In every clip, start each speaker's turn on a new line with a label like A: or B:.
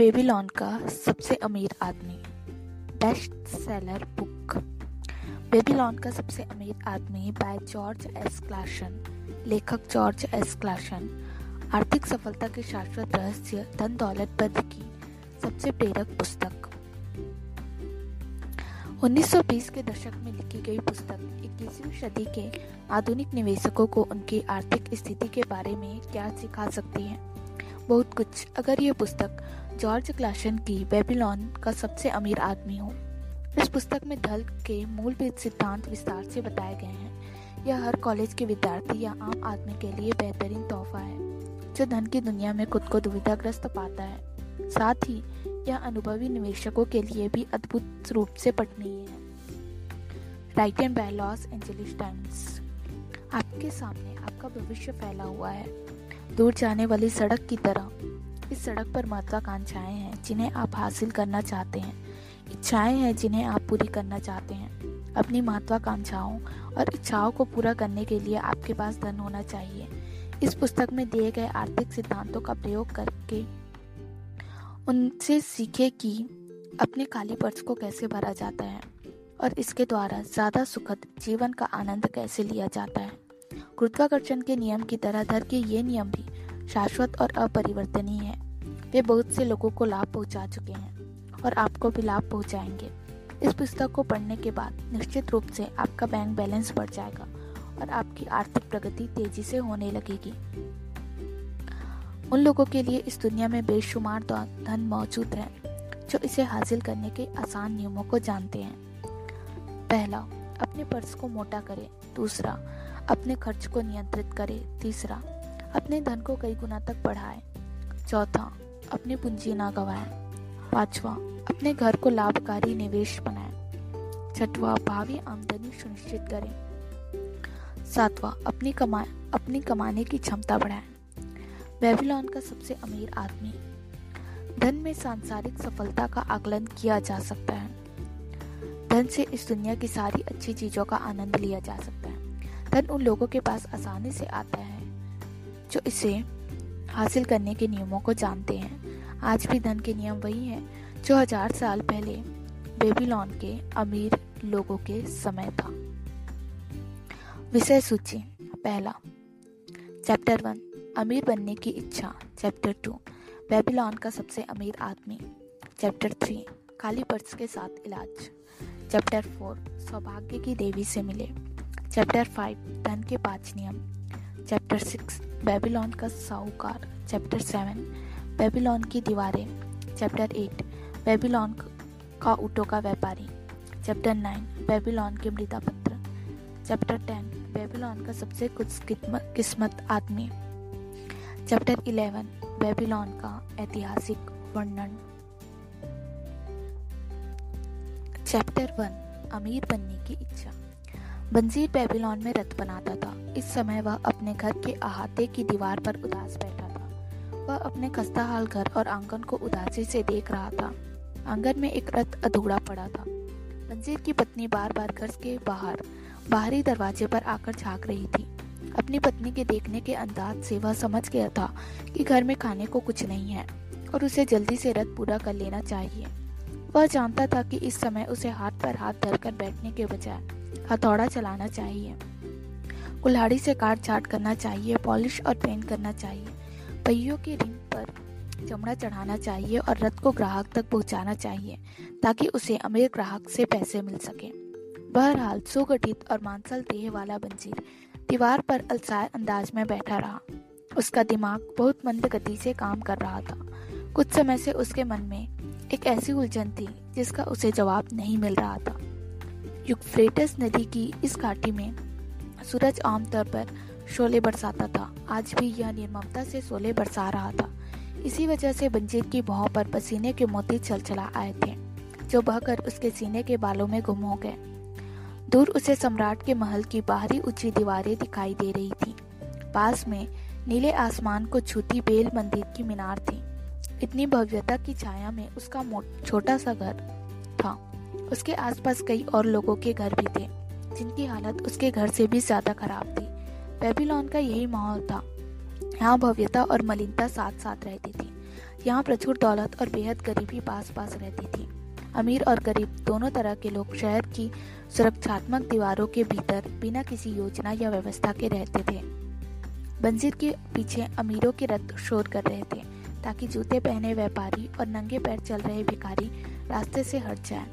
A: Babylon का सबसे अमीर आदमी। Best seller book. बेबीलोन का सबसे अमीर आदमी बाय जॉर्ज एस क्लाशन लेखक जॉर्ज एस क्लाशन आर्थिक सफलता के शाश्वत रहस्य, धन दौलत पर की सबसे प्रेरक पुस्तक। 1920 के दशक में लिखी गई पुस्तक 21वीं सदी के आधुनिक निवेशकों को उनकी आर्थिक स्थिति के बारे में क्या सिखा सकती है? बहुत कुछ। अगर ये पुस्तक जॉर्ज क्लाशन की बेबीलोन का सबसे अमीर आदमी हो। इस पुस्तक में धल के मूल सिद्धांत विस्तार से बताए गए हैं। यह हर कॉलेज के विद्यार्थी या आम आदमी के लिए बेहतरीन तोहफा है, जो धन की दुनिया में खुद को दुविधाग्रस्त पाता है। साथ ही, यह अनुभवी निवेशकों के लिए भी अद्भुत रूप से पठनीय है। Written by Los Angeles Times आपके सामने आपका भविष्य फैला हुआ है। दूर जाने वाली सड़क की तरह। इस सड़क पर महत्वाकांक्षाएँ हैं, जिन्हें आप हासिल करना चाहते हैं। इच्छाएँ हैं, जिन्हें आप पूरी करना चाहते हैं। अपनी महत्वाकांक्षाओं और इच्छाओं को पूरा करने के लिए आपके पास धन होना चाहिए। इस पुस्तक में दिए गए आर्थिक सिद्धांतों का प्रयोग करके उनसे सीखे कि अपने खाली पर्स को कैसे भरा जाता है और इसके द्वारा ज़्यादा सुखद जीवन का आनंद कैसे लिया जाता है। गुरुत्वाकर्षण के नियम की तरह धर के ये नियम भी शाश्वत और अपरिवर्तनीय है। वे बहुत से लोगों को लाभ पहुँचा चुके हैं और आपको भी लाभ पहुंचाएँगे। इस पुस्तक को पढ़ने के बाद निश्चित रूप से आपका बैंक बैलेंस बढ़ जाएगा और आपकी आर्थिक प्रगति तेज़ी से होने लगेगी। उन लोगों के लिए इस दुनिया में बेशुमार धन मौजूद है, जो इसे हासिल करने के आसान नियमों को जानते हैं। पहला, अपने पर्स को मोटा करें। दूसरा, अपने खर्च को नियंत्रित करें। तीसरा अपने धन को कई गुना तक बढ़ाएँ। चौथा, अपनी पूंजी ना गवाएँ। पांचवा, अपने घर को लाभकारी निवेश बनाएँ। छठवा, भावी आमदनी सुनिश्चित करें। सातवां, अपनी कमा अपनी कमाने की क्षमता बढ़ाएँ। बेबीलोन का सबसे अमीर आदमी। धन में सांसारिक सफलता का आकलन किया जा सकता है। धन से इस दुनिया की सारी अच्छी चीज़ों का आनंद लिया जा सकता है। धन उन लोगों के पास आसानी से आता है जो इसे हासिल करने के नियमों को जानते हैं। आज भी धन के नियम वही हैं, जो हज़ार साल पहले बेबीलोन के अमीर लोगों के समय था। विषय सूची, पहला। चैप्टर वन अमीर बनने की इच्छा। चैप्टर टू बेबीलोन का सबसे अमीर आदमी। चैप्टर थ्री खाली पर्स के साथ इलाज। चैप्टर फोर सौभाग्य की देवी से मिले। चैप्टर फाइव धन के पाँच नियम। चैप्टर सिक्स बेबीलोन का साहूकार। चैप्टर सेवन बेबीलोन की दीवारें। चैप्टर एट बेबीलोन का ऊँटों का व्यापारी। चैप्टर नाइन बेबीलोन के मृदा पत्र चैप्टर टेन बेबीलोन का सबसे कुछ किस्मत आदमी। चैप्टर इलेवन बेबीलोन का ऐतिहासिक वर्णन। चैप्टर वन अमीर बनने की इच्छा। बंजीर बेबीलोन में रथ बनाता था। इस समय वह अपने घर के अहाते की दीवार पर उदास बैठा था। वह अपने खस्ता हाल घर और आँगन को उदासी से देख रहा था। आँगन में एक रथ अधूरा पड़ा था। बंजीर की पत्नी बार बार घर के बाहर, बाहरी दरवाजे पर आकर झाँक रही थी। अपनी पत्नी के देखने के अंदाज से वह समझ गया था कि घर में खाने को कुछ नहीं है और उसे जल्दी से रथ पूरा कर लेना चाहिए। वह जानता था कि इस समय उसे हाथ पर हाथ धरकर बैठने के बजाय हथौड़ा चलाना चाहिए। कुल्हाड़ी से काट छाट करना चाहिए, पॉलिश और पेंट करना चाहिए, पहियों की रिंग पर चमड़ा चढ़ाना चाहिए और रथ को ग्राहक तक पहुंचाना चाहिए ताकि उसे अमीर ग्राहक से पैसे मिल सके। बहरहाल, सुगठित और मांसल देह वाला बंजीर दीवार पर अलसाय अंदाज में बैठा रहा। उसका दिमाग बहुत मंद गति से काम कर रहा था। कुछ समय से उसके मन में एक ऐसी उलझन थी, जिसका उसे जवाब नहीं मिल रहा था। यूफ्रेटस नदी की इस घाटी में सूरज आमतौर पर शोले बरसाता था। आज भी यह निर्ममता से शोले बरसा रहा था। इसी वजह से बंजीर की भौं पर पसीने के मोती चलचला आए थे, जो बहकर उसके सीने के बालों में गुम हो गए। दूर उसे सम्राट के महल की बाहरी ऊँची दीवारें दिखाई दे रही थी। पास में नीले आसमान को छूती बेल मंदिर की मीनार थी। इतनी भव्यता की छाया में उसका छोटा सा घर था। उसके आसपास कई और लोगों के घर भी थे, जिनकी हालत उसके घर से भी ज़्यादा खराब थी। बेबीलोन का यही माहौल था। यहाँ भव्यता और मलिनता साथ साथ रहती थी। यहाँ प्रचुर दौलत और बेहद गरीबी पास पास रहती थी। अमीर और गरीब दोनों तरह के लोग शहर की सुरक्षात्मक दीवारों के भीतर बिना किसी योजना या व्यवस्था के रहते थे। बंजीर के पीछे अमीरों के रथ शोर कर रहे थे। ताकि जूते पहने व्यापारी और नंगे पैर चल रहे भिखारी रास्ते से हट जाए।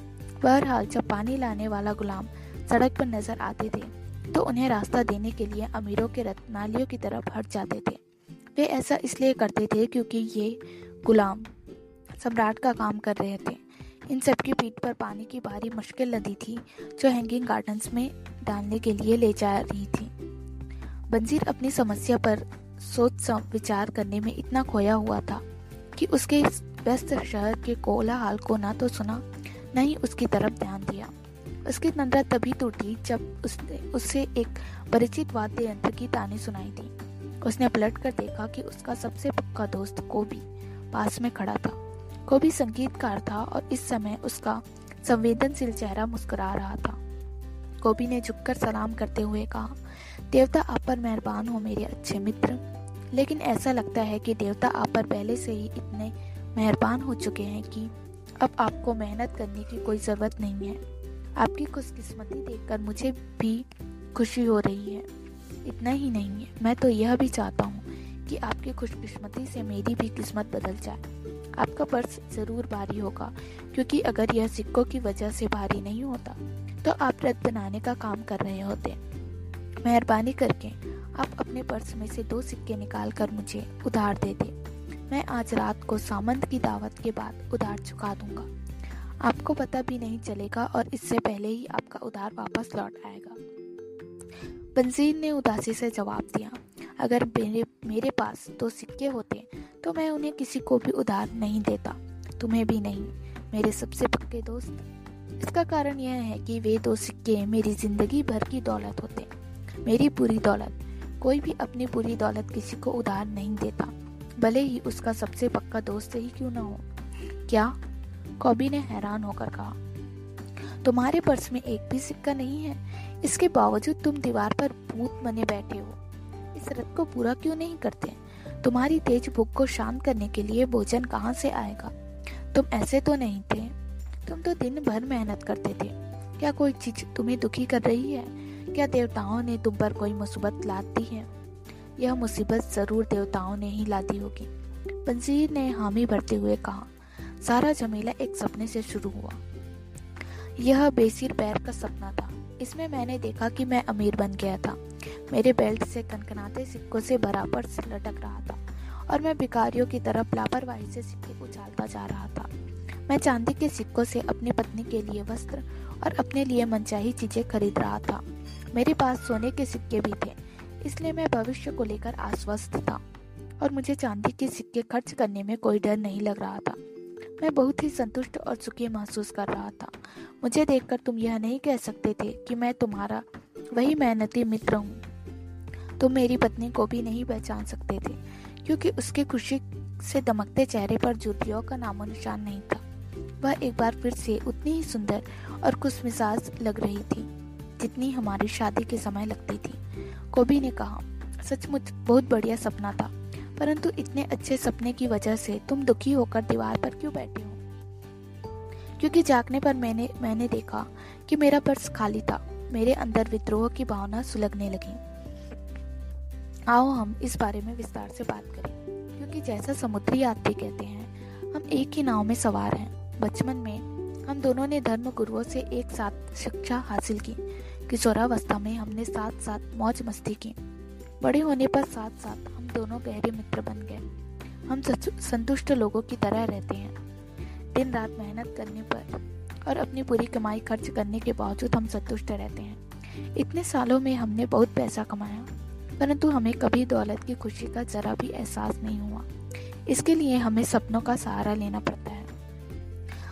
A: बहरहाल, जब पानी लाने वाला गुलाम सड़क पर नज़र आते थे तो उन्हें रास्ता देने के लिए अमीरों के रथ नालियों की तरफ़ हट जाते थे। वे ऐसा इसलिए करते थे क्योंकि ये गुलाम सम्राट का काम कर रहे थे। इन सबकी पीठ पर पानी की भारी मुश्किल नदी थी, जो हैंगिंग गार्डन्स में डालने के लिए ले जा रही थी। बंजीर अपनी समस्या पर सोच विचार करने में इतना खोया हुआ था कि उसके व्यस्त शहर के कोलाहल को ना तो सुना, न ही उसकी तरफ़ ध्यान दिया। उसकी नंदा तभी टूटी जब उसने, उससे एक परिचित वाद्य यंत्र की तानी सुनाई थी उसने पलट कर देखा कि उसका सबसे पक्का दोस्त कोबी पास में खड़ा था। कोबी संगीतकार था और इस समय उसका संवेदनशील चेहरा मुस्कुरा रहा था। कोबी ने झुककर सलाम करते हुए कहा देवता आप पर मेहरबान हो मेरे अच्छे मित्र। लेकिन ऐसा लगता है कि देवता आप पर पहले से ही इतने मेहरबान हो चुके हैं कि अब आपको मेहनत करने की कोई ज़रूरत नहीं है। आपकी खुशकिस्मती देखकर मुझे भी खुशी हो रही है। इतना ही नहीं है मैं तो यह भी चाहता हूँ कि आपकी खुशकिस्मती से मेरी भी किस्मत बदल जाए। आपका पर्स ज़रूर भारी होगा, क्योंकि अगर यह सिक्कों की वजह से भारी नहीं होता तो आप रथ बनाने का काम कर रहे होते। मेहरबानी करके आप अपने पर्स में से दो सिक्के निकाल कर मुझे उधार दे दे। मैं आज रात को सामंत की दावत के बाद उधार चुका दूँगा। आपको पता भी नहीं चलेगा और इससे पहले ही आपका उधार वापस लौट आएगा। बंजीर ने उदासी से जवाब दिया, अगर मेरे मेरे पास दो सिक्के होते तो मैं उन्हें किसी को भी उधार नहीं देता। तुम्हें भी नहीं, मेरे सबसे पक्के दोस्त। इसका कारण यह है कि वे दो सिक्के मेरी ज़िंदगी भर की दौलत होते मेरी पूरी दौलत। कोई भी अपनी पूरी दौलत किसी को उधार नहीं देता। भले ही उसका सबसे पक्का दोस्त ही क्यों ना हो। क्या? कॉबी ने हैरान होकर कहा। तुम्हारे पर्स में एक भी सिक्का नहीं है। इसके बावजूद तुम दीवार पर भूत बने बैठे हो। इस रथ को पूरा क्यों नहीं करते? तुम्हारी तेज भूख को शांत करने के लिए भोजन कहाँ से आएगा? तुम ऐसे तो नहीं थे। तुम तो दिन भर मेहनत करते थे। क्या कोई चीज़ तुम्हें दुखी कर रही है? क्या देवताओं ने तुम पर कोई मुसीबत लाद दी है? यह मुसीबत ज़रूर देवताओं ने ही ला दी होगी। पंजीर ने हामी भरते हुए कहा, सारा झमेला एक सपने से शुरू हुआ। यह बेसिर पैर का सपना था। इसमें मैंने देखा कि मैं अमीर बन गया था। मेरे बेल्ट से कनकनाते सिक्कों से बराबर से लटक रहा था और मैं भिकारियों की तरफ़ लापरवाही से सिक्के उछालता जा रहा था। मैं चांदी के सिक्कों से अपनी पत्नी के लिए वस्त्र और अपने लिए मनचाही चीज़ें खरीद रहा था। मेरे पास सोने के सिक्के भी थे, इसलिए मैं भविष्य को लेकर आश्वस्त था। और मुझे चांदी के सिक्के खर्च करने में कोई डर नहीं लग रहा था। मैं बहुत ही संतुष्ट और सुखी महसूस कर रहा था। मुझे देखकर तुम यह नहीं कह सकते थे कि मैं तुम्हारा वही मेहनती मित्र हूँ। तुम मेरी पत्नी को भी नहीं पहचान सकते थे, क्योंकि उसके खुशी से दमकते चेहरे पर जुतियों का नामो निशान नहीं था। वह एक बार फिर से उतनी ही सुंदर और खुश मिजाज लग रही थी। जितनी हमारी शादी के समय लगती थी। कोबी ने कहा, सचमुच, बहुत बढ़िया सपना था, परंतु इतने अच्छे सपने की वजह से तुम दुखी होकर दीवार पर क्यों बैठे हो? क्योंकि जागने पर मैंने मैंने देखा कि मेरा पर्स खाली था, मेरे अंदर विद्रोह की भावना सुलगने लगी। आओ हम इस बारे में विस्तार से बात करें, क्योंकि जैसा समुद्री यात्री कहते हैं, हम एक ही नाव में सवार हैं। बचपन में हम दोनों ने धर्म गुरुओं से एक साथ शिक्षा हासिल की किशोरावस्था में हमने साथ साथ मौज मस्ती की। बड़े होने पर साथ साथ हम दोनों गहरे मित्र बन गए। हम संतुष्ट लोगों की तरह रहते हैं। दिन रात मेहनत करने पर और अपनी पूरी कमाई खर्च करने के बावजूद हम संतुष्ट रहते हैं। इतने सालों में हमने बहुत पैसा कमाया, परंतु हमें कभी दौलत की खुशी का जरा भी एहसास नहीं हुआ। इसके लिए हमें सपनों का सहारा लेना पड़ता है।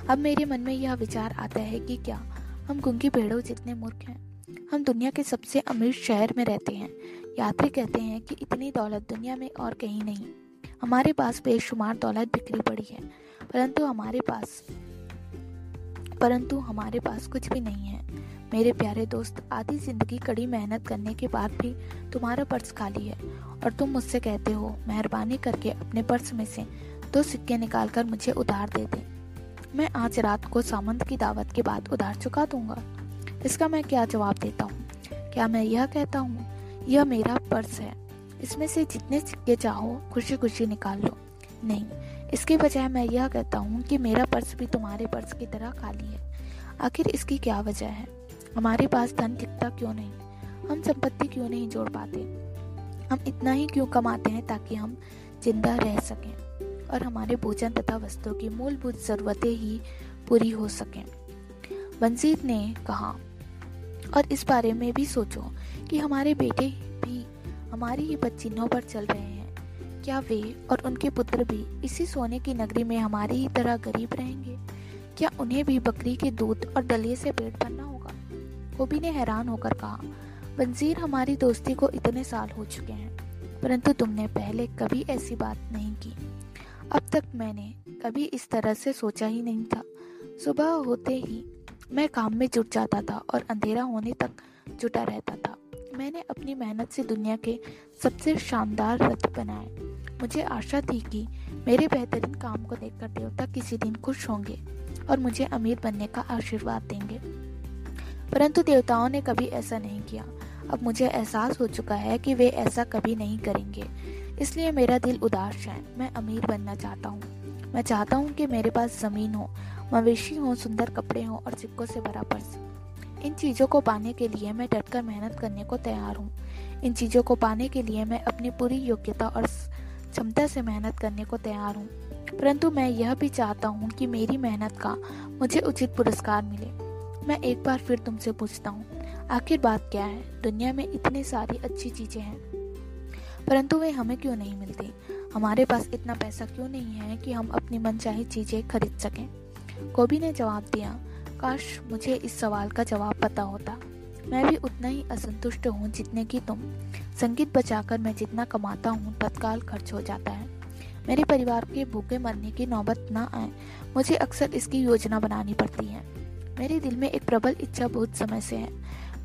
A: अब मेरे मन में यह विचार आता है कि क्या हम गुंगी भेड़ों जितने मूर्ख हैं हम दुनिया के सबसे अमीर शहर में रहते हैं। यात्री कहते हैं कि इतनी दौलत दुनिया में और कहीं नहीं। हमारे पास बेशुमार दौलत बिखरी पड़ी है, परंतु हमारे पास, परंतु हमारे पास कुछ भी नहीं है। मेरे प्यारे दोस्त, आधी ज़िंदगी कड़ी मेहनत करने के बाद भी तुम्हारा पर्स खाली है, और तुम मुझसे कहते हो, मेहरबानी करके अपने पर्स में से दो सिक्के निकालकर मुझे उधार दे दे। मैं आज रात को सामंत की दावत के बाद उधार चुका दूँगा। इसका मैं क्या जवाब देता हूँ? क्या मैं यह कहता हूँ, यह मेरा पर्स है। इसमें से जितने सिक्के चाहो खुशी खुशी निकाल लो। नहीं, इसके बजाय मैं यह कहता हूँ कि मेरा पर्स भी तुम्हारे पर्स की तरह खाली है। आखिर इसकी क्या वजह है? हमारे पास धन दिखता क्यों नहीं? हम संपत्ति क्यों नहीं जोड़ पाते? हम इतना ही क्यों कमाते हैं ताकि हम ज़िंदा रह सकें? और हमारे भोजन तथा वस्तुओं की मूलभूत जरूरतें ही पूरी हो सकें। बंसीर ने कहा और इस बारे में भी सोचो कि हमारे बेटे भी, हमारी ही बच्चिनों पर चल रहे हैं। क्या वे और उनके पुत्र भी इसी सोने की नगरी में हमारी ही तरह गरीब रहेंगे? क्या उन्हें भी बकरी के दूध और दलिए से पेट भरना होगा? कोबी ने हैरान होकर कहा बंजीर हमारी दोस्ती को इतने साल हो चुके हैं, परंतु तुमने पहले कभी ऐसी बात नहीं की। अब तक मैंने कभी इस तरह से सोचा ही नहीं था। सुबह होते ही मैं काम में जुट जाता था और अंधेरा होने तक जुटा रहता था। मैंने अपनी मेहनत से दुनिया के सबसे शानदार रथ बनाए। मुझे आशा थी कि मेरे बेहतरीन काम को देखकर देवता किसी दिन खुश होंगे और मुझे अमीर बनने का आशीर्वाद देंगे। परंतु देवताओं ने कभी ऐसा नहीं किया। अब मुझे एहसास हो चुका है कि वे ऐसा कभी नहीं करेंगे। इसलिए मेरा दिल उदास है। मैं अमीर बनना चाहता हूँ। मैं चाहता हूँ कि मेरे पास ज़मीन हो मवेशी हो सुंदर कपड़े हो और सिक्कों से भरा पर्स। इन चीज़ों को पाने के लिए मैं डटकर मेहनत करने को तैयार हूँ। इन चीज़ों को पाने के लिए मैं अपनी पूरी योग्यता और क्षमता से मेहनत करने को तैयार हूँ। परंतु मैं यह भी चाहता हूँ कि मेरी मेहनत का मुझे उचित पुरस्कार मिले। मैं एक बार फिर तुमसे पूछता हूँ, आखिर बात क्या है? दुनिया में इतनी सारी अच्छी चीज़ें हैं। परंतु वे हमें क्यों नहीं मिलती? हमारे पास इतना पैसा क्यों नहीं है कि हम अपनी मनचाही चीज़ें खरीद सकें? कोबी ने जवाब दिया, काश मुझे इस सवाल का जवाब पता होता। मैं भी उतना ही असंतुष्ट हूँ जितने की तुम। संगीत बचाकर मैं जितना कमाता हूँ, तत्काल खर्च हो जाता है। मेरे परिवार के भूखे मरने की नौबत न आए, मुझे अक्सर इसकी योजना बनानी पड़ती है। मेरे दिल में एक प्रबल इच्छा बहुत समय से है।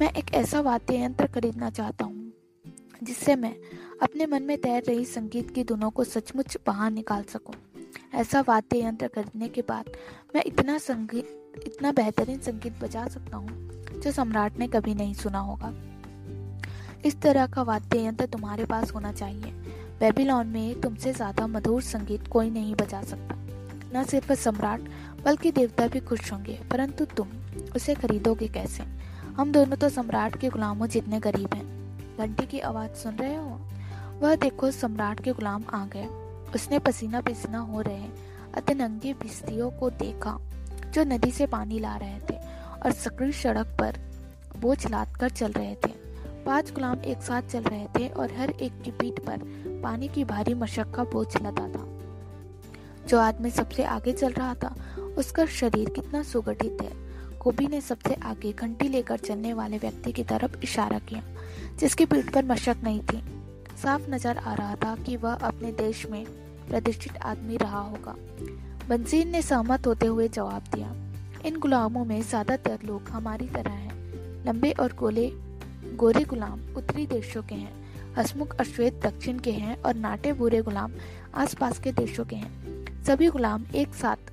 A: मैं एक ऐसा वाद्य यंत्र खरीदना चाहता हूँ, जिससे मैं अपने मन में तैर रही संगीत की धुनों को सचमुच बाहर निकाल सकूँ। ऐसा वाद्य यंत्र खरीदने के बाद मैं इतना संगीत, इतना बेहतरीन संगीत बजा सकता हूँ, जो सम्राट ने कभी नहीं सुना होगा। इस तरह का वाद्य यंत्र तुम्हारे पास होना चाहिए। बेबीलोन में तुमसे ज़्यादा मधुर संगीत कोई नहीं बजा सकता। न सिर्फ़ सम्राट, बल्कि देवता भी खुश होंगे, परंतु तुम उसे खरीदोगे कैसे? हम दोनों तो सम्राट के गुलामों जितने गरीब हैं। घंटी की आवाज़ सुन रहे हो? वह देखो, सम्राट के गुलाम आ गए। उसने पसीना पसीना हो रहे अतनंगे भिस्तियों को देखा, जो नदी से पानी ला रहे थे और सकड़ी सड़क पर बोझ लाद कर चल रहे थे। पाँच गुलाम एक साथ चल रहे थे और हर एक की पीठ पर पानी की भारी मशक का बोझ लदा था। जो आदमी सबसे आगे चल रहा था, उसका शरीर कितना सुगठित है। कोबी ने सबसे आगे घंटी लेकर चलने वाले व्यक्ति की तरफ़ इशारा किया, जिसकी पीठ पर मशक नहीं थी। साफ़ नज़र आ रहा था कि वह अपने देश में प्रतिष्ठित आदमी रहा होगा। बंसीर ने सहमत होते हुए जवाब दिया, इन गुलामों में ज़्यादातर लोग हमारी तरह हैं। लंबे और गोले, गोरे गुलाम उत्तरी देशों के हैं, हसमुख अश्वेत दक्षिण के हैं और नाटे बुरे गुलाम आसपास के देशों के हैं। सभी गुलाम एक साथ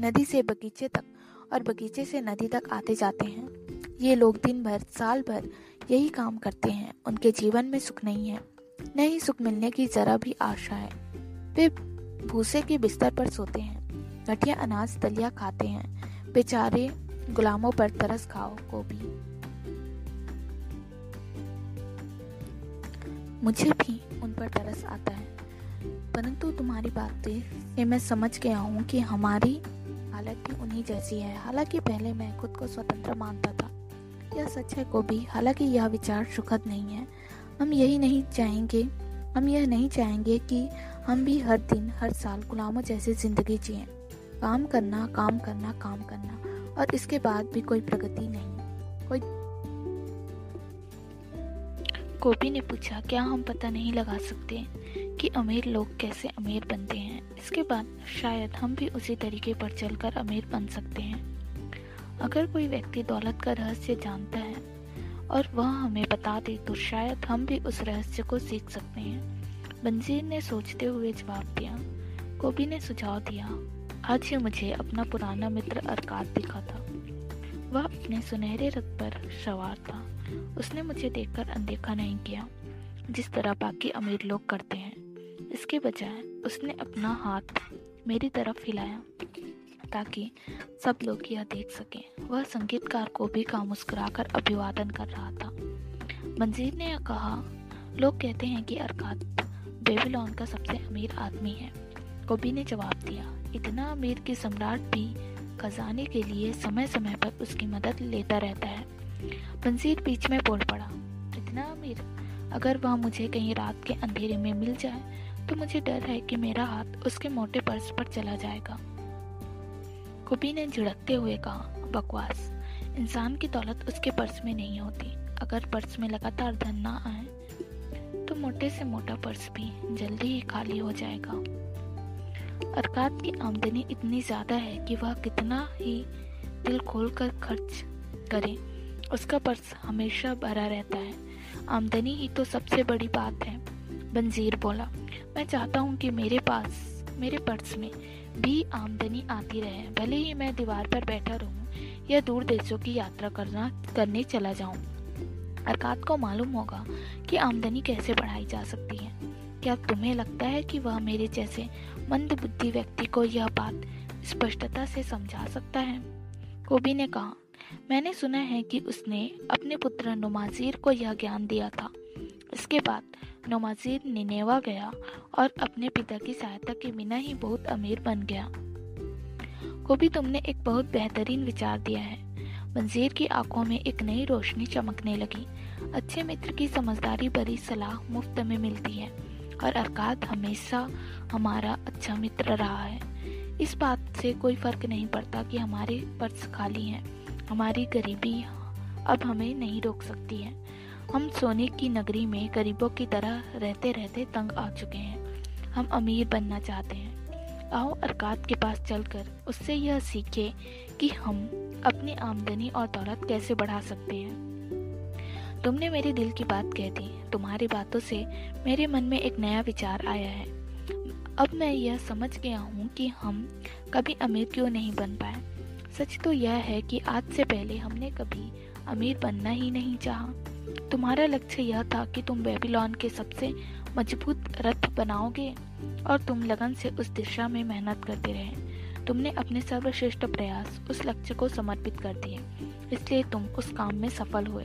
A: नदी से बगीचे तक और बगीचे से नदी तक आते जाते हैं। ये लोग दिन भर, साल भर यही काम करते हैं। उनके जीवन में सुख नहीं है। न ही सुख मिलने की जरा भी आशा है। वे भूसे के बिस्तर पर सोते हैं घटिया अनाज दलिया खाते हैं, बेचारे गुलामों पर तरस खाओ को भी मुझे भी उन पर तरस आता है, परंतु तुम्हारी बातें से मैं समझ गया हूँ कि हमारी हालत भी उन्हीं जैसी है। हालाँकि पहले मैं खुद को स्वतंत्र मानता था। यह सच है को भी हालाँकि यह विचार सुखद नहीं है। हम यही नहीं चाहेंगे, हम यह नहीं चाहेंगे कि हम भी हर दिन, हर साल गुलामों जैसे ज़िंदगी जिए। काम करना काम करना काम करना, और इसके बाद भी कोई प्रगति नहीं, कोई गोपी ने पूछा, क्या हम पता नहीं लगा सकते कि अमीर लोग कैसे अमीर बनते हैं? इसके बाद शायद हम भी उसी तरीके पर चलकर अमीर बन सकते हैं। अगर कोई व्यक्ति दौलत का रहस्य जानता है और वह हमें बता दे तो शायद हम भी उस रहस्य को सीख सकते हैं। बंजीर ने सोचते हुए जवाब दिया। कोबी ने सुझाव दिया। आज ही मुझे अपना पुराना मित्र अरकात दिखा था। वह अपने सुनहरे रथ पर सवार था। उसने मुझे देखकर अनदेखा नहीं किया। जिस तरह बाकी अमीर लोग करते हैं। इसके बजाय उसने अपना हाथ मेरी तरफ़ हिलाया। ताकि सब लोग यह देख सकें। वह संगीतकार को भी का मुस्कुराकर अभिवादन कर रहा था। मंजीर ने कहा, लोग कहते हैं कि अरकात बेबीलोन का सबसे अमीर आदमी है। कोबी ने जवाब दिया, इतना अमीर कि सम्राट भी खजाने के लिए समय समय पर उसकी मदद लेता रहता है। मंजीर बीच में बोल पड़ा, इतना अमीर? अगर वह मुझे कहीं रात के अंधेरे में मिल जाए तो मुझे डर है कि मेरा हाथ उसके मोटे पर्स पर चला जाएगा। कुबी ने झिड़कते हुए कहा, बकवास, इंसान की दौलत उसके पर्स में नहीं होती। अगर पर्स में लगातार धन ना आए तो मोटे से मोटा पर्स भी जल्दी ही खाली हो जाएगा। अरकात की आमदनी इतनी ज़्यादा है कि वह कितना ही दिल खोलकर खर्च करे, उसका पर्स हमेशा भरा रहता है। आमदनी ही तो सबसे बड़ी बात है, बंजीर बोला। मैं चाहता हूँ कि मेरे पास, मेरे पर्स में भी आमदनी आती रहे। भले ही मैं दीवार पर बैठा रहूँ या दूर देशों की यात्रा करना, करने चला जाऊँ, अरकात को मालूम होगा कि आमदनी कैसे बढ़ाई जा सकती है। क्या तुम्हें लगता है कि वह मेरे जैसे मंद बुद्धि व्यक्ति को यह बात स्पष्टता से समझा सकता है? कोबी ने कहा, मैंने सुना है कि उसने अपने पुत्र नुमाजीर को यह ज्ञान दिया था। इसके बाद नौमाजीर निनेवा गया और अपने पिता की सहायता के बिना ही बहुत अमीर बन गया। को भी तुमने एक बहुत बेहतरीन विचार दिया है। मंजीर की आँखों में एक नई रोशनी चमकने लगी। अच्छे मित्र की समझदारी भरी सलाह मुफ़्त में मिलती है और अरकात हमेशा हमारा अच्छा मित्र रहा है। इस बात से कोई फ़र्क नहीं पड़ता कि हमारे पर्स खाली हैं। हमारी गरीबी अब हमें नहीं रोक सकती है। हम सोने की नगरी में गरीबों की तरह रहते रहते तंग आ चुके हैं। हम अमीर बनना चाहते हैं। आओ अरकात के पास चलकर उससे यह सीखे कि हम अपनी आमदनी और दौलत कैसे बढ़ा सकते हैं। तुमने मेरे दिल की बात कह दी। तुम्हारी बातों से मेरे मन में एक नया विचार आया है। अब मैं यह समझ गया हूँ कि हम कभी अमीर क्यों नहीं बन पाए। सच तो यह है कि आज से पहले हमने कभी अमीर बनना ही नहीं चाहा। तुम्हारा लक्ष्य यह था कि तुम बेबीलोन के सबसे मज़बूत रथ बनाओगे और तुम लगन से उस दिशा में मेहनत करते रहे। तुमने अपने सर्वश्रेष्ठ प्रयास उस लक्ष्य को समर्पित कर दिए, इसलिए तुम उस काम में सफल हुए।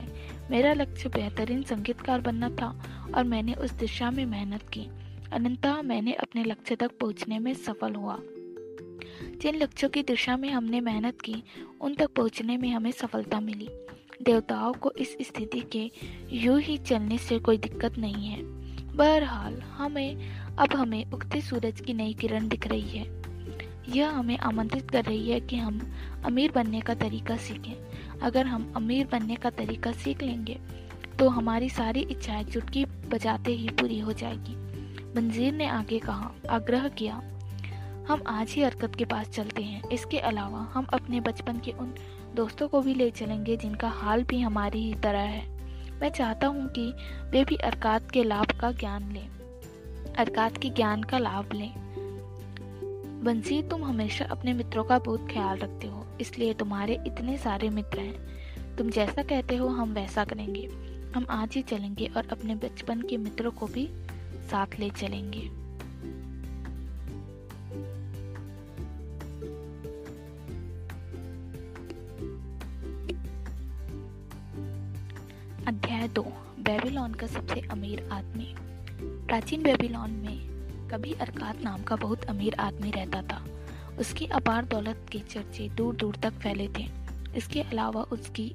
A: मेरा लक्ष्य बेहतरीन संगीतकार बनना था और मैंने उस दिशा में मेहनत की। अनंतः मैंने अपने लक्ष्य तक पहुँचने में सफल हुआ। जिन लक्ष्यों की दिशा में हमने मेहनत की, उन तक पहुँचने में हमें सफलता मिली। देवताओं को इस स्थिति के यूँ ही चलने से कोई दिक्कत नहीं है। बहरहाल, हमें, अब हमें उगते सूरज की नई किरण दिख रही है। यह हमें आमंत्रित कर रही है कि हम अमीर बनने का तरीका सीखें। अगर हम अमीर बनने का तरीका सीख लेंगे तो हमारी सारी इच्छाएँ चुटकी बजाते ही पूरी हो जाएगी। मंजीर ने आगे कहा, आग्रह किया, हम आज ही हरकत के पास चलते हैं। इसके अलावा हम अपने बचपन के उन दोस्तों को भी ले चलेंगे, जिनका हाल भी हमारी ही तरह है। मैं चाहता हूँ कि वे भी अरकात के लाभ का ज्ञान लें। अरकात के ज्ञान का लाभ लें। बंसी, तुम हमेशा अपने मित्रों का बहुत ख्याल रखते हो, इसलिए तुम्हारे इतने सारे मित्र हैं। तुम जैसा कहते हो, हम वैसा करेंगे। हम आज ही चलेंगे और अपने बचपन के मित्रों को भी साथ ले चलेंगे। अध्याय दो, बेबीलोन का सबसे अमीर आदमी। प्राचीन बेबीलोन में कभी अरकात नाम का बहुत अमीर आदमी रहता था। उसकी अपार दौलत के चर्चे दूर दूर तक फैले थे। इसके अलावा उसकी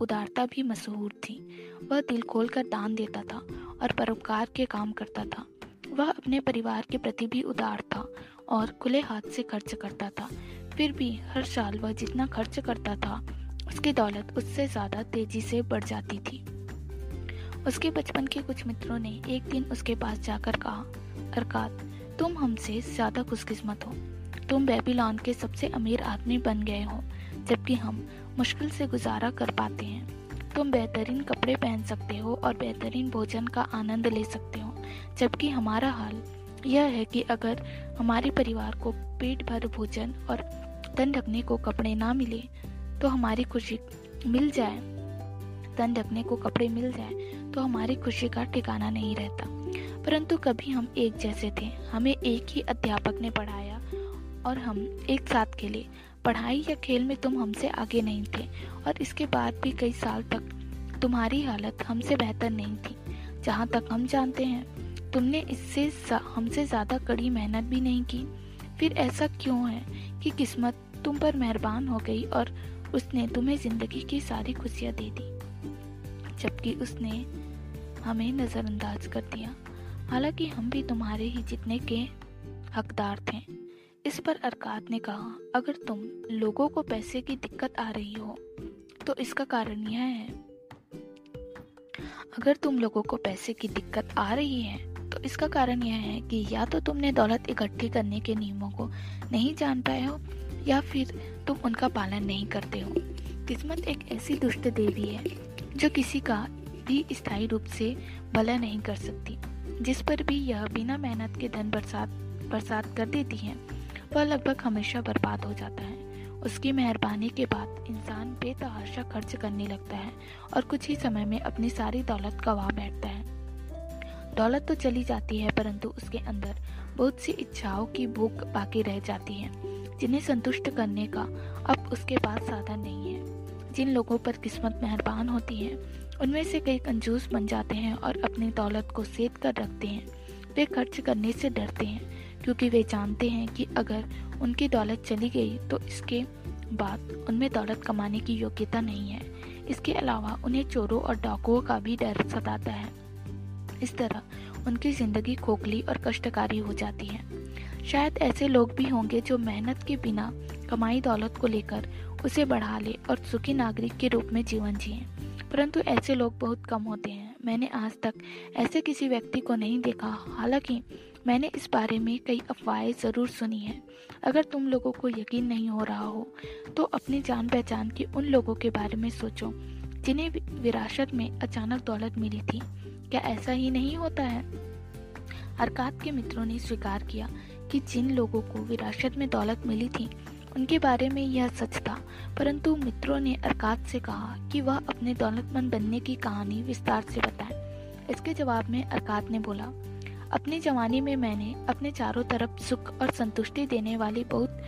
A: उदारता भी मशहूर थी। वह दिल खोल कर दान देता था और परोपकार के काम करता था। वह अपने परिवार के प्रति भी उदार था और खुले हाथ से खर्च करता था। फिर भी हर साल वह जितना खर्च करता था उसकी दौलत उससे ज़्यादा तेज़ी से बढ़ जाती थी। उसके बचपन के कुछ मित्रों ने एक दिन उसके पास जाकर कहा, अरकात, तुम हमसे ज़्यादा खुशकिस्मत हो। तुम बेबीलोन के सबसे अमीर आदमी बन गए हो, जबकि हम मुश्किल से गुजारा कर पाते हैं। तुम बेहतरीन कपड़े पहन सकते हो और बेहतरीन भोजन का आनंद ले सकते हो। जबकि हमारा हाल यह है कि अगर हमारे परिवार को पेट भर भोजन और तन ढकने को कपड़े ना मिले तो हमारी खुशी मिल जाए तन ढकने को कपड़े मिल जाए तो हमारी खुशी का ठिकाना नहीं रहता। परंतु कभी हम एक जैसे थे, हमें एक ही अध्यापक ने पढ़ाया और हम एक साथ खेले। पढ़ाई या खेल में तुम हमसे आगे नहीं थे और इसके बाद भी कई साल तक तुम्हारी हालत हमसे बेहतर नहीं थी। जहाँ तक हम जानते हैं, तुमने इससे हमसे ज़्यादा कड़ी मेहनत भी नहीं की। फिर ऐसा क्यों है कि किस्मत तुम पर मेहरबान हो गई और उसने तुम्हें ज़िंदगी की सारी खुशियाँ दे दी, जबकि उसने हमें नज़रअंदाज कर दिया। हालाँकि हम भी तुम्हारे ही जितने के हकदार थे। इस पर अरकात ने कहा, अगर तुम लोगों को पैसे की दिक्कत आ रही हो तो इसका कारण यह है, अगर तुम लोगों को पैसे की दिक्कत आ रही है तो इसका कारण यह है कि या तो तुमने दौलत इकट्ठी करने के नियमों को नहीं जान पाए हो, या फिर तुम उनका पालन नहीं करते हो। किस्मत एक ऐसी दुष्ट देवी है, जो किसी का भी स्थायी रूप से भला नहीं कर सकती, जिस पर भी यह बिना मेहनत के धन बरसात बरसात कर देती है, वह लगभग हमेशा बर्बाद हो जाता है। उसकी मेहरबानी के बाद इंसान बेतहाशा खर्च करने लगता है और कुछ ही समय में अपनी सारी दौलत गवा बैठता है। दौलत तो चली जाती है, परंतु उसके अंदर बहुत सी इच्छाओं की भूख बाकी रह जाती है। जिन्हें संतुष्ट करने का अब उसके पास साधन नहीं है। जिन लोगों पर किस्मत मेहरबान होती है, उनमें से कई कंजूस बन जाते हैं और अपनी दौलत को सेद कर रखते हैं। वे खर्च करने से डरते हैं, क्योंकि वे जानते हैं कि अगर उनकी दौलत चली गई तो इसके बाद उनमें दौलत कमाने की योग्यता नहीं है। इसके अलावा उन्हें चोरों और डाकुओं का भी डर सताता है। इस तरह उनकी ज़िंदगी खोखली और कष्टकारी हो जाती है। शायद ऐसे लोग भी होंगे जो मेहनत के बिना कमाई दौलत को लेकर उसे बढ़ा ले और सुखी नागरिक के रूप में जीवन जिए। परंतु ऐसे लोग बहुत कम होते हैं। मैंने आज तक ऐसे किसी व्यक्ति को नहीं देखा। हालाँकि मैंने इस बारे में कई अफवाहें ज़रूर सुनी हैं। अगर तुम लोगों को यकीन नहीं हो रहा हो तो अपनी जान पहचान के उन लोगों के बारे में सोचो, जिन्हें विरासत में अचानक दौलत मिली थी। क्या ऐसा ही नहीं होता है? अरकात के मित्रों ने स्वीकार किया। कि जिन लोगों को विरासत में दौलत मिली थी, उनके बारे में यह सच था। परंतु मित्रों ने अरकात से कहा कि वह अपने दौलतमंद बनने की कहानी विस्तार से बताए। इसके जवाब में अरकात ने बोला, अपनी जवानी में मैंने अपने चारों तरफ़ सुख और संतुष्टि देने वाली बहुत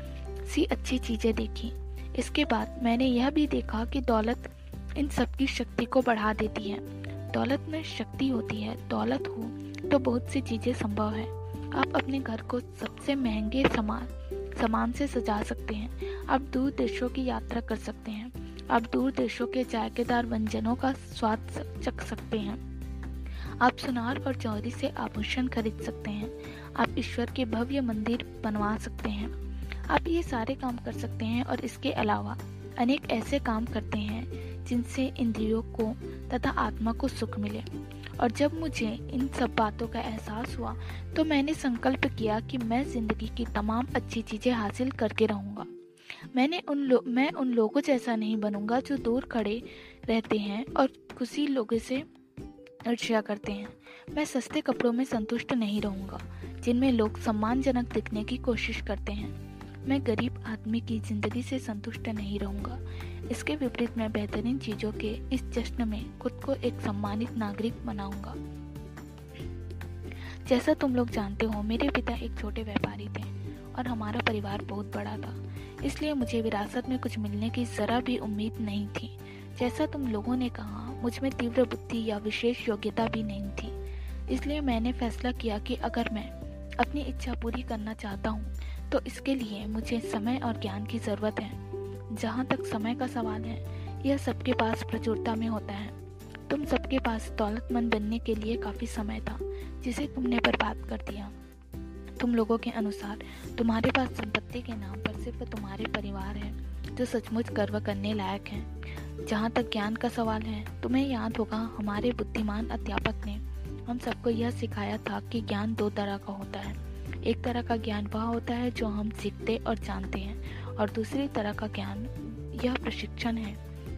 A: सी अच्छी चीज़ें देखी। इसके बाद मैंने यह भी देखा कि दौलत इन सबकी शक्ति को बढ़ा देती है। दौलत में शक्ति होती है, दौलत हो तो बहुत सी चीज़ें संभव है। आप अपने घर को सबसे महँगे सामान सामान से सजा सकते हैं। आप दूर देशों की यात्रा कर सकते हैं। आप दूर देशों के जायकेदार व्यंजनों का स्वाद चख सकते हैं। आप सुनार और चौरी से आभूषण खरीद सकते हैं। आप ईश्वर के भव्य मंदिर बनवा सकते हैं। आप ये सारे काम कर सकते हैं और इसके अलावा अनेक ऐसे काम करते हैं जिनसे इंद्रियों को तथा आत्मा को सुख मिले। और जब मुझे इन सब बातों का एहसास हुआ तो मैंने संकल्प किया कि मैं ज़िंदगी की तमाम अच्छी चीज़ें हासिल करके रहूँगा। मैंने उन लो, मैं उन लोगों जैसा नहीं बनूँगा जो दूर खड़े रहते हैं और खुशी लोगों से अर्जिया करते हैं। मैं सस्ते कपड़ों में संतुष्ट नहीं रहूँगा, जिनमें लोग सम्मानजनक दिखने की कोशिश करते हैं। मैं गरीब आदमी की ज़िंदगी से संतुष्ट नहीं रहूँगा इसके विपरीत मैं बेहतरीन चीज़ों के इस जश्न में खुद को एक सम्मानित नागरिक बनाऊँगा। जैसा तुम लोग जानते हो, मेरे पिता एक छोटे व्यापारी थे और हमारा परिवार बहुत बड़ा था। इसलिए मुझे विरासत में कुछ मिलने की जरा भी उम्मीद नहीं थी। जैसा तुम लोगों ने कहा, मुझमें तीव्र बुद्धि या विशेष योग्यता भी नहीं थी। इसलिए मैंने फैसला किया कि अगर मैं अपनी इच्छा पूरी करना चाहता हूँ तो इसके लिए मुझे समय और ज्ञान की ज़रूरत है। जहाँ तक समय का सवाल है, यह सबके पास प्रचुरता में होता है। तुम सबके पास दौलतमंद बनने के लिए काफ़ी समय था, जिसे तुमने बर्बाद कर दिया। तुम लोगों के अनुसार, तुम्हारे पास संपत्ति के नाम पर सिर्फ़ तुम्हारे परिवार है, जो सचमुच गर्व करने लायक है। जहाँ तक ज्ञान का सवाल है, तुम्हें याद होगा, हमारे बुद्धिमान अध्यापक ने हम सबको यह सिखाया था कि ज्ञान दो तरह का होता है। एक तरह का ज्ञान वह होता है जो हम सीखते और जानते हैं और दूसरी तरह का ज्ञान, यह प्रशिक्षण है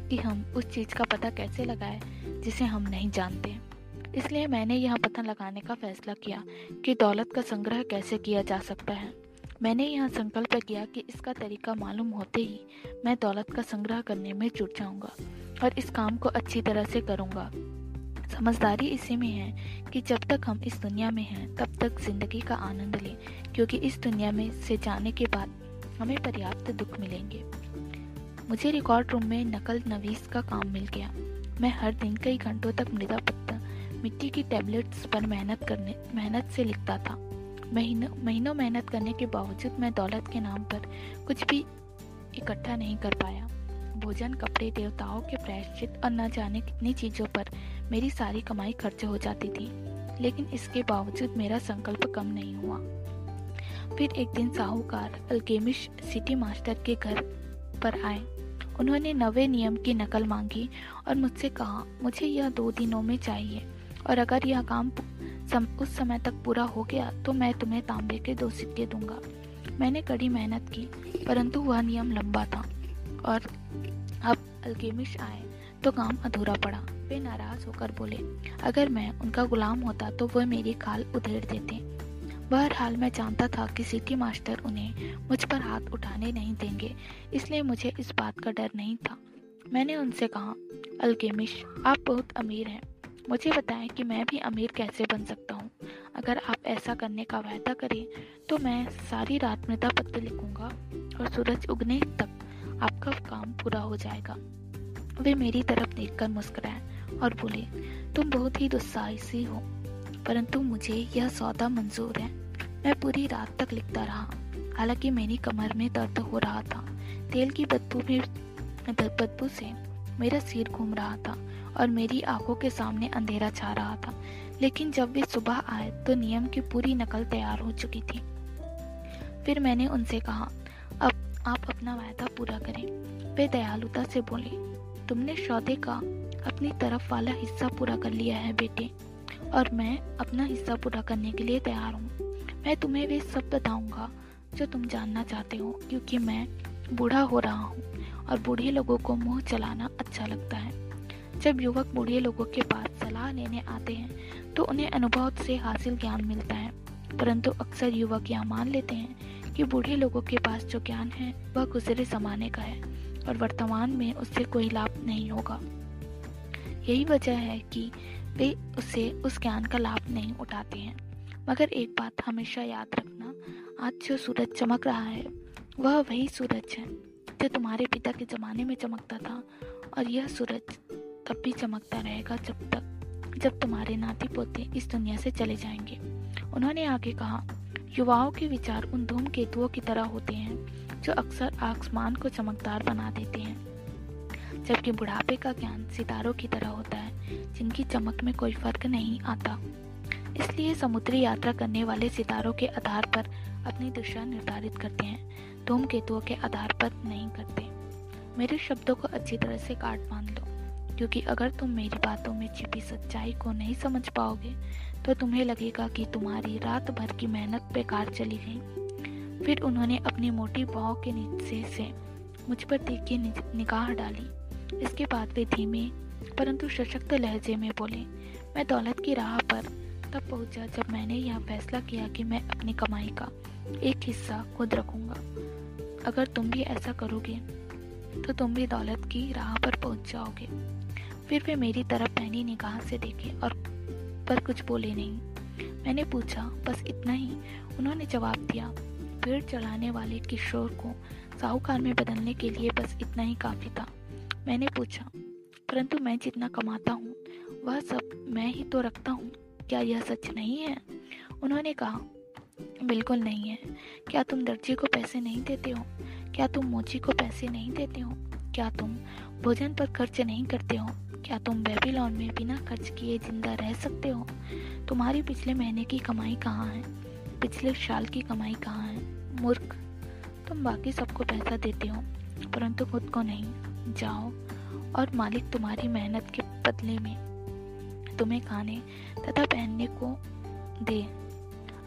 A: कि हम उस चीज़ का पता कैसे लगाएँ जिसे हम नहीं जानते। इसलिए मैंने यह पता लगाने का फैसला किया कि दौलत का संग्रह कैसे किया जा सकता है। मैंने यह संकल्प किया कि इसका तरीका मालूम होते ही मैं दौलत का संग्रह करने में जुट जाऊँगा और इस काम को अच्छी तरह से करूँगा। समझदारी इसी में है कि जब तक हम इस दुनिया में हैं, तब तक ज़िंदगी का आनंद लें, क्योंकि इस दुनिया में से जाने के बाद हमें पर्याप्त दुख मिलेंगे। मुझे रिकॉर्ड रूम में नकल नवीस का काम मिल गया। मैं हर दिन कई घंटों तक मृदा पत्ता मिट्टी की टैबलेट्स पर मेहनत करने, मेहनत से लिखता था। महीनों महीनों मेहनत करने के बावजूद मैं दौलत के नाम पर कुछ भी इकट्ठा नहीं कर पाया। भोजन, कपड़े, देवताओं के प्रायश्चित और न जाने कितनी चीज़ों पर मेरी सारी कमाई खर्च हो जाती थी। लेकिन इसके बावजूद मेरा संकल्प कम नहीं हुआ। फिर एक दिन साहूकार अल्केमिश सिटी मास्टर के घर पर आए। उन्होंने नवे नियम की नकल मांगी और मुझसे कहा मुझे यह दो दिनों में चाहिए और अगर यह काम सम, उस समय तक पूरा हो गया तो मैं तुम्हें तांबे के दो सिक्के दूँगा। मैंने कड़ी मेहनत की परंतु वह नियम लंबा था और अब अल्केमिश आए तो काम अधूरा पड़ा। वे नाराज़ होकर बोले अगर मैं उनका गुलाम होता तो वह मेरी खाल उधेड़ देते। बहरहाल मैं जानता था कि सिटी मास्टर उन्हें मुझ पर हाथ उठाने नहीं देंगे, इसलिए मुझे इस बात का डर नहीं था। मैंने उनसे कहा अल्केमिश आप बहुत अमीर हैं। मुझे बताएँ कि मैं भी अमीर कैसे बन सकता हूँ? अगर आप ऐसा करने का वायदा करें तो मैं सारी रात मृदा पत्र लिखूँगा और सूरज उगने तक आपका काम पूरा हो जाएगा। वे मेरी तरफ़ देखकर मुस्कुराए और बोले, तुम बहुत ही दुस्साहसी हो। परंतु मुझे यह सौदा मंजूर है। मैं पूरी रात तक लिखता रहा। हालाँकि मेरी कमर में दर्द हो रहा था। तेल की बदबू में बदबू से मेरा सिर घूम रहा था और मेरी आँखों के सामने अंधेरा छा रहा था। लेकिन जब वे सुबह आए तो नियम की पूरी नकल तैयार हो चुकी थी। फिर मैंने उनसे कहा, अब आप अपना वायदा पूरा करें। वे दयालुता से बोले, तुमने सौदे का अपनी तरफ़ वाला हिस्सा पूरा कर लिया है बेटे। और मैं अपना हिस्सा पूरा करने के लिए तैयार हूँ। मैं तुम्हें वे सब बताऊँगा जो तुम जानना चाहते हो, क्योंकि मैं बूढ़ा हो रहा हूँ और बूढ़े लोगों को मुँह चलाना अच्छा लगता है। जब युवक बूढ़े लोगों के पास सलाह लेने आते हैं तो उन्हें अनुभव से हासिल ज्ञान मिलता है। परंतु अक्सर युवक यह मान लेते हैं कि बूढ़े लोगों के पास जो ज्ञान है, वह गुजरे जमाने का है और वर्तमान में उससे कोई लाभ नहीं होगा। यही वजह है कि वे उसे उस ज्ञान का लाभ नहीं उठाते हैं। मगर एक बात हमेशा याद रखना, आज जो सूरज चमक रहा है, वह वही सूरज है, जो तुम्हारे पिता के जमाने में चमकता था, और यह सूरज तब भी चमकता रहेगा जब तक, जब तुम्हारे नाती पोते इस दुनिया से चले जाएँगे। उन्होंने आगे कहा, युवाओं के विचार उन धूम केतुओं की तरह होते हैं, जो अक्सर आसमान को चमकदार बना देते हैं। जबकि बुढ़ापे का ज्ञान सितारों की तरह होता है, जिनकी चमक में कोई फ़र्क नहीं आता। इसलिए समुद्री यात्रा करने वाले सितारों के आधार पर अपनी दिशा निर्धारित करते हैं धूम केतुओं के आधार पर नहीं करते। मेरे शब्दों को अच्छी तरह से काट बाँध लो, क्योंकि अगर तुम मेरी बातों में छिपी सच्चाई को नहीं समझ पाओगे तो तुम्हें लगेगा कि तुम्हारी रात भर की मेहनत बेकार चली गई। फिर उन्होंने अपनी मोटी बाहों के नीचे से मुझ पर तीखी निगाह डाली। इसके बाद वे धीमे, परंतु सशक्त लहजे में बोले, मैं दौलत की राह पर तब पहुँचा जब मैंने यह फैसला किया कि मैं अपनी कमाई का एक हिस्सा खुद रखूँगा। अगर तुम भी ऐसा करोगे तो तुम भी दौलत की राह पर पहुँच जाओगे फिर वे मेरी तरफ़ पहनी निगाह से देखे और पर कुछ बोले नहीं। मैंने पूछा, बस इतना ही? उन्होंने जवाब दिया, पेड़ चलाने वाले किशोर को साहूकार में बदलने के लिए बस इतना ही काफ़ी था। मैंने पूछा, परंतु मैं जितना कमाता हूँ, वह सब मैं ही तो रखता हूँ। क्या यह सच नहीं है? उन्होंने कहा, बिल्कुल नहीं है। क्या तुम दर्जी को पैसे नहीं देते हो? क्या तुम मोची को पैसे नहीं देते हो? क्या तुम भोजन पर खर्च नहीं करते हो? क्या तुम बेबीलोन में बिना खर्च किए ज़िंदा रह सकते हो? तुम्हारी पिछले महीने की कमाई कहाँ है? पिछले साल की कमाई कहाँ है? मूर्ख, तुम बाकी सबको पैसा देते हो, परंतु खुद को नहीं। जाओ और मालिक तुम्हारी मेहनत के बदले में तुम्हें खाने तथा पहनने को दे।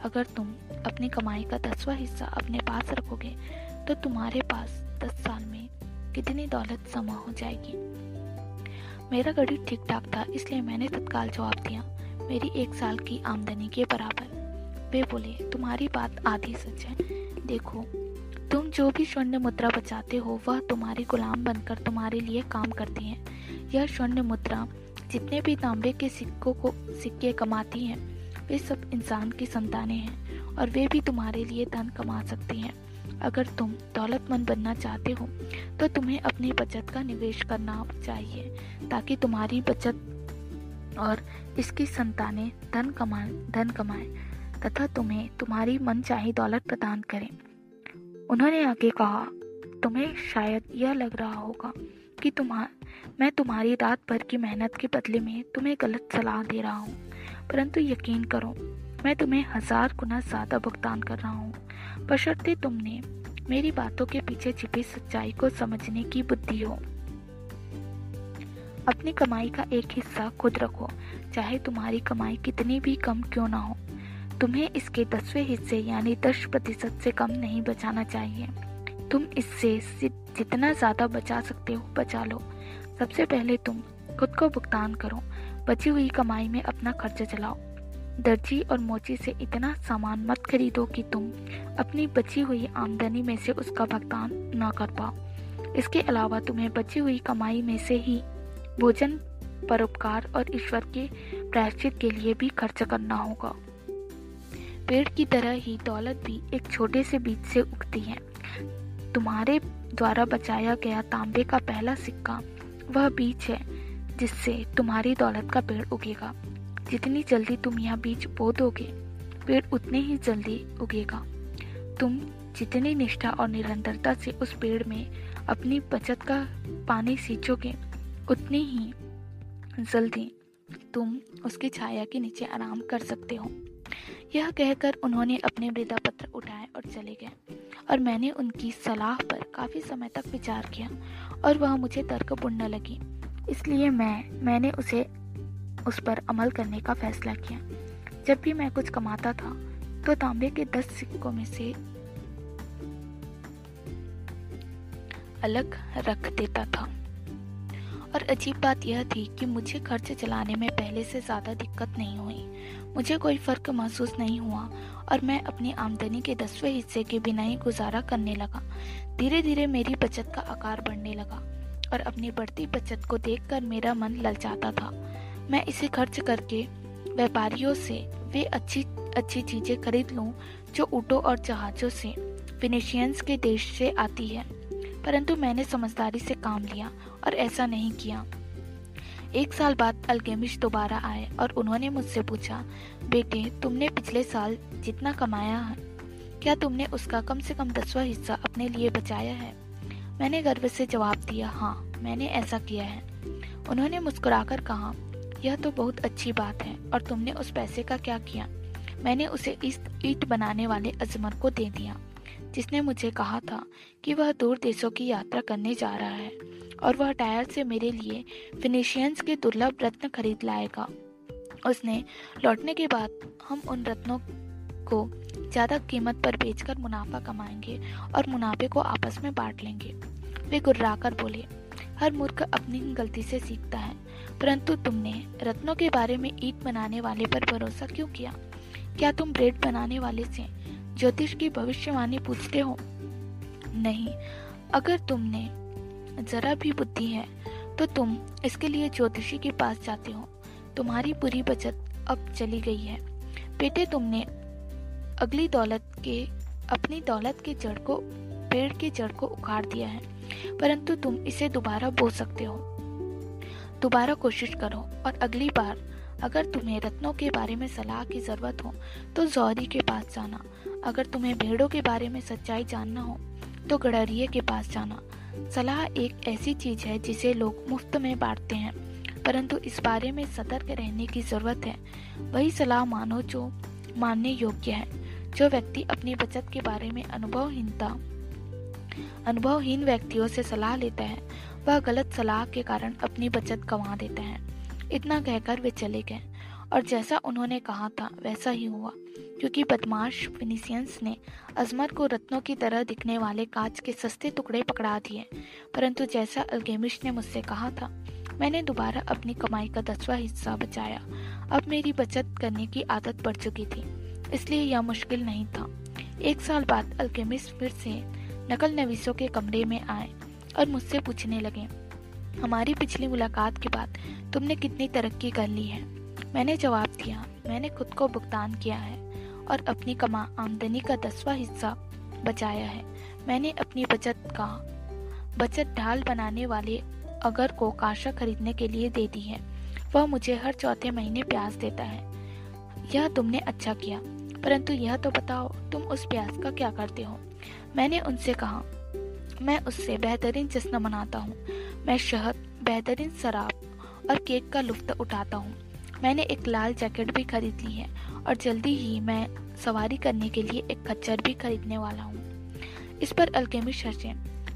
A: अगर तुम अपनी कमाई का दसवां हिस्सा अपने पास रखोगे तो तुम्हारे पास दस साल में कितनी दौलत जमा हो जाएगी? मेरा गणित ठीक ठाक था, इसलिए मैंने तत्काल जवाब दिया। मेरी एक साल की आमदनी के बराबर। वे बोले, तुम्हारी बात आधी सच है। देखो तुम जो भी स्वर्ण मुद्रा बचाते हो, वह तुम्हारी गुलाम बनकर तुम्हारे लिए काम करती हैं। यह स्वर्ण मुद्रा जितने भी तांबे के सिक्कों को, सिक्के कमाती हैं, वे सब इंसान की संतानें हैं और वे भी तुम्हारे लिए धन कमा सकती हैं। अगर तुम दौलतमंद बनना चाहते हो तो तुम्हें अपनी बचत का निवेश करना चाहिए, ताकि तुम्हारी बचत और इसकी संतानें धन कमाए धन कमाएँ, तथा तुम्हें तुम्हारी मन चाही दौलत प्रदान करें। उन्होंने आगे कहा, तुम्हें शायद यह लग रहा होगा कि तुम्हार, मैं तुम्हारी रात भर की मेहनत के बदले में तुम्हें गलत सलाह दे रहा हूँ। परंतु यकीन करो, मैं तुम्हें हज़ार गुना ज़्यादा भुगतान कर रहा हूँ। बशर्ते तुमने मेरी बातों के पीछे छिपी सच्चाई को समझने की बुद्धि हो। अपनी कमाई का एक हिस्सा खुद रखो, चाहे तुम्हारी कमाई कितनी भी कम क्यों ना हो। तुम्हें इसके दसवें हिस्से यानी दस प्रतिशत से कम नहीं बचाना चाहिए। तुम इससे जितना ज़्यादा बचा सकते हो, बचा लो। सबसे पहले तुम खुद को भुगतान करो। बची हुई कमाई में अपना खर्च चलाओ। दर्जी और मोची से इतना सामान मत खरीदो कि तुम अपनी बची हुई आमदनी में से उसका भुगतान न कर पाओ। इसके अलावा तुम्हें बची हुई कमाई में से ही भोजन, परोपकार और ईश्वर के प्रायश्चित के लिए भी खर्च करना होगा। पेड़ की तरह ही दौलत भी एक छोटे से बीज से उगती है। तुम्हारे द्वारा बचाया गया तांबे का पहला सिक्का वह बीज है, जिससे तुम्हारी दौलत का पेड़ उगेगा। जितनी जल्दी तुम यह बीज बो दोगे पेड़ उतने ही जल्दी उगेगा। तुम जितनी निष्ठा और निरंतरता से उस पेड़ में अपनी बचत का पानी सींचोगे, उतनी ही जल्दी तुम उसकी छाया के नीचे आराम कर सकते हो। यह कहकर उन्होंने अपने वृद्धा पत्र उठाए और चले गए। और मैंने उनकी सलाह पर काफ़ी समय तक विचार किया और वह मुझे तर्क बुनने लगी। इसलिए मैं, मैंने उसे, उस पर अमल करने का फैसला किया। जब भी मैं कुछ कमाता था तो तांबे के दस सिक्कों में से अलग रख देता था। और अजीब बात यह थी कि मुझे खर्च चलाने में पहले से ज़्यादा दिक्कत नहीं हुई। मुझे कोई फ़र्क महसूस नहीं हुआ और मैं अपनी आमदनी के दसवें हिस्से के बिना ही गुजारा करने लगा। धीरे धीरे मेरी बचत का आकार बढ़ने लगा और अपनी बढ़ती बचत को देखकर मेरा मन ललचाता था। मैं इसे खर्च करके व्यापारियों से वे अच्छी अच्छी चीज़ें खरीद लूँ जो ऊँटों और जहाज़ों से फिनिशियंस के देश से आती है। परंतु मैंने समझदारी से काम लिया और ऐसा नहीं किया। एक साल बाद अलगेमिश दोबारा आए और उन्होंने मुझसे पूछा, बेटे, तुमने पिछले साल जितना कमाया है, क्या तुमने उसका कम से कम दसवा हिस्सा अपने लिए बचाया है? मैंने गर्व से जवाब दिया हाँ मैंने ऐसा किया है। उन्होंने मुस्कुराकर कहा, यह तो बहुत अच्छी बात है और तुमने उस पैसे का क्या किया? मैंने उसे इस ईट बनाने वाले अजमर को दे दिया, जिसने मुझे कहा था कि वह दूर देशों की यात्रा करने जा रहा है। और वह टायर से मेरे लिए फिनिशियंस के दुर्लभ रत्न खरीद लाएगा। उसने लौटने के बाद हम उन रत्नों को ज़्यादा कीमत पर बेचकर मुनाफा कमाएँगे और मुनाफे को आपस में बांट लेंगे। वे गुर्राकर बोले, हर मूर्ख अपनी गलती से सीखता है, परंतु तुमने रत्नों के बारे में ईट बनाने वाले पर भरोसा क्यों किया? क्या तुम ब्रेड बनाने वाले से ज्योतिष की भविष्यवाणी पूछते हो? नहीं, अगर तुमने जरा भी बुद्धि है तो तुम इसके लिए ज्योतिषी के पास जाते हो। तुम्हारी पूरी बचत अब चली गई है। बेटे, तुमने अगली दौलत के, अपनी दौलत के जड़ को, पेड़ के जड़ को उखाड़ दिया है, परंतु तुम इसे दोबारा बो सकते हो। दोबारा कोशिश करो, और अगली बार अगर तुम्हें रत्नों के बारे में सलाह की ज़रूरत हो तो जौहरी के पास जाना। अगर तुम्हें भेड़ों के बारे में सच्चाई जानना हो तो गडरिये के पास जाना। सलाह एक ऐसी चीज़ है जिसे लोग मुफ़्त में बांटते हैं, परंतु इस बारे में सतर्क रहने की ज़रूरत है। वही सलाह मानो जो मानने योग्य है, जो व्यक्ति अपनी बचत के बारे में अनुभवहीनता, अनुभवहीन व्यक्तियों से सलाह लेता है, वह गलत सलाह के कारण अपनी बचत गंवा देता है। इतना कहकर वे चले गए। और जैसा उन्होंने कहा था, वैसा ही हुआ, क्योंकि बदमाश फिनिशियंस ने अजमर को रत्नों की तरह दिखने वाले कांच के सस्ते टुकड़े पकड़ा दिए। परंतु जैसा अल्गेमिश ने मुझसे कहा था, मैंने दोबारा अपनी कमाई का दसवां हिस्सा बचाया। अब मेरी बचत करने की आदत पड़ चुकी थी, इसलिए यह मुश्किल नहीं था। एक साल बाद अल्केमिस्ट फिर से नकल नवीसों के कमरे में आए और मुझसे पूछने लगे, हमारी पिछली मुलाकात के बाद तुमने कितनी तरक्की कर ली है? मैंने जवाब दिया, मैंने खुद को भुगतान किया है और अपनी कमा आमदनी का दसवां हिस्सा बचाया है। मैंने अपनी बचत का, बचत ढाल बनाने वाले अगर को काशा खरीदने के लिए दे दी है, वह मुझे हर चौथे महीने प्याज देता है। यह तुमने अच्छा किया, परंतु यह तो बताओ तुम उस प्याज का क्या करते हो? मैंने उनसे कहा, मैं उससे बेहतरीन जश्न मनाता हूँ, मैं शहद, बेहतरीन शराब और केक का लुफ्त उठाता हूँ। मैंने एक लाल जैकेट भी खरीद ली है और जल्दी ही मैं सवारी करने के लिए एक खच्चर भी खरीदने वाला हूँ। इस पर अलकेमी हंसे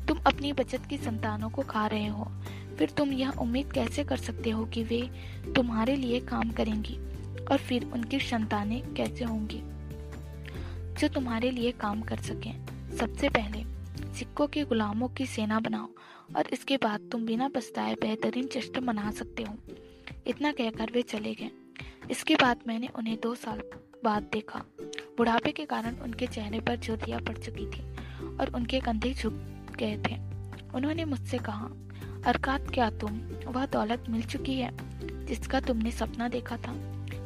A: तुम अपनी बचत की संतानों को खा रहे हो। फिर तुम यह उम्मीद कैसे कर सकते हो कि वे तुम्हारे लिए काम करेंगी और फिर उनकी संतानें कैसे होंगी? जो तुम्हारे लिए काम कर सकें। सबसे पहले, सिक्कों के गुलामों की सेना बनाओ और इसके बाद तुम बिना पछताए बेहतरीन जश्न मना सकते हो। इतना कहकर वे चले गए। इसके बाद मैंने उन्हें दो साल बाद देखा। बुढ़ापे के कारण उनके चेहरे पर ज्योतियाँ पड़ चुकी थी और उनके कंधे झुक गए थे। उन्होंने मुझसे कहा, अरकात, क्या तुम, वह दौलत मिल चुकी है, जिसका तुमने सपना देखा था?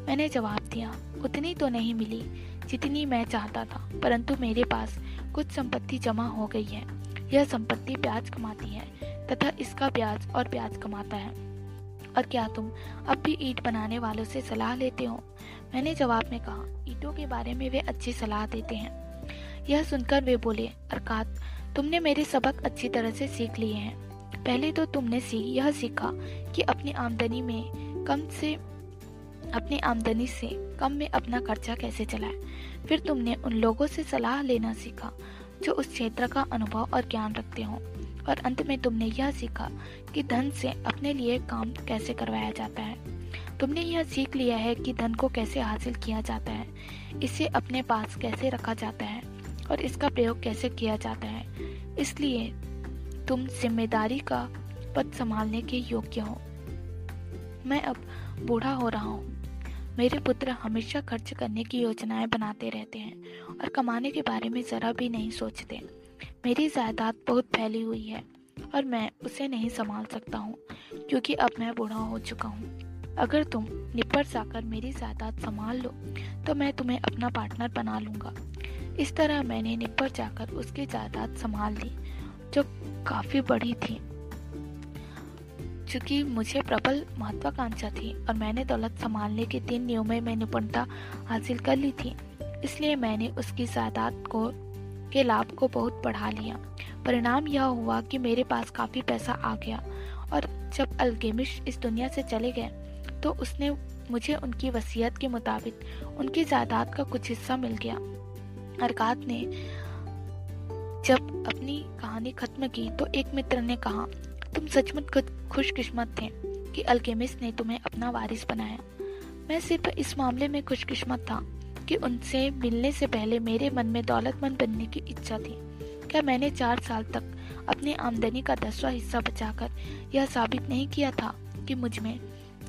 A: मैंने जवाब दिया, उतनी तो नहीं मिली, जितनी मैं चाहता था, परंतु मेरे पास कुछ संपत्ति जमा हो गई है। यह संपत्ति ब्याज कमाती है, तथा इसका ब्याज और ब्याज कमाता है। और क्या तुम अब भी ईट बनाने वालों से सलाह लेते हो? मैंने जवाब में कहा, ईटों के बारे में वे अच्छी सलाह देते हैं। यह सुनकर वे बोले, अरकात, तुमने मेरे सबक अच्छी तरह से सीख लिए हैं। पहले तो तुमने सी, यह सीखा कि अपनी आमदनी में कम से, अपनी आमदनी से कम में अपना खर्चा कैसे चलाए। फिर तुमने उन लोगों से सलाह लेना सीखा, जो उस क्षेत्र का अनुभव और ज्ञान रखते हो। और अंत में तुमने यह सीखा कि धन से अपने लिए काम कैसे करवाया जाता है। तुमने यह सीख लिया है कि धन को कैसे हासिल किया जाता है, इसे अपने पास कैसे रखा जाता है और इसका प्रयोग कैसे किया जाता है। इसलिए तुम ज़िम्मेदारी का पद संभालने के योग्य हो। मैं अब बूढ़ा हो रहा हूँ। मेरे पुत्र हमेशा खर्च करने की योजनाएँ बनाते रहते हैं और कमाने के बारे में ज़रा भी नहीं सोचते। मेरी जायदाद बहुत फैली हुई है और मैं उसे नहीं संभाल सकता हूँ, क्योंकि अब मैं बूढ़ा हो चुका हूँ। अगर तुम निपट जाकर मेरी जायदाद संभाल लो तो मैं तुम्हें अपना पार्टनर बना लूँगा। इस तरह मैंने निपट जाकर उसकी जायदाद संभाल ली, जो काफ़ी बड़ी थी, चूँकि मुझे प्रबल महत्वाकांक्षा थी और मैंने दौलत संभालने के तीन नियमों में निपुणता हासिल कर ली थी। इसलिए मैंने उसकी जायदाद को के लाभ को बहुत बढ़ा लिया। परिणाम यह हुआ कि मेरे पास काफ़ी पैसा आ गया और जब अलगेमिश इस दुनिया से चले गए तो उसने मुझे उनकी वसीयत के मुताबिक उनकी जायदाद का कुछ हिस्सा मिल गया। अरकात ने जब अपनी कहानी खत्म की तो एक मित्र ने कहा, तुम सचमुच खुशकिस्मत थे कि अल्केमिस्ट ने तुम्हें अपना वारिस बनाया। मैं सिर्फ़ इस मामले में खुशकिस्मत था। कि उनसे मिलने से पहले मेरे मन में दौलतमंद बनने की इच्छा थी। क्या मैंने चार साल तक अपनी आमदनी का दसवां हिस्सा बचाकर यह साबित नहीं किया था कि मुझमें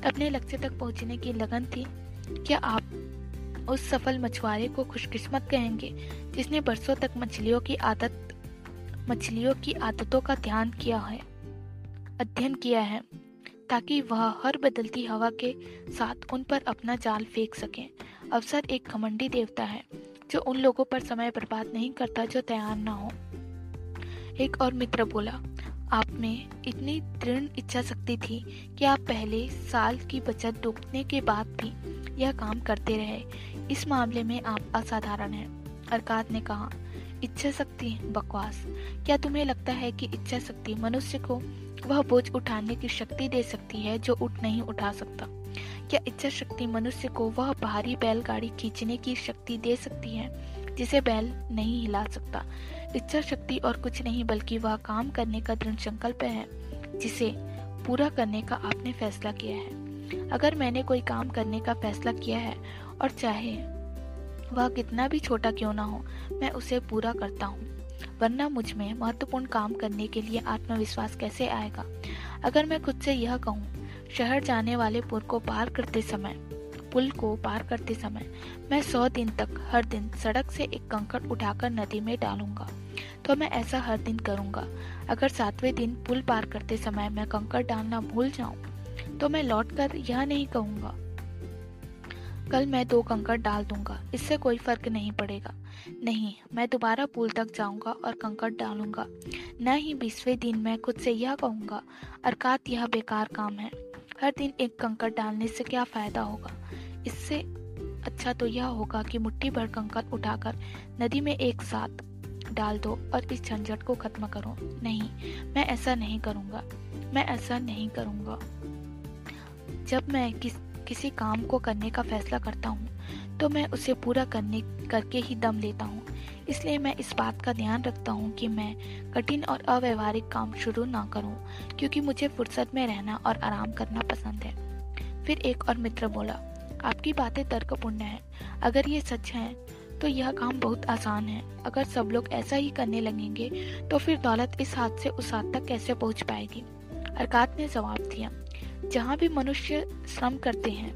A: अपने लक्ष्य तक पहुँचने की लगन थी? क्या आप उस सफल मछुआरे को खुशकिस्मत कहेंगे जिसने बरसों तक मछलियों की आदत, मछलियों की आदतों का ध्यान किया है, अध्ययन किया है, ताकि वह हर बदलती हवा के साथ उन पर अपना जाल फेंक सके? अवसर एक घमंडी देवता है, जो उन लोगों पर समय बर्बाद नहीं करता जो तैयार ना हो। एक और मित्र बोला, आप में इतनी दृढ़ इच्छा शक्ति थी कि आप पहले साल की बचत डूबने के बाद भी यह काम करते रहे। इस मामले में आप असाधारण हैं। अरकात ने कहा इच्छा शक्ति बकवास। क्या तुम्हें लगता है कि इच्छा शक्ति मनुष्य को वह बोझ उठाने की शक्ति दे सकती है जो उठ नहीं उठा सकता? क्या इच्छा शक्ति मनुष्य को वह भारी बैलगाड़ी खींचने की शक्ति दे सकती है, जिसे बैल नहीं हिला सकता? इच्छा शक्ति और कुछ नहीं, बल्कि वह काम करने का दृढ़ संकल्प है, जिसे पूरा करने का आपने फैसला किया है। अगर मैंने कोई काम करने का फैसला किया है और चाहे वह कितना भी छोटा क्यों ना हो, मैं उसे पूरा करता हूँ, वरना मुझमें महत्वपूर्ण काम करने के लिए आत्मविश्वास कैसे आएगा? अगर मैं खुद से यह कहूँ शहर जाने वाले पुल को पार करते समय, पुल को पार करते समय मैं सौ दिन तक हर दिन सड़क से एक कंकड़ उठाकर नदी में डालूँगा। तो मैं ऐसा हर दिन करूँगा। अगर सातवें दिन पुल पार करते समय मैं कंकड़ डालना भूल जाऊँ तो मैं लौटकर यह नहीं कहूँगा। कल मैं दो कंकड़ डाल दूँगा। इससे कोई फ़र्क नहीं पड़ेगा। नहीं, मैं दोबारा पुल तक जाऊँगा और कंकड़ डालूँगा। न ही बीसवें दिन मैं खुद से यह कहूँगा, अर्थात यह बेकार काम है। हर दिन एक कंकड़ डालने से क्या फ़ायदा होगा? इससे अच्छा तो यह होगा कि मुट्ठी भर कंकड़ उठाकर नदी में एक साथ डाल दो और इस झंझट को खत्म करो। नहीं, मैं ऐसा नहीं करूँगा। मैं ऐसा नहीं करूँगा। जब मैं किस, किसी काम को करने का फैसला करता हूँ तो मैं उसे पूरा करने, करके ही दम लेता हूँ। इसलिए मैं इस बात का ध्यान रखता हूँ कि मैं कठिन और अव्यवहारिक काम शुरू ना करूँ, क्योंकि मुझे फुर्सत में रहना और आराम करना पसंद है। फिर एक और मित्र बोला, आपकी बातें तर्कपूर्ण है। अगर ये सच है तो यह काम बहुत आसान है। अगर सब लोग ऐसा ही करने लगेंगे तो फिर दौलत इस हाथ से उस हाथ तक कैसे पहुँच पाएगी? अरकात ने जवाब दिया, जहाँ भी मनुष्य श्रम करते हैं,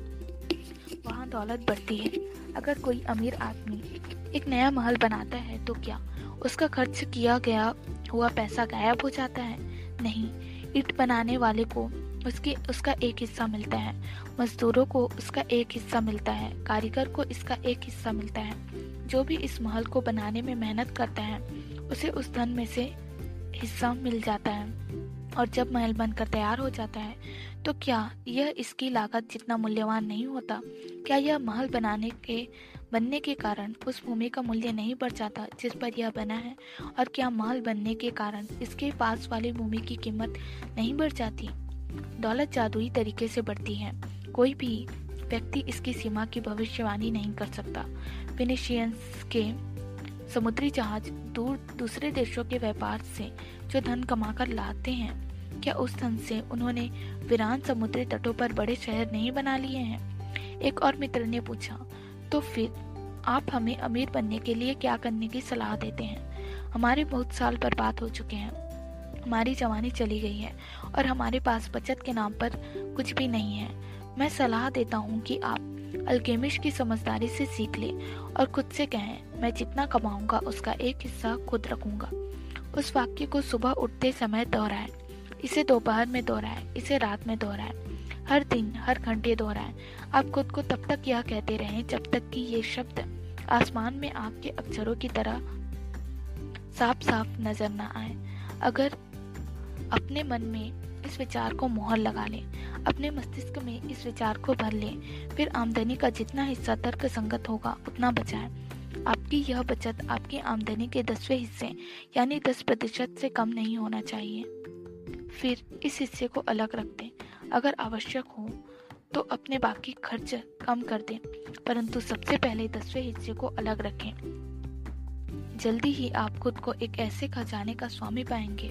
A: वहाँ दौलत बढ़ती है। अगर कोई अमीर आदमी एक नया महल बनाता है तो क्या उसका खर्च किया गया हुआ पैसा गायब हो जाता है? नहीं, ईट बनाने वाले को उसकी, उसका एक हिस्सा मिलता है। मजदूरों को उसका एक हिस्सा मिलता है, कारीगर को इसका एक हिस्सा मिलता है। जो भी इस महल को बनाने में मेहनत करता है, उसे उस धन में से हिस्सा मिल जाता है। और जब महल बनकर तैयार हो जाता है तो क्या यह इसकी लागत जितना मूल्यवान नहीं होता? क्या यह महल बनाने के बनने के कारण उस भूमि का मूल्य नहीं बढ़ जाता जिस पर यह बना है, और क्या महल बनने के कारण इसके पास वाली भूमि की कीमत नहीं बढ़ जाती? दौलत जादुई तरीके से बढ़ती है। कोई भी व्यक्ति इसकी सीमा की भविष्यवाणी नहीं कर सकता। फिनिशियंस के समुद्री जहाज़ दूर दूसरे देशों के व्यापार से जो धन कमाकर लाते हैं, क्या उस धन से उन्होंने वीरान समुद्री तटों पर बड़े शहर नहीं बना लिए हैं? एक और मित्र ने पूछा तो फिर आप हमें अमीर बनने के लिए क्या करने की सलाह देते हैं? हमारे बहुत साल बर्बाद हो चुके हैं। हमारी जवानी चली गई है और हमारे पास बचत के नाम पर कुछ भी नहीं है। मैं सलाह देता हूँ कि आप अल्केमिश की समझदारी से सीख ले और खुद से कहें, मैं जितना कमाऊँगा, उसका एक हिस्सा खुद रखूँगा। उस वाक्य को सुबह उठते समय दोहराए। इसे दोपहर में दोहराए, इसे रात में दोहराए। हर दिन, हर घंटे दोहराए आप खुद को तब तक यह कहते रहें, जब तक कि ये शब्द आसमान में आपके अक्षरों की तरह साफ़ साफ़ नज़र न आए। अगर अपने मन में इस विचार को मोहर लगा लें, अपने मस्तिष्क में इस विचार को भर लें, फिर आमदनी का जितना हिस्सा तर्क संगत होगा, उतना बचाएँ। आपकी यह बचत आपकी आमदनी के दसवें हिस्से, यानी दस प्रतिशत से कम नहीं होना चाहिए। फिर इस हिस्से को अलग रख दें। अगर आवश्यक हो तो अपने बाकी खर्च कम कर दें, परंतु सबसे पहले दसवें हिस्से को अलग रखें। जल्दी ही आप खुद को एक ऐसे खजाने का स्वामी पाएँगे,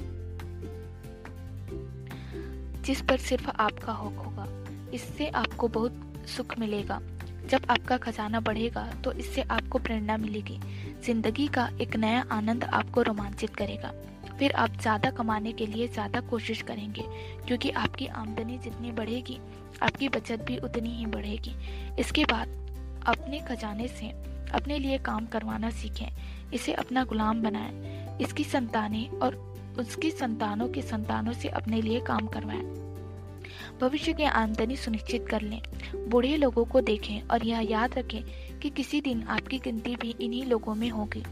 A: जिस पर सिर्फ़ आपका हक होगा। इससे आपको बहुत सुख मिलेगा। जब आपका खजाना बढ़ेगा तो इससे आपको प्रेरणा मिलेगी। ज़िंदगी का एक नया आनंद आपको रोमांचित करेगा। फिर आप ज़्यादा कमाने के लिए ज़्यादा कोशिश करेंगे, क्योंकि आपकी आमदनी जितनी बढ़ेगी, आपकी बचत भी उतनी ही बढ़ेगी। इसके बाद अपने खजाने से अपने लिए काम करवाना सीखें, इसे अपना गुलाम बनाएँ, इसकी संतानें और उसकी संतानों के संतानों से अपने लिए काम करवाएँ। भविष्य की आमदनी सुनिश्चित कर लें, बूढ़े लोगों को देखें और यह याद रखें कि किसी दिन आपकी गिनती भी इन्हीं लोगों में होगी।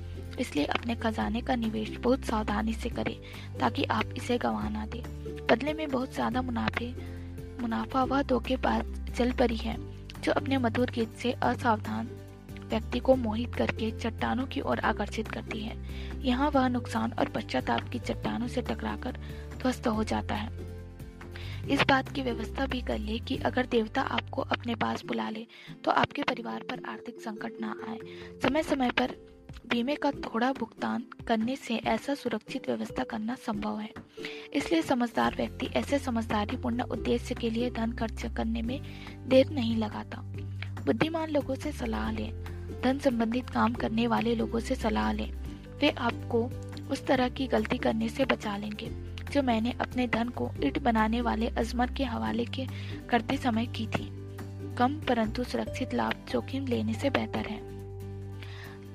A: इसलिए अपने खजाने का निवेश बहुत सावधानी से करें, ताकि आप इसे गंवा ना दें। बदले में बहुत ज़्यादा मुनाफे, मुनाफा वह धोखेबाज चल पड़ी है, जो अपने मधुर गीत से असावधान व्यक्ति को मोहित करके चट्टानों की ओर आकर्षित करती है। यहाँ वह नुकसान और पश्चाताप की चट्टानों से टकराकर ध्वस्त हो जाता है। इस बात की व्यवस्था भी कर ले कि अगर देवता आपको अपने पास बुला ले तो आपके परिवार पर आर्थिक संकट ना आए। समय समय पर बीमे का थोड़ा भुगतान करने से ऐसा सुरक्षित व्यवस्था करना संभव है। इसलिए समझदार व्यक्ति ऐसे समझदारी पूर्ण उद्देश्य के लिए धन खर्च करने में देर नहीं लगाता। बुद्धिमान लोगों से सलाह लें। धन संबंधित काम करने वाले लोगों से सलाह लें। वे आपको उस तरह की गलती करने से बचा लेंगे, जो मैंने अपने धन को ईट बनाने वाले अजमर के हवाले के करते समय की थी। कम परंतु सुरक्षित लाभ जोखिम लेने से बेहतर है।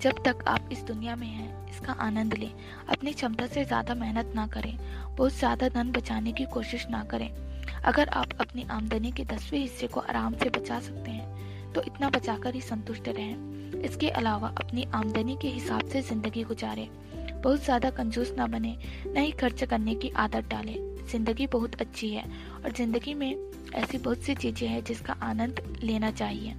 A: जब तक आप इस दुनिया में हैं, इसका आनंद लें। अपनी क्षमता से ज़्यादा मेहनत ना करें, बहुत ज़्यादा धन बचाने की कोशिश ना करें। अगर आप अपनी आमदनी के दसवें हिस्से को आराम से बचा सकते हैं तो इतना बचाकर ही संतुष्ट रहें। इसके अलावा अपनी आमदनी के हिसाब से ज़िंदगी गुजारें। बहुत ज़्यादा कंजूस ना बने, न ही खर्च करने की आदत डालें। ज़िंदगी बहुत अच्छी है और ज़िंदगी में ऐसी बहुत सी चीज़ें हैं जिसका आनंद लेना चाहिए।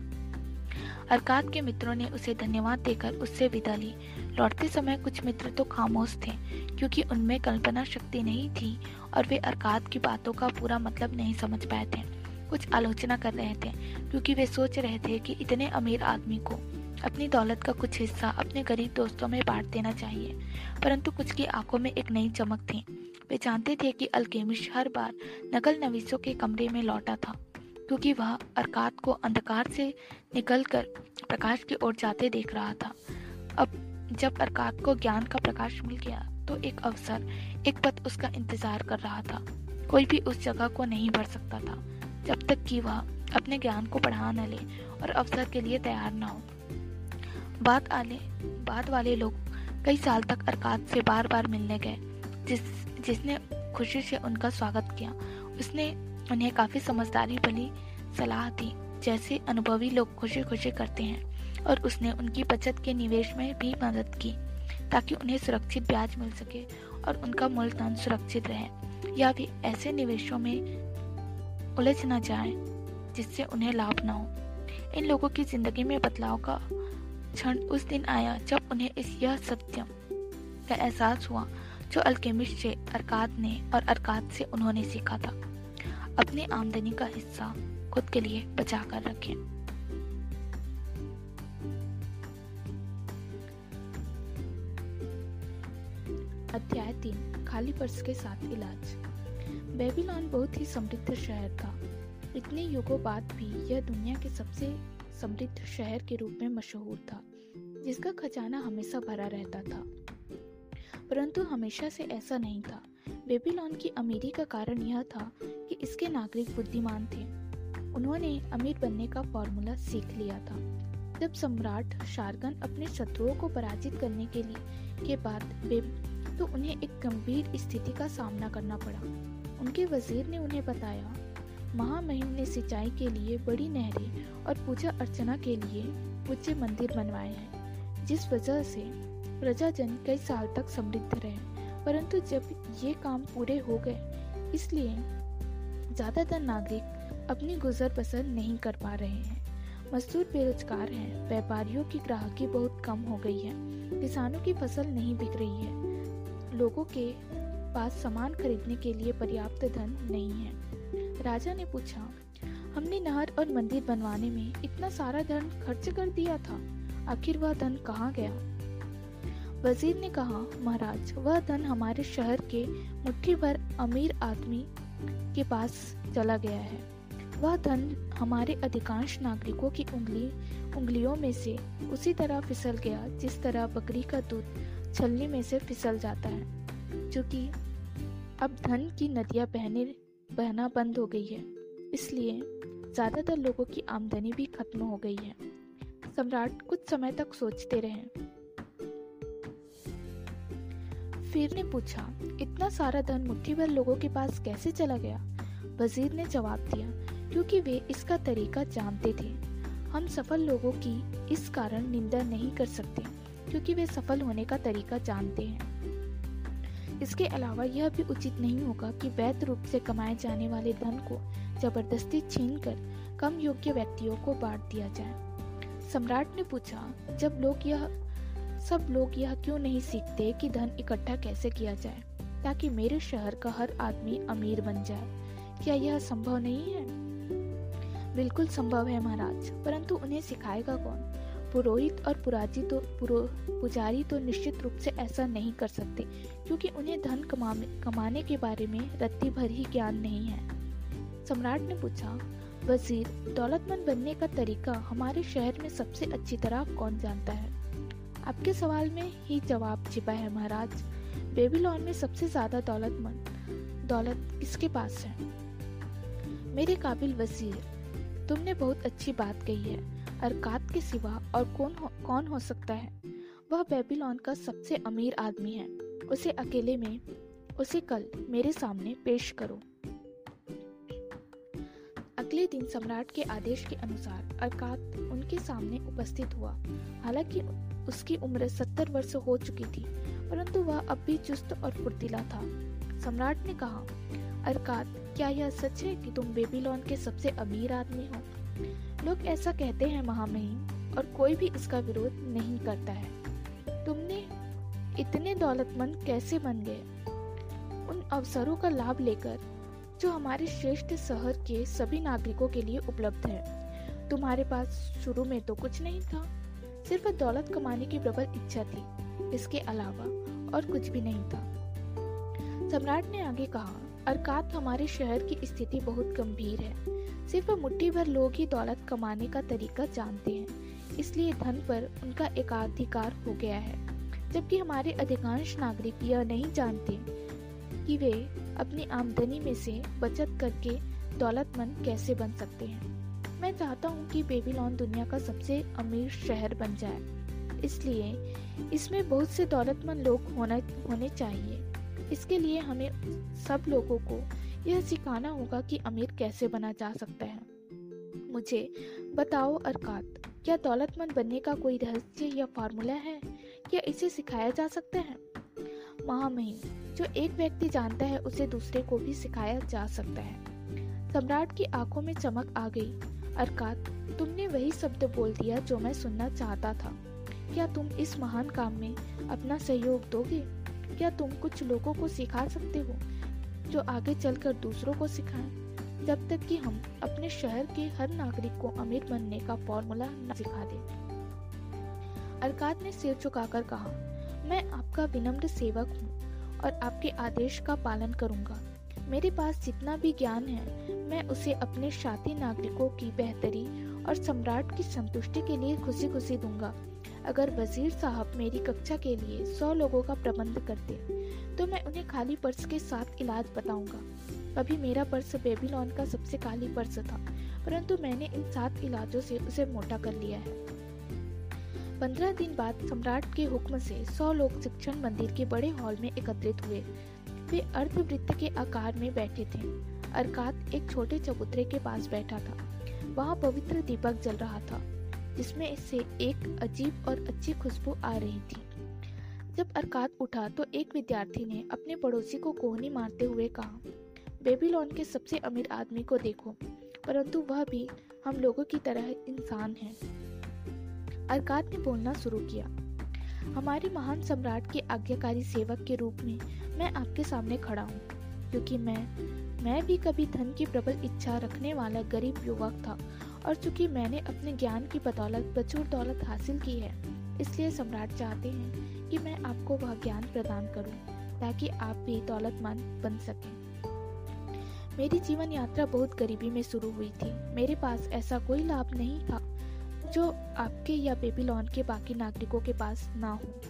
A: अरकात के मित्रों ने उसे धन्यवाद देकर उससे विदा ली। लौटते समय कुछ मित्र तो खामोश थे, क्योंकि उनमें कल्पना शक्ति नहीं थी और वे अरकात की बातों का पूरा मतलब नहीं समझ पाए थे। कुछ आलोचना कर रहे थे, क्योंकि वे सोच रहे थे कि इतने अमीर आदमी को अपनी दौलत का कुछ हिस्सा अपने गरीब दोस्तों में बांट देना चाहिए। परंतु कुछ की आँखों में एक नई चमक थी। वे जानते थे कि अल्केमिश हर बार नकल नवीसों के कमरे में लौटा था। क्योंकि वह अरकात को अंधकार से निकलकर प्रकाश की ओर जाते देख रहा था। अब जब अरकात को ज्ञान का प्रकाश मिल गया तो एक अवसर, एक पथ उसका इंतज़ार कर रहा था। कोई भी उस जगह को नहीं भर सकता था, जब तक कि वह अपने ज्ञान को बढ़ा न ले और अवसर के लिए तैयार न हो। बात आले, बाद वाले लोग कई साल तक अरकात से बार बार मिलने गए, जिस, जिसने खुशी से उनका स्वागत किया। उसने उन्हें काफ़ी समझदारी भली सलाह दी, जैसे अनुभवी लोग खुशी खुशी करते हैं, और उसने उनकी बचत के निवेश में भी मदद की, ताकि उन्हें सुरक्षित ब्याज मिल सके और उनका मूलधन सुरक्षित रहे। या भी ऐसे निवेशों में उलझ न जाए, जिससे उन्हें लाभ न हो। इन लोगों की ज़िंदगी में बदलाव का क्षण उस दिन आया जब उन्हें इस यह सत्य का एहसास हुआ, जो अल्केमिस्ट से अरकात ने और अरकात से उन्होंने सीखा था। अपनी आमदनी का हिस्सा खुद के लिए बचा कर रखें। अध्याय तीन, खाली पर्स के साथ इलाज। बेबीलोन बहुत ही समृद्ध शहर था। इतने युगों बाद भी यह दुनिया के सबसे समृद्ध शहर के रूप में मशहूर था, जिसका खजाना हमेशा भरा रहता था। परंतु हमेशा से ऐसा नहीं था। बेबीलोन की अमीरी का कारण यह था कि इसके नागरिक बुद्धिमान थे। उन्होंने अमीर बनने का फॉर्मूला सीख लिया था। जब सम्राट शारगन अपने शत्रुओं को पराजित करने के लिए, के बाद तो उन्हें एक गंभीर स्थिति का सामना करना पड़ा। उनके वज़ीर ने उन्हें बताया, महामहिम ने सिंचाई के लिए बड़ी नहरें और पूजा अर्चना के लिए ऊँचे मंदिर बनवाए हैं, जिस वजह से प्रजाजन कई साल तक समृद्ध रहे। परंतु जब ये काम पूरे हो गए, इसलिए ज़्यादातर नागरिक अपनी गुजर बसर नहीं कर पा रहे हैं। मजदूर बेरोजगार हैं, व्यापारियों की ग्राहकी बहुत कम हो गई है, किसानों की फ़सल नहीं बिक रही है, लोगों के पास सामान खरीदने के लिए पर्याप्त धन नहीं है। राजा ने पूछा, हमने नहर और मंदिर बनवाने में इतना सारा धन खर्च कर दिया था? आखिर वह धन कहाँ गया? वज़ीर ने कहा, महाराज, वह धन हमारे शहर के मुट्ठी भर अमीर आदमी के पास चला गया है। वह धन हमारे अधिकांश नागरिकों की उंगली, उंगलियों में से उसी तरह फिसल गया, जिस तरह बकरी का दूध छलनी में से फिसल जाता है क्योंकि अब धन की नदियाँ बहने, बहना बंद हो गई है। इसलिए ज़्यादातर लोगों की आमदनी भी खत्म हो गई है। सम्राट कुछ समय तक सोचते रहे। फिर ने पूछा, इतना सारा धन मुट्ठी भर लोगों के पास कैसे चला गया? वज़ीर ने जवाब दिया, क्योंकि वे इसका तरीका जानते थे। हम सफल लोगों की इस कारण निंदा नहीं कर सकते, क्योंकि वे सफल होने का तरीका जानते हैं। इसके अलावा यह भी उचित नहीं होगा कि वैध रूप से कमाए जाने वाले धन को ज़बरदस्ती छीन कर कम योग्य व्यक्तियों को बांट दिया जाए। सम्राट ने पूछा, जब लोग यह सब लोग यह क्यों नहीं सीखते कि धन इकट्ठा कैसे किया जाए ताकि मेरे शहर का हर आदमी अमीर बन जाए? क्या यह संभव नहीं है? बिल्कुल संभव है महाराज परंतु उन्हें सिखाएगा कौन? पुरोहित और पुराजी तो पुरो पुजारी तो निश्चित रूप से ऐसा नहीं कर सकते क्योंकि उन्हें धन कमा, कमाने के बारे में रत्ती भर ही ज्ञान नहीं है। सम्राट ने पूछा वज़ीर दौलतमंद बनने का तरीका हमारे शहर में सबसे अच्छी तरह कौन जानता है? आपके सवाल में ही जवाब छिपा है महाराज। बेबीलोन में सबसे ज़्यादा दौलतमंद दौलत किसके पास है? मेरे काबिल वज़ीर तुमने बहुत अच्छी बात कही है। अरकात के सिवा और कौन हो, कौन हो सकता है? वह बेबीलोन का सबसे अमीर आदमी है। उसे अकेले में उसे कल मेरे सामने पेश करो। अगले दिन सम्राट के आदेश के अनुसार अरकात उनके सामने उपस्थित हुआ। हालाँकि उसकी उम्र सत्तर वर्ष हो चुकी थी, परंतु वह अब भी चुस्त और फुर्तीला था। सम्राट ने कहा, अरकात, क्या यह सच है कि तुम बेबीलोन के सबसे अमीर आदमी हो? लोग ऐसा कहते हैं महामहिम और कोई भी इसका विरोध नहीं करता है। तुमने इतने दौलतमंद कैसे बन गए? उन अवसरों का लाभ लेकर जो हमारे श्रेष्ठ शहर के सभी नागरिकों के लिए उपलब्ध है। तुम्हारे पास शुरू में तो कुछ नहीं था, सिर्फ़ दौलत कमाने की प्रबल इच्छा थी, इसके अलावा और कुछ भी नहीं था। सम्राट ने आगे कहा, अरकात हमारे शहर की स्थिति बहुत गंभीर है। सिर्फ़ मुट्ठी भर लोग ही दौलत कमाने का तरीका जानते हैं, इसलिए धन पर उनका एकाधिकार हो गया है, जबकि हमारे अधिकांश नागरिक यह नहीं जानते कि वे अपनी आमदनी में से बचत करके दौलतमंद कैसे बन सकते हैं। मैं चाहता हूँ कि बेबीलोन दुनिया का सबसे अमीर शहर बन जाए। इसलिए इसमें बहुत से दौलतमंद लोग होना, होने चाहिए। इसके लिए हमें सब लोगों को यह सिखाना होगा कि अमीर कैसे बना जा सकता है। मुझे बताओ अरकात, क्या दौलतमंद बनने का कोई रहस्य या फार्मूला है? क्या इसे सिखाया जा सकता है? महामहिम जो एक व्यक्ति जानता है, उसे दूसरे को भी सिखाया जा सकता है। सम्राट की आँखों में चमक आ गई। अरकात, तुमने वही शब्द बोल दिया जो मैं सुनना चाहता था। क्या तुम इस महान काम में अपना सहयोग दोगे? क्या तुम कुछ लोगों को सिखा सकते हो, जो आगे चलकर दूसरों को सिखाएँ? जब तक कि हम अपने शहर के हर नागरिक को अमीर बनने का फॉर्मूला न सिखा दें। अरकात ने सिर झुकाकर कहा, मैं आपका विनम्र सेवक हूँ। और आपके आदेश का पालन करूँगा। मेरे पास जितना भी ज्ञान है, मैं उसे अपने साथी नागरिकों की बेहतरी और सम्राट की संतुष्टि के लिए खुशी खुशी दूँगा। अगर वज़ीर साहब मेरी कक्षा के लिए सौ लोगों का प्रबंध करते तो मैं उन्हें खाली पर्स के साथ इलाज बताऊँगा। कभी मेरा पर्स बेबीलोन का सबसे खाली पर्स था, परंतु मैंने इन सात इलाजों से उसे मोटा कर लिया है। पंद्रह दिन बाद सम्राट के हुक्म से सौ लोग शिक्षण मंदिर के बड़े हॉल में एकत्रित हुए। वे अर्धवृत्त के आकार में बैठे थे। अरकात एक छोटे चबूतरे के पास बैठा था। वहाँ पवित्र दीपक जल रहा था, जिसमें से एक अजीब और अच्छी खुशबू आ रही थी। जब अरकात उठा तो एक विद्यार्थी ने अपने पड़ोसी को कोहनी मारते हुए कहा, बेबीलोन के सबसे अमीर आदमी को देखो, परंतु वह भी हम लोगों की तरह इंसान है। अरकात ने बोलना शुरू किया। हमारे महान सम्राट के आज्ञाकारी सेवक के रूप में मैं आपके सामने खड़ा हूँ, क्योंकि मैं मैं भी कभी धन की प्रबल इच्छा रखने वाला गरीब युवक था और चूँकि मैंने अपने ज्ञान की बदौलत, प्रचुर दौलत हासिल की है, इसलिए सम्राट चाहते हैं कि मैं आपको वह ज्ञान प्रदान करूँ, ताकि आप भी दौलतमंद बन सकें। मेरी जीवन यात्रा बहुत गरीबी में शुरू हुई थी। मेरे पास ऐसा कोई लाभ नहीं था। जो आपके या बेबीलोन के बाकी नागरिकों के पास ना हो।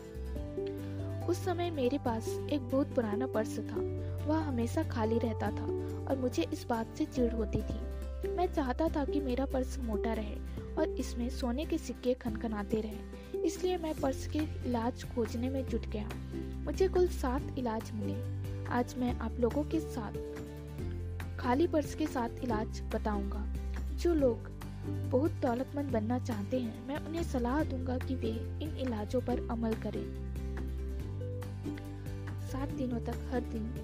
A: उस समय मेरे पास एक बहुत पुराना पर्स था। वह हमेशा खाली रहता था और मुझे इस बात से चिढ़ होती थी। मैं चाहता था कि मेरा पर्स मोटा रहे और इसमें सोने के सिक्के खनखनाते रहे। इसलिए मैं पर्स के इलाज खोजने में जुट गया। मुझे कुल सात इलाज मिले। आज मैं आप लोगों के साथ खाली पर्स के साथ इलाज बताऊँगा। जो लोग बहुत दौलतमंद बनना चाहते हैं। मैं उन्हें सलाह दूँगा कि वे इन इलाजों पर अमल करें। सात दिनों तक हर दिन।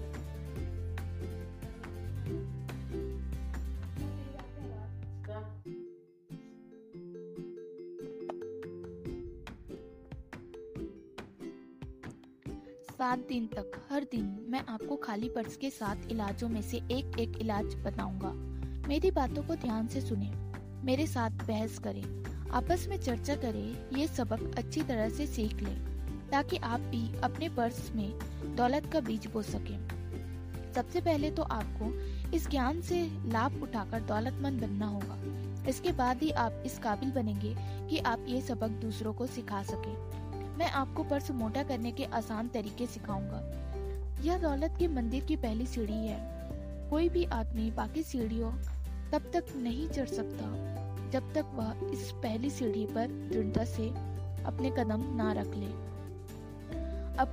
A: सात दिन तक हर दिन मैं आपको खाली पर्स के साथ इलाजों में से एक एक इलाज बताऊँगा। मेरी बातों को ध्यान से सुने। मेरे साथ बहस करें, आपस में चर्चा करें, ये सबक अच्छी तरह से सीख लें, ताकि आप भी अपने पर्स में दौलत का बीज बो सकें। सबसे पहले तो आपको इस ज्ञान से लाभ उठाकर दौलतमंद बनना होगा। इसके बाद ही आप इस काबिल बनेंगे कि आप ये सबक दूसरों को सिखा सकें। मैं आपको पर्स मोटा करने के आसान तरीके सिखाऊँगा। यह दौलत के मंदिर की पहली सीढ़ी है। कोई भी आदमी बाकी सीढ़ियों तब तक नहीं चढ़ सकता। जब तक वह इस पहली सीढ़ी पर दृढ़ता से अपने कदम ना रख ले। अब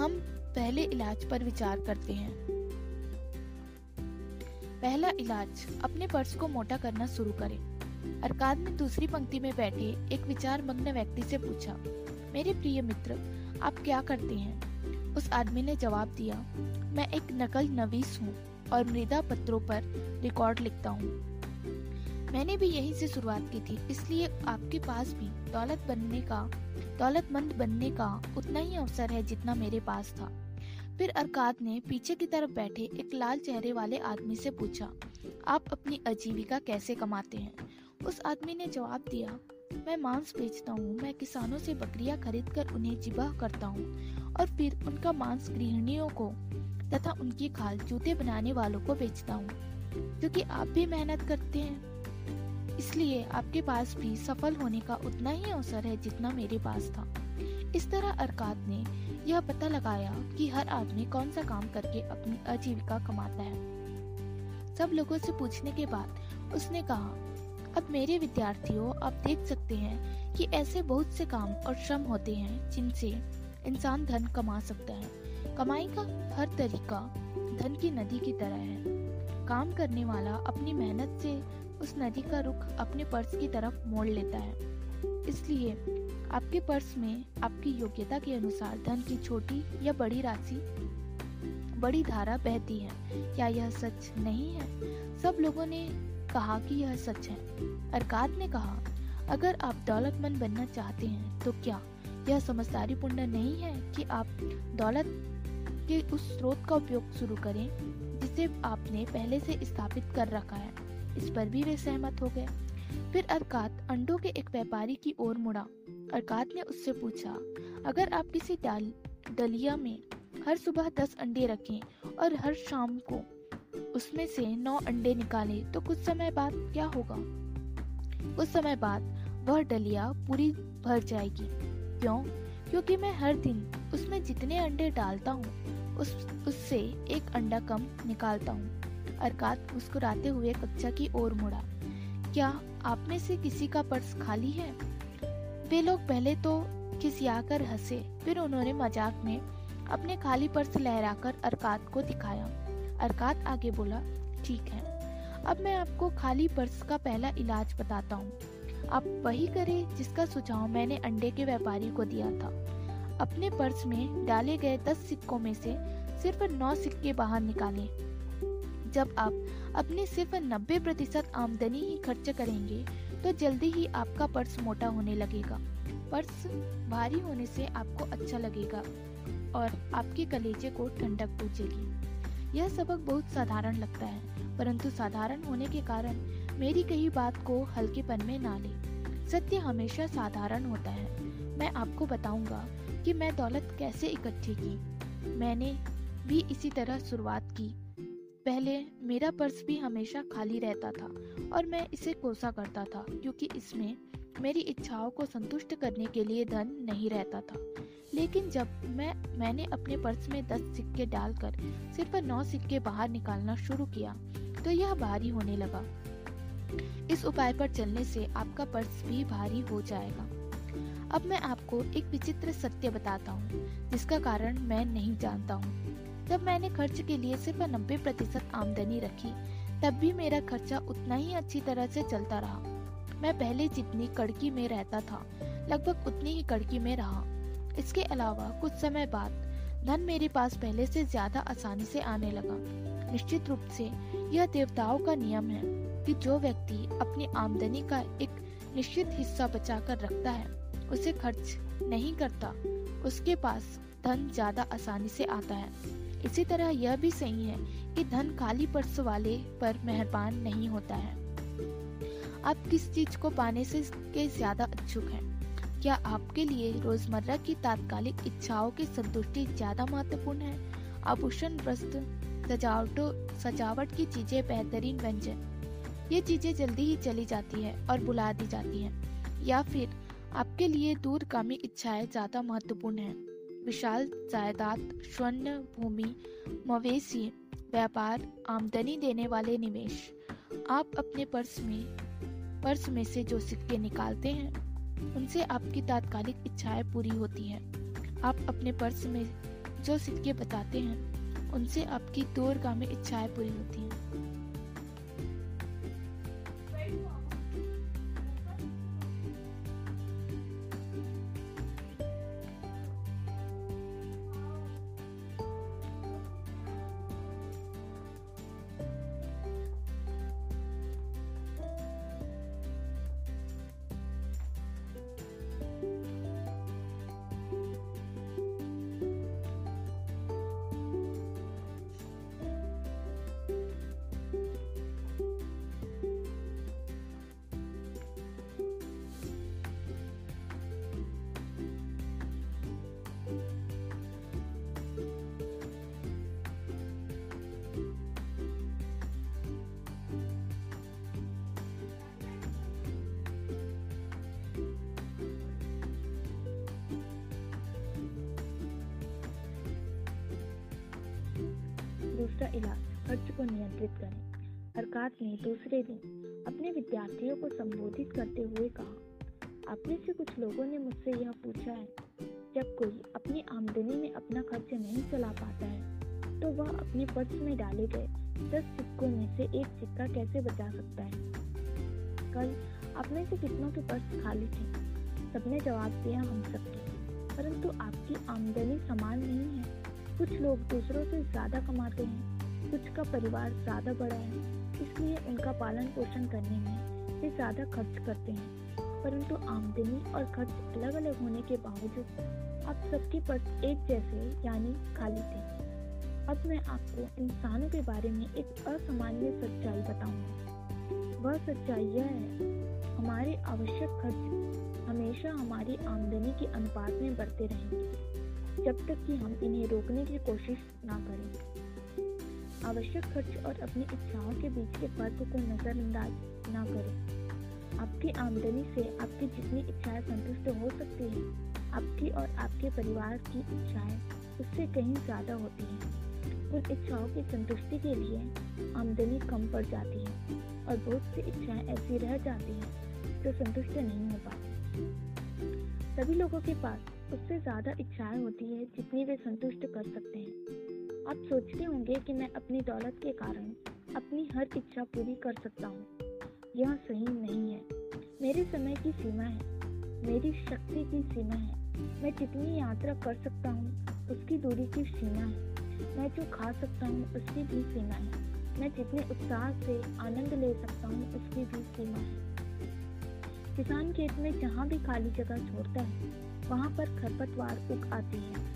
A: हम पहले इलाज पर विचार करते हैं। पहला इलाज, अपने पर्स को मोटा करना शुरू करें। अरकाद ने दूसरी पंक्ति में बैठे एक विचार मग्न व्यक्ति से पूछा, मेरे प्रिय मित्र, आप क्या करते हैं? उस आदमी ने जवाब दिया, मैं एक नकल नवीस हूँ और मृदा पत्रों पर रिकॉर्ड लिखता हूँ। मैंने भी यहीं से शुरुआत की थी, इसलिए आपके पास भी दौलत बनने का, दौलतमंद बनने का उतना ही अवसर है जितना मेरे पास था। फिर अरकाद ने पीछे की तरफ़ बैठे एक लाल चेहरे वाले आदमी से पूछा, आप अपनी आजीविका कैसे कमाते हैं? उस आदमी ने जवाब दिया, मैं मांस बेचता हूँ, मैं किसानों से बकरियाँ खरीद कर उन्हें जिबाह करता हूँ और फिर उनका मांस गृहिणियों को तथा उनकी खाल जूते बनाने वालों को बेचता हूँ। क्योंकि आप भी मेहनत करते हैं इसलिए आपके पास भी सफल होने का उतना ही अवसर है जितना मेरे पास था। इस तरह अरकात ने यह पता लगाया कि हर आदमी कौन सा काम करके अपनी आजीविका कमाता है। सब लोगों से पूछने के बाद उसने कहा, अब मेरे विद्यार्थियों, आप देख सकते हैं कि ऐसे बहुत से काम और श्रम होते हैं जिनसे इंसान धन कमा सकता है। कमाई का हर तरीका धन की नदी की तरह है। काम करने वाला अपनी मेहनत से उस नदी का रुख अपने पर्स की तरफ़ मोड़ लेता है। इसलिए आपके पर्स में आपकी योग्यता के अनुसार धन की छोटी या बड़ी राशि, बड़ी धारा बहती है। क्या यह सच नहीं है? सब लोगों ने कहा कि यह सच है। अरकाद ने कहा, अगर आप दौलतमंद बनना चाहते हैं तो क्या यह समझदारी पूर्ण नहीं है कि आप दौलत के उस स्रोत का उपयोग शुरू करें, जिसे आपने पहले से स्थापित कर रखा है? इस पर भी वे सहमत हो गए। फिर अरकात अंडों के एक व्यापारी की ओर मुड़ा। अरकात ने उससे पूछा, अगर आप किसी डाल दलिया में हर सुबह दस अंडे रखें और हर शाम को उसमें से नौ अंडे निकाले तो कुछ समय बाद क्या होगा? कुछ समय बाद वह डलिया पूरी भर जाएगी। क्यों? क्योंकि मैं हर दिन उसमें जितने अंडे डालता हूँ, उस, उससे एक अंडा कम निकालता हूँ। अरकात मुस्कुराते हुए कक्षा की ओर मुड़ा। क्या आप में से किसी का पर्स खाली है? वे लोग पहले तो खिसियाकर हंसे, फिर उन्होंने मज़ाक में अपने खाली पर्स लहराकर अरकात को दिखाया। अरकात आगे बोला, ठीक है, अब मैं आपको खाली पर्स का पहला इलाज बताता हूँ। आप वही करें जिसका सुझाव मैंने अंडे के व्यापारी को दिया था। अपने पर्स में डाले गए दस सिक्कों में से सिर्फ़ नौ सिक्के बाहर निकालें। जब आप अपनी सिर्फ़ नब्बे प्रतिशत आमदनी ही खर्च करेंगे तो जल्दी ही आपका पर्स मोटा होने लगेगा। पर्स भारी होने से आपको अच्छा लगेगा और आपके कलेजे को ठंडक पूछेगी यह सबक बहुत साधारण लगता है, परंतु साधारण होने के कारण मेरी कही बात को हल्केपन में ना ले। सत्य हमेशा साधारण होता है। मैं आपको बताऊँगा कि मैं दौलत कैसे इकट्ठी की। मैंने भी इसी तरह शुरुआत की। पहले मेरा पर्स भी हमेशा खाली रहता था और मैं इसे कोसा करता था, क्योंकि इसमें मेरी इच्छाओं को संतुष्ट करने के लिए धन नहीं रहता था। लेकिन जब मैं, मैंने अपने पर्स में दस सिक्के डालकर सिर्फ़ नौ सिक्के बाहर निकालना शुरू किया तो यह भारी होने लगा। इस उपाय पर चलने से आपका पर्स भी भारी हो जाएगा। अब मैं आपको एक विचित्र सत्य बताता हूँ, जिसका कारण मैं नहीं जानता हूँ। जब मैंने खर्च के लिए सिर्फ़ नब्बे प्रतिशत आमदनी रखी, तब भी मेरा खर्चा उतना ही अच्छी तरह से चलता रहा। मैं पहले जितनी कड़की में रहता था, लगभग उतनी ही कड़की में रहा। इसके अलावा कुछ समय बाद धन मेरे पास पहले से ज़्यादा आसानी से आने लगा। निश्चित रूप से यह देवताओं का नियम है कि जो व्यक्ति अपनी आमदनी का एक निश्चित हिस्सा बचा कर रखता है, उसे खर्च नहीं करता। उसके पास धन ज़्यादा आसानी से आता है। इसी तरह यह भी सही है कि धन खाली पर्स वाले पर मेहरबान नहीं होता है। आप किस चीज़ को पाने से के ज़्यादा इच्छुक हैं? क्या आपके लिए रोज़मर्रा की तात्कालिक इच्छाओं की संतुष्टि ज़्यादा महत्वपूर्ण है? आभूषण, वस्त्र, सजावटों, सजावट की चीज़ें बेहतरीन व्यंजन। ये चीज़ें जल्दी ही चली जाती है और बुला दी जाती हैं। या फिर आपके लिए दूरगामी इच्छाएँ ज़्यादा महत्वपूर्ण हैं। विशाल जायदाद, स्वर्ण भूमि, मवेशी, व्यापार, आमदनी देने वाले निवेश। आप अपने पर्स में पर्स में से जो सिक्के निकालते हैं, उनसे आपकी तात्कालिक इच्छाएँ पूरी होती हैं। आप अपने पर्स में जो सिक्के बताते हैं, उनसे आपकी दूरगामी इच्छाएँ पूरी होती हैं।
B: ने दूसरे दिन अपने विद्यार्थियों को संबोधित करते हुए कहा, आप में से कुछ लोगों ने मुझसे यह पूछा है, जब कोई अपनी आमदनी में अपना खर्च नहीं चला पाता है तो वह अपने पर्स में डाले गए दस सिक्कों में से एक सिक्का कैसे बचा सकता है? कल आप में से कितनों के पर्स खाली थे? सबने जवाब दिया, हम सबके परंतु आपकी आमदनी समान नहीं है। कुछ लोग दूसरों से ज़्यादा कमाते हैं, कुछ का परिवार ज़्यादा बड़ा है इसलिए उनका पालन पोषण करने में वे ज़्यादा खर्च करते हैं। परंतु आमदनी और खर्च अलग अलग होने के बावजूद आप सबके पर्स एक जैसे, यानी खाली थे। अब मैं आपको इंसानों के बारे में एक असामान्य सच्चाई बताऊँगा। वह सच्चाई यह है, हमारे आवश्यक खर्च हमेशा हमारी आमदनी के अनुपात में बढ़ते रहेंगे, जब तक कि हम इन्हें रोकने की कोशिश ना करें। आवश्यक खर्च और अपनी इच्छाओं के बीच के फ़र्क को नज़रअंदाज न करें। आपकी आमदनी से आपकी जितनी इच्छाएँ संतुष्ट हो सकती हैं, आपकी और आपके परिवार की इच्छाएँ उससे कहीं ज़्यादा होती हैं। उन इच्छाओं की संतुष्टि के लिए आमदनी कम पड़ जाती है और बहुत सी इच्छाएँ ऐसी रह जाती हैं जो संतुष्ट नहीं हो पाती। सभी लोगों के पास उससे ज़्यादा इच्छाएँ होती है जितनी वे संतुष्ट कर सकते हैं। आप सोचते होंगे कि मैं अपनी दौलत के कारण अपनी हर इच्छा पूरी कर सकता हूँ। यह सही नहीं है। मेरे समय की सीमा है। मेरी शक्ति की सीमा है। मैं जितनी यात्रा कर सकता हूँ, उसकी दूरी की सीमा है। मैं जो खा सकता हूँ, उसकी भी सीमा है। मैं जितने उत्साह से आनंद ले सकता हूँ, उसकी भी सीमा है। किसान खेत में जहाँ भी खाली जगह छोड़ता है, वहाँ पर खरपतवार उग आती है।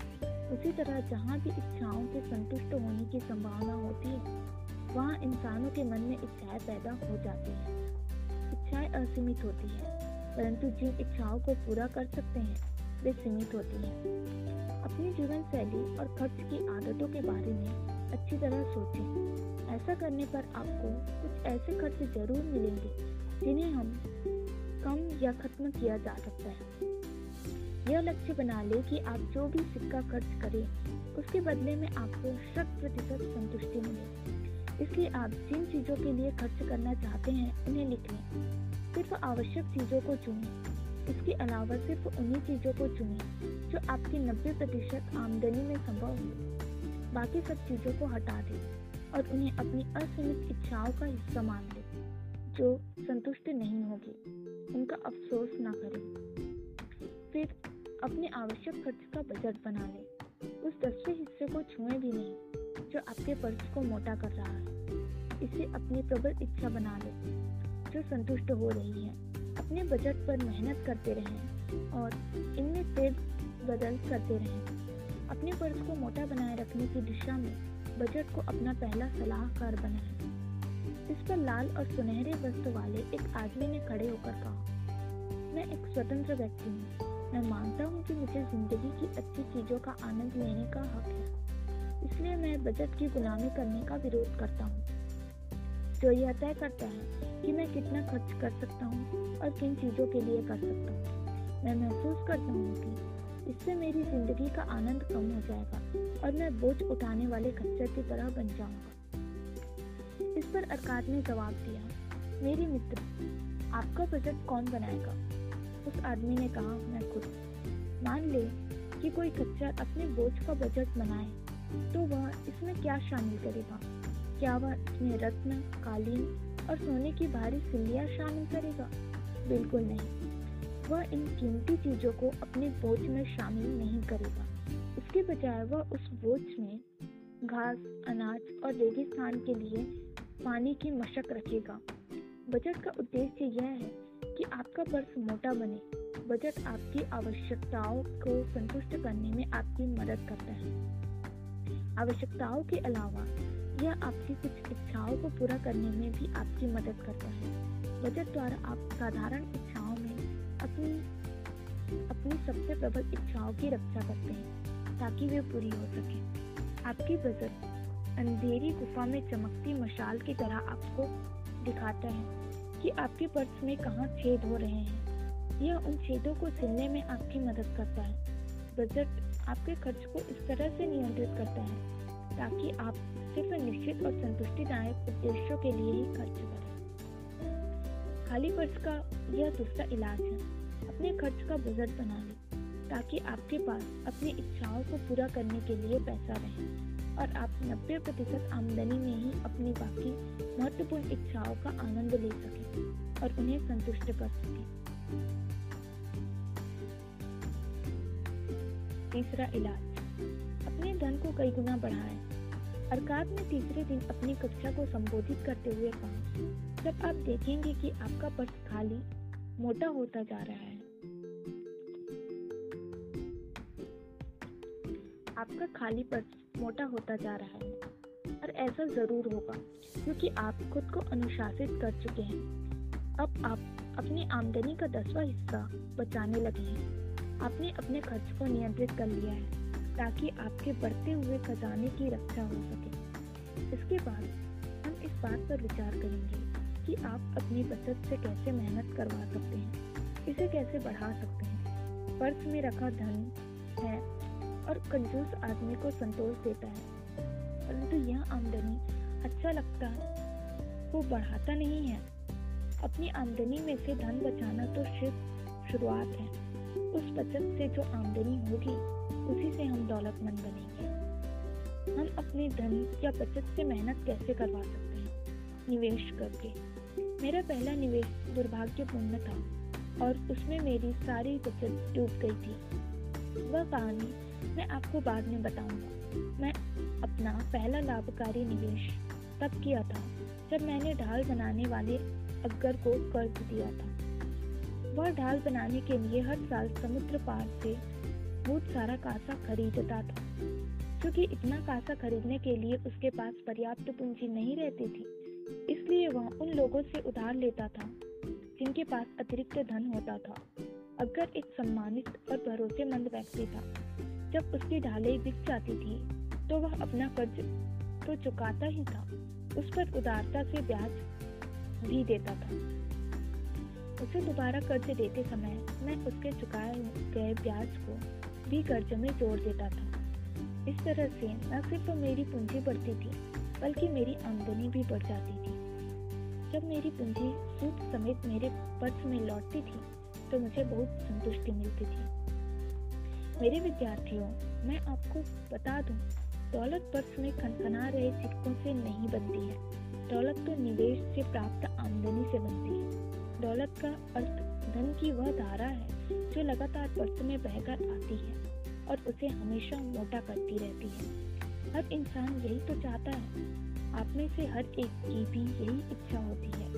B: उसी तरह जहाँ भी इच्छाओं के संतुष्ट होने की संभावना होती है, वहाँ इंसानों के मन में इच्छाएँ पैदा हो जाती हैं। इच्छाएँ असीमित होती है, परंतु जिन इच्छाओं को पूरा कर सकते हैं, वे सीमित होती हैं। अपनी जीवन शैली और खर्च की आदतों के बारे में अच्छी तरह सोचें। ऐसा करने पर आपको कुछ ऐसे खर्च ज़रूर मिलेंगे, जिन्हें हम कम या खत्म किया जा सकता है। यह लक्ष्य बना ले कि आप जो भी सिक्का खर्च करें, उसके बदले में आपको शत प्रतिशत संतुष्टि मिले। इसलिए आप जिन चीज़ों के लिए खर्च करना चाहते हैं, उन्हें लिख लें। सिर्फ़ आवश्यक चीज़ों को चुनें। इसके अलावा सिर्फ़ उन्हीं चीज़ों को चुनें, जो आपकी 90 प्रतिशत आमदनी में संभव हो। बाकी सब चीज़ों को हटा दें और उन्हें अपनी असीमित इच्छाओं का हिस्सा मान लें, जो संतुष्ट नहीं होगी। उनका अफसोस ना करें। फिर अपने आवश्यक खर्च का बजट बना ले। उस दसवें हिस्से को छुए भी नहीं, जो आपके पर्स को मोटा कर रहा है। इसे अपनी प्रबल इच्छा बना ले, जो संतुष्ट हो रही है। अपने बजट पर मेहनत करते रहें और इनमें तेज बदल करते रहें। अपने पर्स को मोटा बनाए रखने की दिशा में बजट को अपना पहला सलाहकार बनाएँ। इस पर लाल और सुनहरे वस्त्र वाले एक आदमी ने खड़े होकर कहा, मैं एक स्वतंत्र व्यक्ति हूँ। मैं मानता हूँ कि मुझे ज़िंदगी की अच्छी चीज़ों का आनंद लेने का हक है। इसलिए मैं बजट की गुलामी करने का विरोध करता हूँ। जो यह तय करता है कि मैं कितना खर्च कर सकता हूँ और किन चीज़ों के लिए कर सकता हूँ, मैं महसूस करता हूँ कि इससे मेरी ज़िंदगी का आनंद कम हो जाएगा और मैं बोझ उठाने वाले खच्चर की तरह बन जाऊँगा। इस पर अरकात ने जवाब दिया, मेरी मित्र, आपका बजट कौन बनाएगा? उस आदमी ने कहा, मैं खुद मान ले कि कोई खच्चर अपने बोझ का बजट बनाए तो वह इसमें क्या शामिल करेगा? क्या वह इसमें रत्न, कालीन और सोने की भारी सिल्लियाँ शामिल करेगा? बिल्कुल नहीं। वह इन कीमती चीज़ों को अपने बोझ में शामिल नहीं करेगा। इसके बजाय वह उस बोझ में घास, अनाज और रेगिस्तान के लिए पानी की मशक रखेगा। बजट का उद्देश्य यह है कि आपका पर्स मोटा बने, बजट आपकी आवश्यकताओं को संतुष्ट करने में आपकी मदद करता है। आवश्यकताओं के अलावा, यह आपकी कुछ इच्छाओं को पूरा करने में भी आपकी मदद करता है। बजट द्वारा आप साधारण इच्छाओं में अपनी अपनी सबसे प्रबल इच्छाओं की रक्षा करते हैं, ताकि वे पूरी हो सके। आपकी बजट अंधेरी गुफा में चमकती मशाल की तरह आपको दिखाता है। कि आपके पर्स में कहाँ छेद हो रहे हैं? यह उन छेदों को सिलने में आपकी मदद करता है। बजट आपके खर्च को इस तरह से नियंत्रित करता है, ताकि आप सिर्फ़ निश्चित और संतुष्टिदायक उद्देश्यों के लिए ही खर्च करें। खाली पर्स का यह दूसरा इलाज है। अपने खर्च का बजट बना लें, ताकि आपके पास अपनी इच्छाओं को पूरा करने के लिए पैसा रहे। और आप 90 प्रतिशत आमदनी में ही अपनी बाकी महत्वपूर्ण इच्छाओं का आनंद ले सकें और उन्हें संतुष्ट कर सकें। तीसरा इलाज। अपने धन को कई गुना बढ़ाएँ। अरकात ने तीसरे दिन अपनी कक्षा को संबोधित करते हुए कहा, जब आप देखेंगे कि आपका पर्स खाली, मोटा होता जा रहा है। आपका खाली पर्स मोटा होता जा रहा है। और ऐसा ज़रूर होगा, क्योंकि आप खुद को अनुशासित कर चुके हैं। अब आप अपनी आमदनी का दसवां हिस्सा बचाने लगे हैं। आपने अपने खर्च को नियंत्रित कर लिया है, ताकि आपके बढ़ते हुए खजाने की रक्षा हो सके। इसके बाद हम इस बात पर विचार करेंगे कि आप अपनी बचत से कैसे मेहनत करवा सकते हैं, इसे कैसे बढ़ा सकते हैं। पर्स में रखा धन है और कंजूस आदमी को संतोष देता है। परंतु यह आमदनी अच्छा लगता वो बढ़ाता नहीं है। अपनी आमदनी में से धन बचाना तो सिर्फ़ शुरुआत है। उस बचत से जो आमदनी होगी, उसी से हम दौलतमंद बनेंगे। हम अपने धन या बचत से मेहनत कैसे करवा सकते हैं? निवेश करके। मेरा पहला निवेश दुर्भाग्यपूर्ण था, और उसमें मेरी सारी बचत डूब गई थी। वह कहानी मैं आपको बाद में बताऊँगा। मैं अपना पहला लाभकारी निवेश तब किया था, जब मैंने ढाल बनाने वाले अग्गर को कर्ज दिया था। वह ढाल बनाने के लिए हर साल समुद्र पार से बहुत सारा कासा खरीदता था, क्योंकि इतना कासा खरीदने के लिए उसके पास पर्याप्त पूंजी नहीं रहती थी। इसलिए वह उन लोगों से उधार लेता था, जिनके पास अतिरिक्त धन होता था। अगर एक सम्मानित और भरोसेमंद व्यक्ति था। जब उसकी ढालें बिक जाती थी तो वह अपना कर्ज तो चुकाता ही था। उस पर उदारता से ब्याज भी देता था। उसे दोबारा कर्ज देते समय मैं उसके चुकाए गए ब्याज को भी कर्ज में जोड़ देता था। इस तरह से न सिर्फ़ मेरी पूंजी बढ़ती थी, बल्कि मेरी आमदनी भी बढ़ जाती थी। जब मेरी पूंजी सूद समेत मेरे पर्स में लौटती थी तो मुझे बहुत संतुष्टि मिलती थी। मेरे विद्यार्थियों, मैं आपको बता दूँ, दौलत पर्स में खनखना रहे सिक्कों से नहीं बनती है। दौलत तो निवेश से प्राप्त आमदनी से बनती है। दौलत का अर्थ धन की वह धारा है, जो लगातार पर्स में बहकर आती है और उसे हमेशा मोटा करती रहती है। हर इंसान यही तो चाहता है। आप में से हर एक की भी यही इच्छा होती है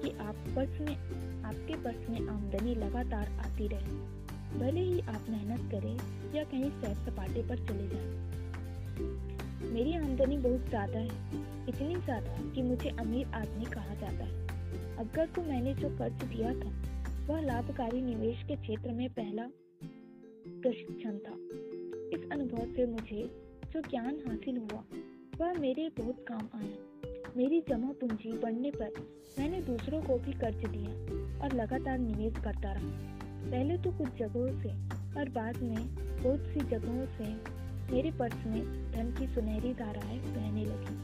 B: कि आप पर्स में, आपके पर्स में आमदनी लगातार आती रहे। भले ही आप मेहनत करें या कहीं सैर सपाटे पर चले जाएँ। मेरी आमदनी बहुत ज़्यादा है, इतनी ज़्यादा कि मुझे अमीर आदमी कहा जाता है। अगर को मैंने जो कर्ज दिया था, वह लाभकारी निवेश के क्षेत्र में पहला प्रशिक्षण था। इस अनुभव से मुझे जो ज्ञान हासिल हुआ, वह मेरे बहुत काम आया। मेरी जमा पूंजी बढ़ने पर मैंने दूसरों को भी कर्ज दिया और लगातार निवेश करता रहा। पहले तो कुछ जगहों से और बाद में बहुत सी जगहों से मेरे पर्स में धन की सुनहरी धाराएँ बहने लगी,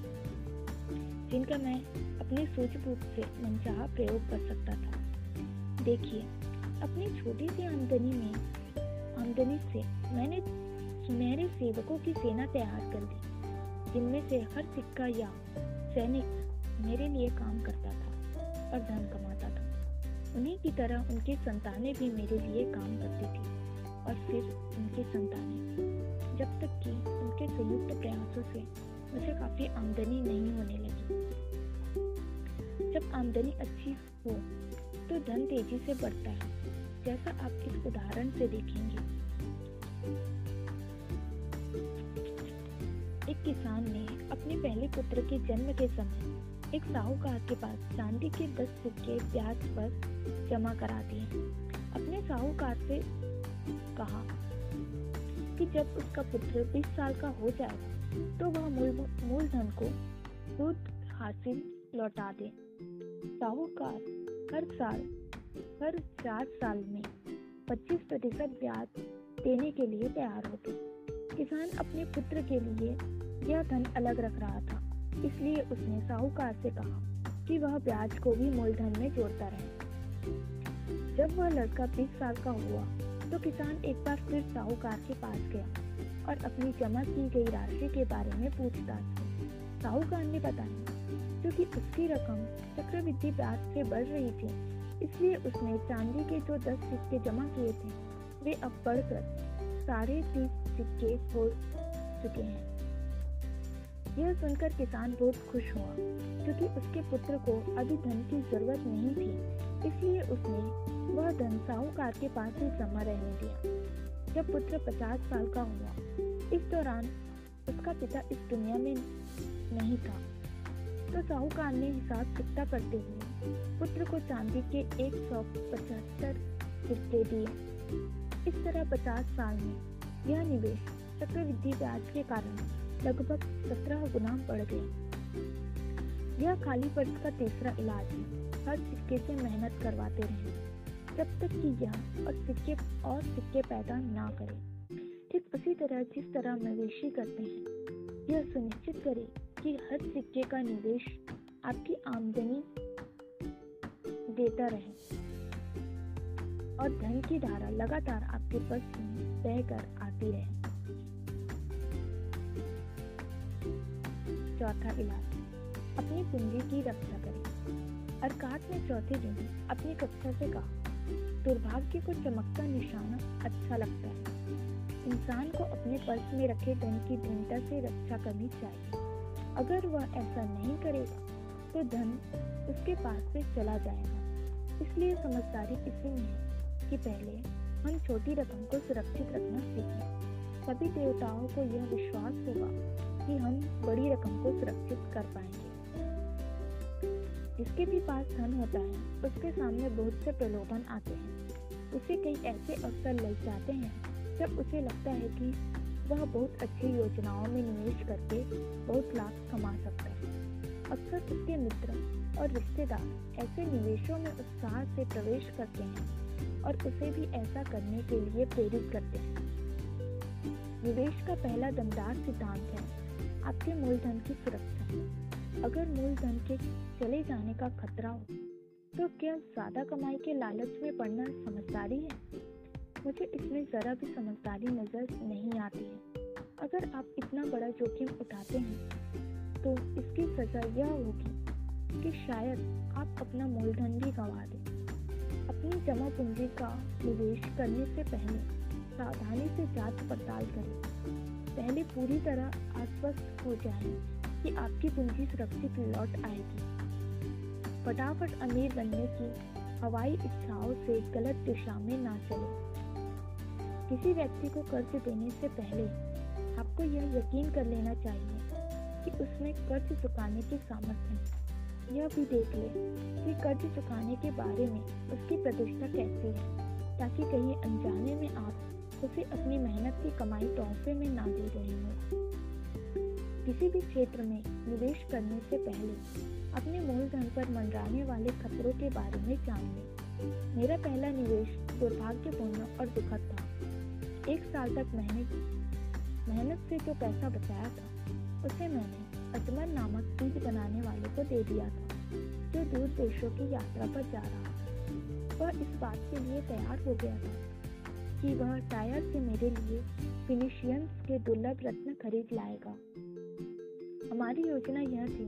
B: जिनका मैं अपनी सूझबूझ से मनचाहा प्रयोग कर सकता था। देखिए, अपनी छोटी सी आमदनी में, आमदनी से मैंने सुनहरे सेवकों की सेना तैयार कर दी, जिनमें से हर सिक्का या सैनिक मेरे लिए काम करता था और धन कमाता था। उन्हीं की तरह उनकी संतानें भी मेरे लिए काम करती थी और फिर उनकी संतानें। जब तक कि उनके संयुक्त प्रयासों से मुझे काफ़ी आमदनी नहीं होने लगी। जब आमदनी अच्छी हो तो धन तेज़ी से बढ़ता है, जैसा आप इस उदाहरण से देखेंगे। एक किसान ने अपने पहले पुत्र के जन्म के समय एक साहूकार के पास चांदी के दस सिक्के ब्याज पर जमा करा दिए। अपने साहूकार से कहा कि जब उसका पुत्र 20 साल का हो जाएगा तो वह मूल मूल धन को सूद हासिल लौटा दे। साहूकार हर साल, हर चार साल में 25 प्रतिशत ब्याज देने के लिए तैयार होते। किसान अपने पुत्र के लिए यह धन अलग रख रहा था, इसलिए उसने साहूकार से कहा कि वह ब्याज को भी मूलधन में जोड़ता रहे। जब वह लड़का बीस साल का हुआ तो किसान एक बार फिर साहूकार के पास गया और अपनी जमा की गई राशि के बारे में पूछताछ की। साहूकार ने बताया, क्योंकि उसकी रकम चक्रवृद्धि ब्याज से बढ़ रही थी, इसलिए उसने चांदी के जो दस सिक्के जमा किए थे, वे अब बढ़कर साढ़े तीस सिक्के हो चुके हैं। यह सुनकर किसान बहुत खुश हुआ, क्योंकि उसके पुत्र को अभी धन की ज़रूरत नहीं थी, इसलिए उसने वह धन साहूकार के पास ही जमा रहने दिया। जब पुत्र पचास साल का हुआ, इस दौरान उसका पिता इस दुनिया में नहीं था। तो साहूकार ने हिसाब चुकता करते हुए पुत्र को चांदी के एक सौ पचहत्तर सिक्के दिए। इस तरह पचास साल में यह निवेश चक्रवृद्धि ब्याज के कारण लगभग सत्रह गुना बढ़ गए यह खाली पर्स का तीसरा इलाज है। हर सिक्के से मेहनत करवाते रहे। जब तक कि यह और सिक्के और सिक्के पैदा ना करें। ठीक उसी तरह जिस तरह मवेशी करते हैं, यह सुनिश्चित करें कि हर सिक्के का निवेश आपकी आमदनी देता रहे। और धन की धारा लगातार आपके पर्स में बहकर आती रहे। चौथा इलाज। अपनी पूंजी की रक्षा करें। अरकात ने चौथे दिन अपनी कक्षा से कहा, दुर्भाग्य को चमकता निशाना अच्छा लगता है। इंसान को अपने पर्स में रखे धन की भिन्नता से रक्षा करनी चाहिए। अगर वह ऐसा नहीं करेगा तो धन उसके पास से चला जाएगा। इसलिए समझदारी इसी में है। कि पहले हम छोटी रकम को सुरक्षित रखना सीखें। सभी देवताओं को यह विश्वास होगा कि हम बड़ी रकम को सुरक्षित कर पाएँगे। जिसके भी पास धन होता है, उसके सामने बहुत से प्रलोभन आते हैं। उसे कई ऐसे अवसर लग जाते हैं, जब उसे लगता है कि वह बहुत अच्छी योजनाओं में निवेश करके बहुत लाभ कमा सकता है। अक्सर उसके मित्र और रिश्तेदार ऐसे निवेशों में उत्साह से प्रवेश करते हैं। और उसे भी ऐसा करने के लिए प्रेरित करते हैं। निवेश का पहला दमदार सिद्धांत है, आपके मूलधन की सुरक्षा। अगर मूलधन के चले जाने का खतरा हो तो क्या ज़्यादा कमाई के लालच में पड़ना समझदारी है? मुझे इसमें जरा भी समझदारी नज़र नहीं आती है। अगर आप इतना बड़ा जोखिम उठाते हैं तो इसकी सजा यह होगी कि शायद आप अपना मूलधन भी गंवा दें। अपनी जमा पूंजी का निवेश करने से पहले सावधानी से जाँच पड़ताल करें। पहले पूरी तरह आश्वस्त हो जाए कि आपकी पूंजी सुरक्षित लौट आएगी। फटाफट अमीर बनने की हवाई इच्छाओं से गलत दिशा में ना चले। किसी व्यक्ति को कर्ज देने से पहले आपको यह यकीन कर लेना चाहिए कि उसमें कर्ज चुकाने की सामर्थ्य है। यह भी देख ले कि कर्ज चुकाने के बारे में उसकी प्रतिष्ठा कैसी है, ताकि कहीं अनजाने में आप उसे अपनी मेहनत की कमाई तोहफे में ना दे रहे हो। किसी भी क्षेत्र में निवेश करने से पहले अपने मूलधन पर मंडराने वाले खतरों के बारे में जान लें।
C: मेरा पहला निवेश दुर्भाग्यपूर्ण और दुखद था। एक साल तक मैंने मेहनत से जो पैसा बचाया था, उसे मैंने अजमर नामक चीज़ बनाने वाले को दे दिया था, जो दूर देशों की यात्रा पर जा रहा था। वह इस बात के लिए तैयार हो गया था कि वह टायर से मेरे लिए फिनिशियंस के दुर्लभ रत्न खरीद लाएगा। हमारी योजना यह थी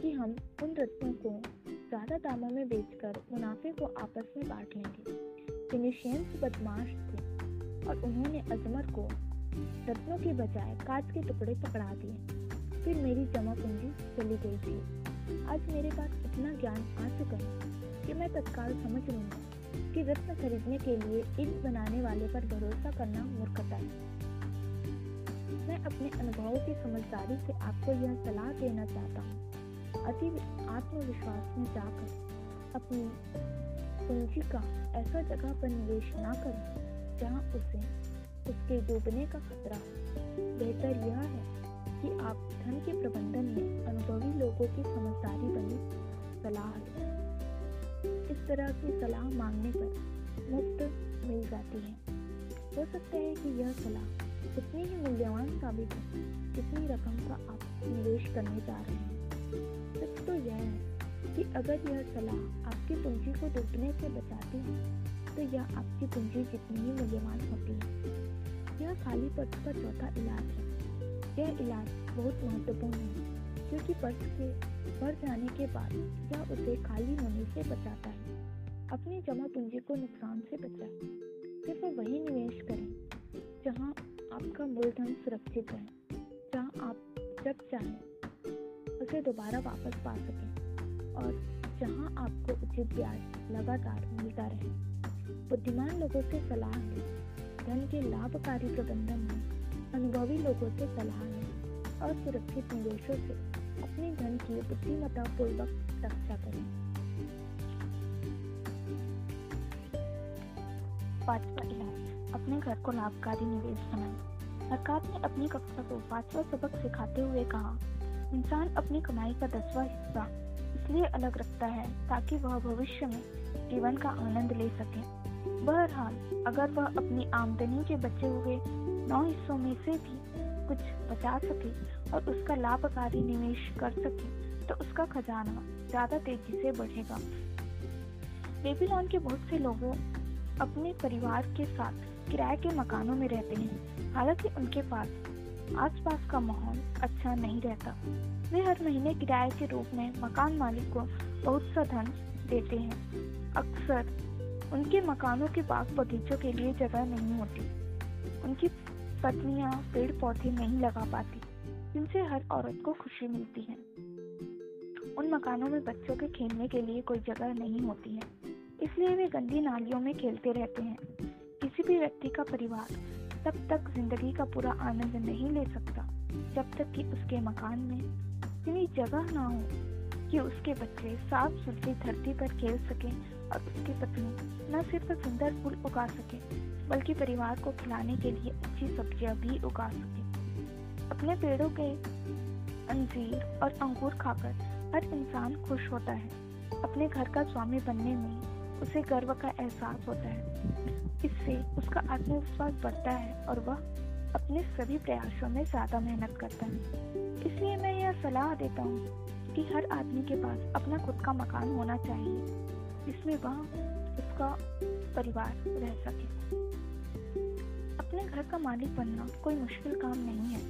C: कि हम उन रत्नों को ज़्यादा दामों में बेचकर मुनाफे को आपस में बांट लेंगे। फिनिशियंस बदमाश थे और उन्होंने अजमर को रत्नों के बजाय कांच के टुकड़े पकड़ा दिए। फिर मेरी जमा पूंजी चली गई थी। आज मेरे पास इतना ज्ञान आ चुका है कि मैं तत्काल समझ लूँगा कि रत्न खरीदने के लिए ईट बनाने वाले पर भरोसा करना मूर्खता है। मैं अपने अनुभवों की समझदारी से आपको यह सलाह देना चाहता हूँ। अति आत्मविश्वास में जाकर अपनी पूंजी का ऐसा जगह पर निवेश न करें जहाँ उसे उसके डूबने का खतरा बेहतर यह है कि आप धन के प्रबंधन में अनुभवी लोगों की समझदारी बनी, सलाह इस तरह की सलाह मांगने पर मुफ़्त मिल जाती है। हो सकता है कि यह सलाह उतनी ही मूल्यवान साबित हो जितनी रकम का आप निवेश करने जा रहे हैं। सच तो यह है कि अगर यह सलाह आपकी पूंजी को डूबने से बचाती है तो यह आपकी पूंजी जितनी ही मूल्यवान होती है। यह खाली पर्स का चौथा इलाज है। यह इलाज बहुत महत्वपूर्ण है, क्योंकि पर्स के भर जाने के बाद यह उसे खाली होने से बचाता है, अपनी जमा पूंजी को नुकसान से बचाए। सिर्फ़ वही निवेश करें, जहाँ आपका मूलधन सुरक्षित है जहाँ आप जब चाहें, उसे दोबारा वापस पा सकें, और जहाँ आपको उचित ब्याज लगातार मिलता रहे। बुद्धिमान लोगों से सलाह लें, धन के लाभकारी प्रबंधन में अनुभवी लोगों से सलाह लें और सुरक्षित निवेशों से अपने धन की बुद्धिमत्ता पूर्वक रक्षा करें।
B: पांचवा इलाज, अपने घर को लाभकारी निवेश बनाएँ। सरकार ने अपनी कक्षा को पांचवा सबक सिखाते हुए कहा, इंसान अपनी कमाई का दसवां हिस्सा इसलिए अलग रखता है ताकि वह भविष्य में जीवन का आनंद ले सके। बहरहाल, अगर वह अपनी आमदनी के बचे हुए नौ हिस्सों में से भी कुछ बचा सके और उसका लाभकारी निवेश कर सके तो उसका खजाना ज़्यादा तेज़ी से बढ़ेगा। बेबीलोन के बहुत से लोगों अपने परिवार के साथ किराए के मकानों में रहते हैं। हालाँकि उनके पास आसपास का माहौल अच्छा नहीं रहता। वे हर महीने किराए के रूप में मकान मालिक को बहुत सा धन देते हैं। अक्सर उनके मकानों के बाग बगीचों के लिए जगह नहीं होती। उनकी पत्नियाँ पेड़ पौधे नहीं लगा पाती। जिनसे हर औरत को खुशी मिलती है। उन मकानों में बच्चों के खेलने के लिए कोई जगह नहीं होती है। इसलिए वे गंदी नालियों में खेलते रहते हैं। किसी भी व्यक्ति का परिवार तब तक ज़िंदगी का पूरा आनंद नहीं ले सकता, जब तक कि उसके मकान में इतनी जगह ना हो कि उसके बच्चे साफ़ सुथरी धरती पर खेल सकें और उसकी पत्नी न सिर्फ़ सुंदर फूल उगा सके बल्कि परिवार को खिलाने के लिए अच्छी सब्ज़ियाँ भी उगा सके। अपने पेड़ों के अंजीर और अंगूर खाकर हर इंसान खुश होता है। अपने घर का स्वामी बनने में उसे गर्व का एहसास होता है। इससे उसका आत्मविश्वास बढ़ता है और वह अपने सभी प्रयासों में ज़्यादा मेहनत करता है। इसलिए मैं यह सलाह देता हूँ कि हर आदमी के पास अपना खुद का मकान होना चाहिए, जिसमें वह उसका परिवार रह सके। अपने घर का मालिक बनना कोई मुश्किल काम नहीं है।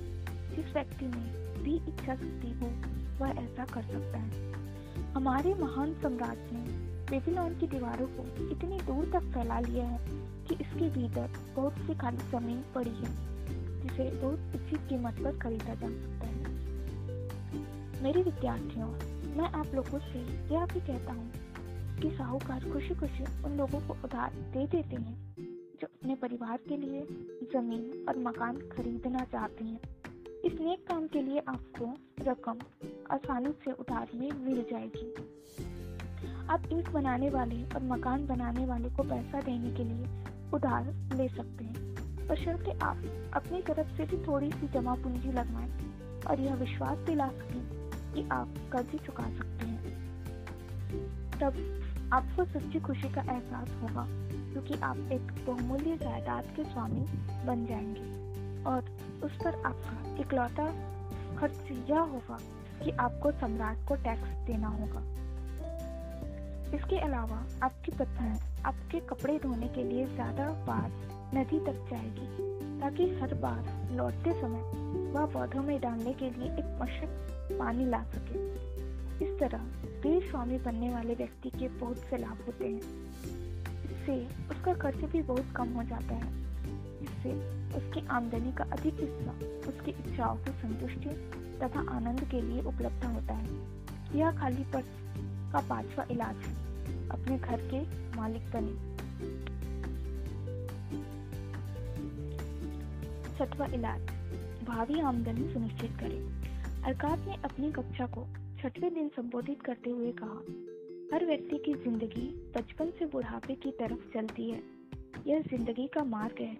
B: जिस व्यक्ति में भी इच्छा शक्ति हो, वह ऐसा कर सकता है। हमारे महान सम्राट ने बेबीलोन की दीवारों को इतनी दूर तक फैला लिया है कि इसके भीतर बहुत सी खाली ज़मीन पड़ी है, जिसे बहुत उचित कीमत पर खरीदा जा सकता है। मेरे विद्यार्थियों, मैं आप लोगों से यह भी कहता हूँ कि साहूकार खुशी खुशी उन लोगों को उधार दे देते हैं। अपने परिवार के लिए ज़मीन और मकान खरीदना चाहते हैं। इस नेक काम के लिए आपको रकम आसानी से उधार में मिल जाएगी। आप ईट बनाने वाले और मकान बनाने वाले को पैसा देने के लिए उधार ले सकते हैं। पर बशर्ते आप अपनी तरफ़ से भी थोड़ी सी जमा पूंजी लगवाएँ और यह विश्वास दिला सकें कि आप कर्ज चुका सकते हैं। तब आपको सच्ची खुशी का एहसास होगा। क्योंकि आप एक बहुमूल्य जायदाद के स्वामी बन जाएँगे। और उस पर आपका इकलौता खर्च यह होगा कि आपको सम्राट को टैक्स देना होगा। इसके अलावा आपकी पत्नी आपके कपड़े धोने के लिए ज़्यादा बार नदी तक जाएगी, ताकि हर बार लौटते समय वह पौधों में डालने के लिए एक मशक पानी ला सके। इस तरह वीर स्वामी बनने वाले व्यक्ति के बहुत से लाभ होते हैं। इससे उसका खर्च भी बहुत कम हो जाता है। इससे उसकी आमदनी का अधिक हिस्सा उसकी इच्छाओं की संतुष्टि तथा आनंद के लिए उपलब्ध होता है। यह खाली पर्स का पांचवा इलाज है। अपने घर के मालिक बने। छठवा इलाज, भावी आमदनी सुनिश्चित करें। अरकात ने अपनी कक्षा को छठवें दिन संबोधित करते हुए कहा हर व्यक्ति की ज़िंदगी बचपन से बुढ़ापे की तरफ़ चलती है। यह ज़िंदगी का मार्ग है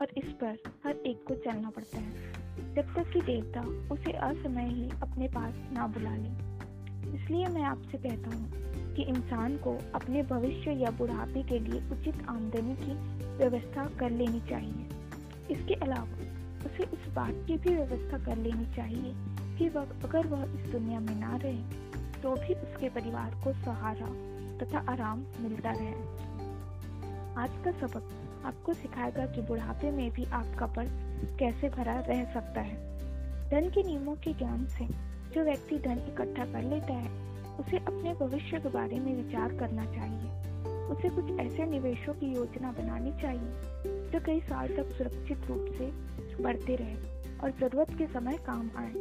B: और इस पर हर एक को चलना पड़ता है। जब तक कि देवता उसे असमय ही अपने पास ना बुला ले। इसलिए मैं आपसे कहता हूँ कि इंसान को अपने भविष्य या बुढ़ापे के लिए उचित आमदनी की व्यवस्था कर लेनी चाहिए। इसके अलावा उसे इस बात की भी व्यवस्था कर लेनी चाहिए कि वह अगर वह इस दुनिया में ना रहे तो भी उसके परिवार को सहारा तथा आराम मिलता रहे। आज का सबक आपको सिखाएगा कि बुढ़ापे में भी आपका पर्स कैसे भरा रह सकता है। धन के नियमों के ज्ञान से जो व्यक्ति धन इकट्ठा कर लेता है, उसे अपने भविष्य के बारे में विचार करना चाहिए। उसे कुछ ऐसे निवेशों की योजना बनानी चाहिए, जो कई साल तक सुरक्षित रूप से बढ़ते रहे और ज़रूरत के समय काम आए।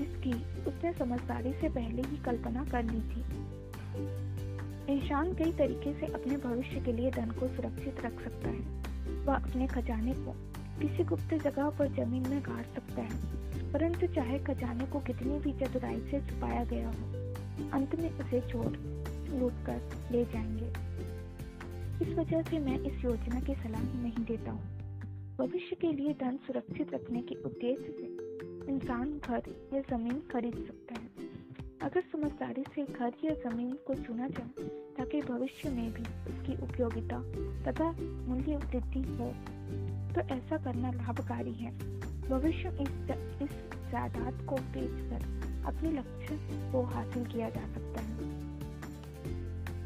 B: जिसकी उसने समझदारी से पहले ही कल्पना कर ली थी। इंसान कई तरीके से अपने भविष्य के लिए धन को सुरक्षित रख सकता है। वह अपने खजाने को किसी गुप्त जगह पर ज़मीन में गाड़ सकता है, परंतु चाहे खजाने को कितनी भी चतुराई से छुपाया गया हो, अंत में उसे चोर लूट कर ले जाएँगे। इस वजह से मैं इस योजना की सलाह नहीं देता हूँ। भविष्य के लिए धन सुरक्षित रखने के उद्देश्य से इंसान घर या ज़मीन खरीद सकता है। अगर समझदारी से घर या ज़मीन को चुना जाए, ताकि भविष्य में भी उसकी उपयोगिता तथा मूल्य वृद्धि हो तो ऐसा करना लाभकारी है। भविष्य इस इस जायदाद को बेचकर अपने लक्ष्य को हासिल किया जा सकता है।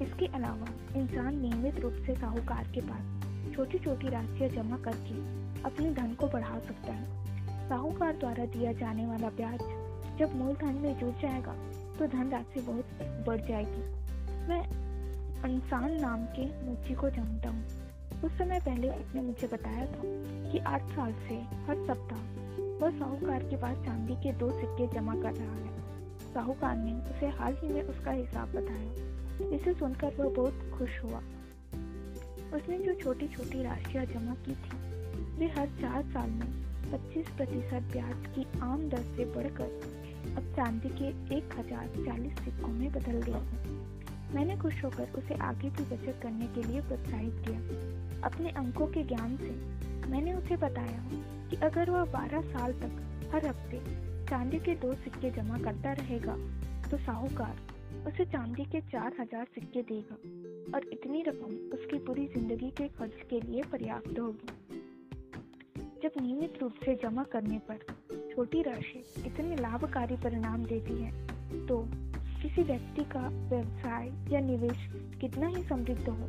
B: इसके अलावा, इंसान नियमित रूप से साहूकार के पास छोटी छोटी राशियाँ जमा करके अपने धन को बढ़ा सकता है। साहूकार द्वारा दिया जाने वाला ब्याज जब मूलधन में जुड़ जाएगा तो धनराशि बहुत बढ़ जाएगी। मैं इंसान नाम के मुची को जानता हूँ। उस समय पहले उसने मुझे बताया था कि आठ साल से हर सप्ताह वह साहूकार के पास चांदी के दो सिक्के जमा कर रहा है। साहूकार ने उसे हाल ही में उसका हिसाब बताया। इसे सुनकर वह बहुत खुश हुआ। उसने जो छोटी छोटी राशियाँ जमा की थी, वे हर चार साल में 25 प्रतिशत ब्याज की आम दर से बढ़कर अब चांदी के एक हज़ार चालीस सिक्कों में बदल गया हैं। मैंने खुश होकर उसे आगे भी बचत करने के लिए प्रोत्साहित किया। अपने अंकों के ज्ञान से मैंने उसे बताया कि अगर वह 12 साल तक हर हफ़्ते चांदी के दो सिक्के जमा करता रहेगा तो साहूकार उसे चांदी के चार हज़ार सिक्के देगा और इतनी रकम उसकी पूरी ज़िंदगी के खर्च के लिए पर्याप्त होगी। जब नियमित रूप से जमा करने पर छोटी राशि इतने लाभकारी परिणाम देती है तो किसी व्यक्ति का व्यवसाय या निवेश कितना ही समृद्ध हो,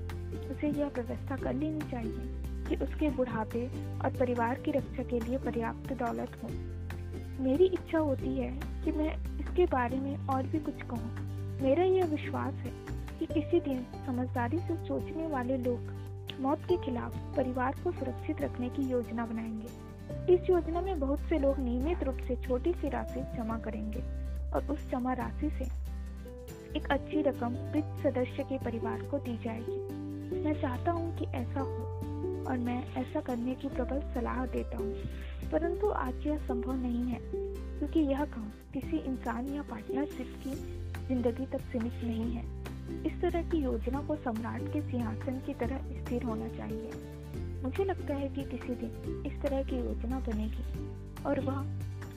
B: उसे यह व्यवस्था कर लेनी चाहिए कि उसके बुढ़ापे और परिवार की रक्षा के लिए पर्याप्त दौलत हो। मेरी इच्छा होती है कि मैं इसके बारे में और भी कुछ कहूँ। मेरा यह विश्वास है कि किसी दिन समझदारी से सोचने वाले लोग मौत के खिलाफ परिवार को सुरक्षित रखने की योजना बनाएँगे। इस योजना में बहुत से लोग नियमित रूप से छोटी सी राशि जमा करेंगे और उस जमा राशि से एक अच्छी रकम वृद्ध सदस्य के परिवार को दी जाएगी। मैं चाहता हूँ कि ऐसा हो और मैं ऐसा करने की प्रबल सलाह देता हूँ। परंतु आज यह संभव नहीं है, क्योंकि यह काम किसी इंसान या पार्टनरशिप की ज़िंदगी तक सीमित नहीं है। इस तरह की योजना को सम्राट के सिंहासन की तरह स्थिर होना चाहिए। मुझे लगता है कि किसी दिन इस तरह की योजना बनेगी और वह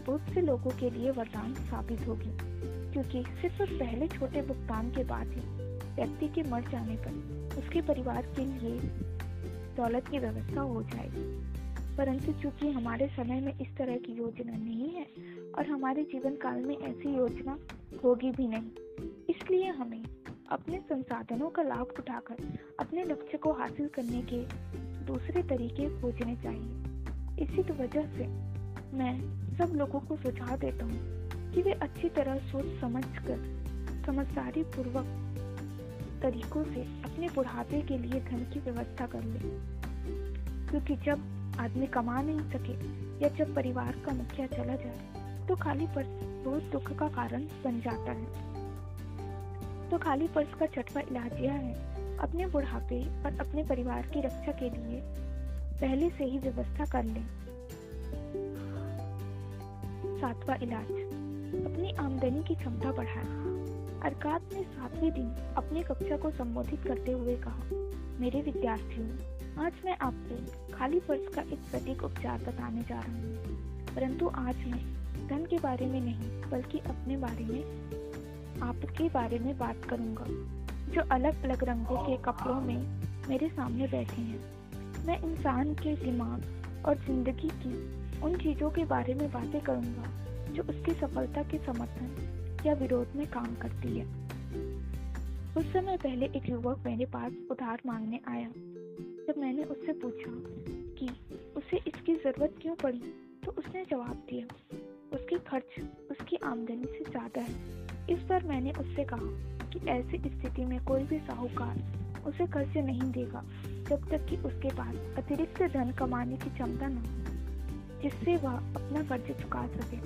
B: बहुत से लोगों के लिए वरदान साबित होगी, क्योंकि सिर्फ़ उस पहले छोटे भुगतान के बाद ही व्यक्ति के मर जाने पर उसके परिवार के लिए दौलत की व्यवस्था हो जाएगी। परंतु चूँकि हमारे समय में इस तरह की योजना नहीं है और हमारे जीवन काल में ऐसी योजना होगी भी नहीं इसलिए हमें अपने संसाधनों का लाभ उठाकर अपने लक्ष्य को हासिल करने के दूसरे तरीके खोजने चाहिए। इसी तो वजह से मैं सब लोगों को सुझाव देता हूँ कि वे अच्छी तरह सोच समझ कर समझदारी पूर्वक तरीकों से अपने बुढ़ापे के लिए धन की व्यवस्था कर ले। क्योंकि जब आदमी कमा नहीं सके या जब परिवार का मुखिया चला जाए तो खाली पर्स बहुत दुख का कारण बन जाता है। तो खाली पर्स का छठवा इलाज यह है, अपने बुढ़ापे और अपने परिवार की रक्षा के लिए पहले से ही व्यवस्था कर लें। सातवां इलाज, अपनी आमदनी की क्षमता बढ़ाएँ। अरकात ने सातवें दिन अपनी कक्षा को संबोधित करते हुए कहा, मेरे विद्यार्थियों, आज मैं आपको खाली पर्स का एक सटीक उपचार बताने जा रहा हूँ। परंतु आज मैं धन के बारे में नहीं, बल्कि अपने बारे में आपके बारे में बात करूँगा। जो अलग अलग रंगों के कपड़ों में मेरे सामने बैठे हैं। मैं इंसान के दिमाग और ज़िंदगी की उन चीज़ों के बारे में बातें करूँगा, जो उसकी सफलता के समर्थन या विरोध में काम करती है। कुछ समय पहले एक युवक मेरे पास उधार मांगने आया। जब मैंने उससे पूछा कि उसे इसकी ज़रूरत क्यों पड़ी तो उसने जवाब दिया, उसकी खर्च, उसकी आमदनी से ज़्यादा है। इस पर मैंने उससे कहा कि ऐसी स्थिति में कोई भी साहूकार उसे कर्ज नहीं देगा, जब तक कि उसके पास अतिरिक्त धन कमाने की क्षमता न हो, जिससे वह अपना कर्ज चुका सके।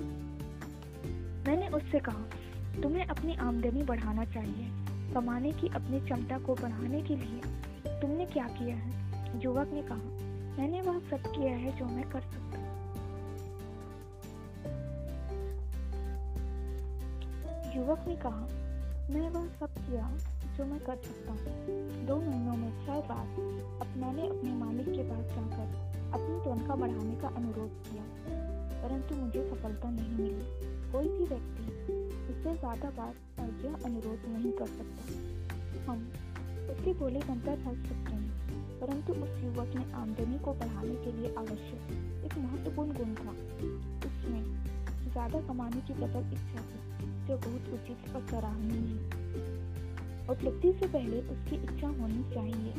B: मैंने उससे कहा, तुम्हें अपनी आमदनी बढ़ाना चाहिए। कमाने की अपनी क्षमता को बढ़ाने के लिए तुमने क्या किया है? युवक ने कहा, मैंने वह सब किया है जो मैं कर सकता युवक ने कहा मैं वह सब किया जो मैं कर सकता हूँ। दो महीनों में छह बार अब मैंने अपने मालिक के पास जाकर अपनी तनख्वाह बढ़ाने का अनुरोध किया, परंतु मुझे सफलता नहीं मिली। कोई भी व्यक्ति इससे ज़्यादा बार यह अनुरोध नहीं कर सकता। हम उसके बोले बनकर हंस सकते हैं, परंतु उस युवक ने आमदनी को बढ़ाने के लिए आवश्यक एक महत्वपूर्ण गुण था। उसमें ज़्यादा कमाने की प्रबल इच्छा थी जो बहुत उचित और सराहनीय है। उपलब्धि से पहले उसकी इच्छा होनी चाहिए।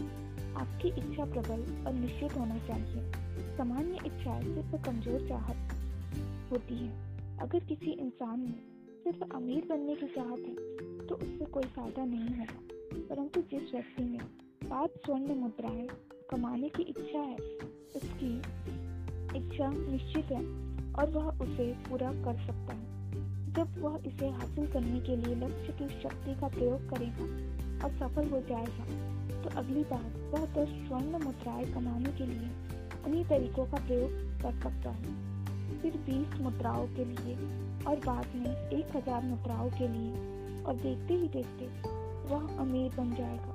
B: आपकी इच्छा प्रबल और निश्चित होना चाहिए। सामान्य इच्छाएँ सिर्फ़ कमज़ोर चाहत होती है। अगर किसी इंसान में सिर्फ़ अमीर बनने की चाहत है तो उससे कोई फ़ायदा नहीं होगा परंतु जिस व्यक्ति में पाँच स्वर्ण मुद्राएँ कमाने की इच्छा है, उसकी इच्छा निश्चित है और वह उसे पूरा कर सकता है। जब वह इसे हासिल करने के लिए लक्ष्य की शक्ति का प्रयोग करेगा और सफल हो जाएगा तो अगली बार वह दस स्वर्ण मुद्राएँ कमाने के लिए उन्हीं तरीकों का प्रयोग कर सकता है। फिर बीस मुद्राओं के लिए और बाद में एक हज़ार मुद्राओं के लिए। और देखते ही देखते वह अमीर बन जाएगा।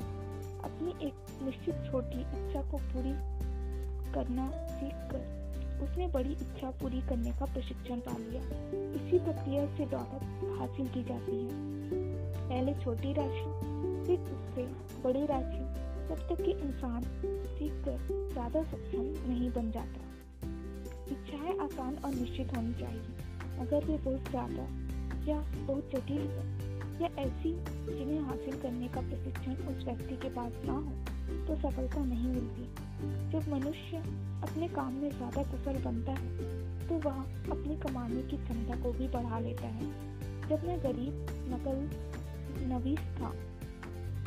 B: अपनी एक निश्चित छोटी इच्छा को पूरी करना सीख कर उसने बड़ी इच्छा पूरी करने का प्रशिक्षण पा लिया। इसी प्रक्रिया से दौलत हासिल की जाती है। पहले छोटी राशि, फिर उससे बड़ी राशि तब तक कि इंसान सीख कर ज़्यादा सक्षम नहीं बन जाता। इच्छाएँ आसान और निश्चित होनी चाहिए। अगर वे बहुत ज़्यादा या बहुत जटिल है, या ऐसी जिन्हें हासिल करने का प्रशिक्षण उस व्यक्ति के पास ना हो तो सफलता नहीं मिलती। जब मनुष्य अपने काम में ज़्यादा कुशल बनता है तो वह अपनी कमाने की क्षमता को भी बढ़ा लेता है। जब मैं गरीब, नकल, नवीस था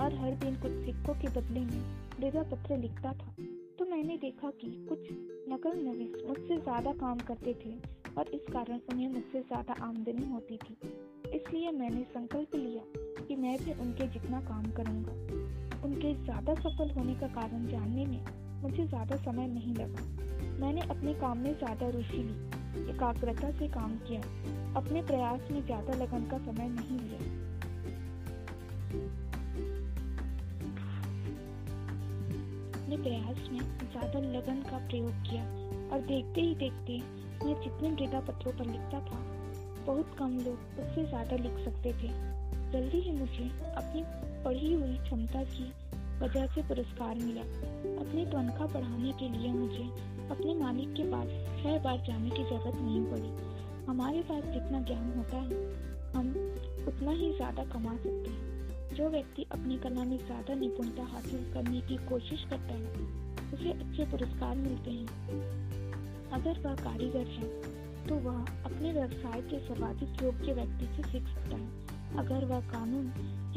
B: और हर दिन कुछ सिक्कों के बदले में मृदा पत्र लिखता था तो मैंने देखा कि कुछ नकल नवीस मुझसे ज़्यादा काम करते थे और इस कारण उन्हें मुझसे ज़्यादा आमदनी होती थी। इसलिए मैंने संकल्प लिया कि मैं भी उनके जितना काम करूँगा, उनके ज़्यादा सफल होने का कारण जानने में मुझे ज़्यादा समय नहीं लगा। मैंने अपने काम में ज़्यादा रुचि ली, एकाग्रता से काम किया, अपने प्रयास में ज़्यादा लगन का समय नहीं लिया। अपने प्रयास में ज़्यादा लगन का प्रयोग किया और देखते ही देखते मैं जितने मृदा पत्रों पर लिखता था, बहुत कम लोग उससे ज़्यादा लिख सकते थे। जल्दी ही मुझे अपनी पढ़ी हुई क्षमता की वजह से पुरस्कार मिला। अपनी तनख्वाह बढ़ाने के लिए मुझे अपने मालिक के पास छह बार जाने की ज़रूरत नहीं पड़ी। हमारे पास जितना ज्ञान होता है, हम उतना ही ज़्यादा कमा सकते हैं। जो व्यक्ति अपनी कला में ज़्यादा निपुणता हासिल करने की कोशिश करता है, उसे अच्छे पुरस्कार मिलते हैं। अगर वह कारीगर है तो वह अपने व्यवसाय के सर्वाधिक योग्य व्यक्ति से सीख सकता है। अगर वह कानून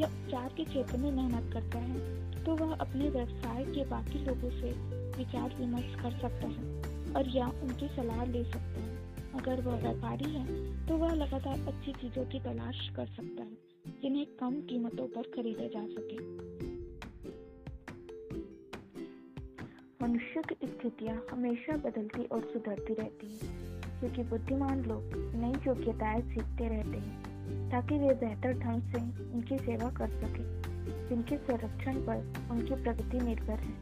B: या उपचार के क्षेत्र में मेहनत करता है तो वह अपने व्यवसाय के बाकी लोगों से विचार विमर्श कर सकता है और या उनकी सलाह ले सकता है। अगर वह व्यापारी है तो वह लगातार अच्छी चीज़ों की तलाश कर सकता है, जिन्हें कम कीमतों पर खरीदा जा सके। मनुष्य की स्थितियाँ हमेशा बदलती और सुधरती रहती हैं, क्योंकि बुद्धिमान लोग नई योग्यताएँ सीखते रहते हैं, ताकि वे बेहतर ढंग से उनकी सेवा कर सकें। जिनके संरक्षण पर उनकी प्रगति निर्भर है।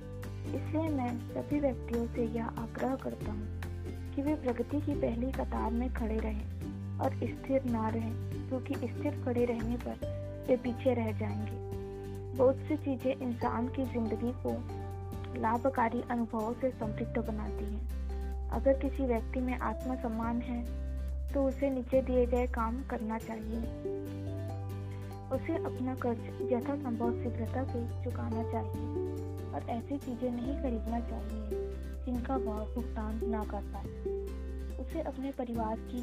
B: इसलिए मैं सभी व्यक्तियों से यह आग्रह करता हूँ कि वे प्रगति की पहली कतार में खड़े रहें और स्थिर ना रहें, क्योंकि स्थिर खड़े रहने पर वे पीछे रह जाएँगे। बहुत सी चीज़ें इंसान की ज़िंदगी को लाभकारी अनुभवों से समृद्ध बनाती हैं। अगर किसी व्यक्ति में आत्मसम्मान है तो उसे नीचे दिए गए काम करना चाहिए। उसे अपना कर्ज यथासंभव शीघ्रता से चुकाना चाहिए और ऐसी चीज़ें नहीं खरीदना चाहिए जिनका वह भुगतान ना कर पाए। उसे अपने परिवार की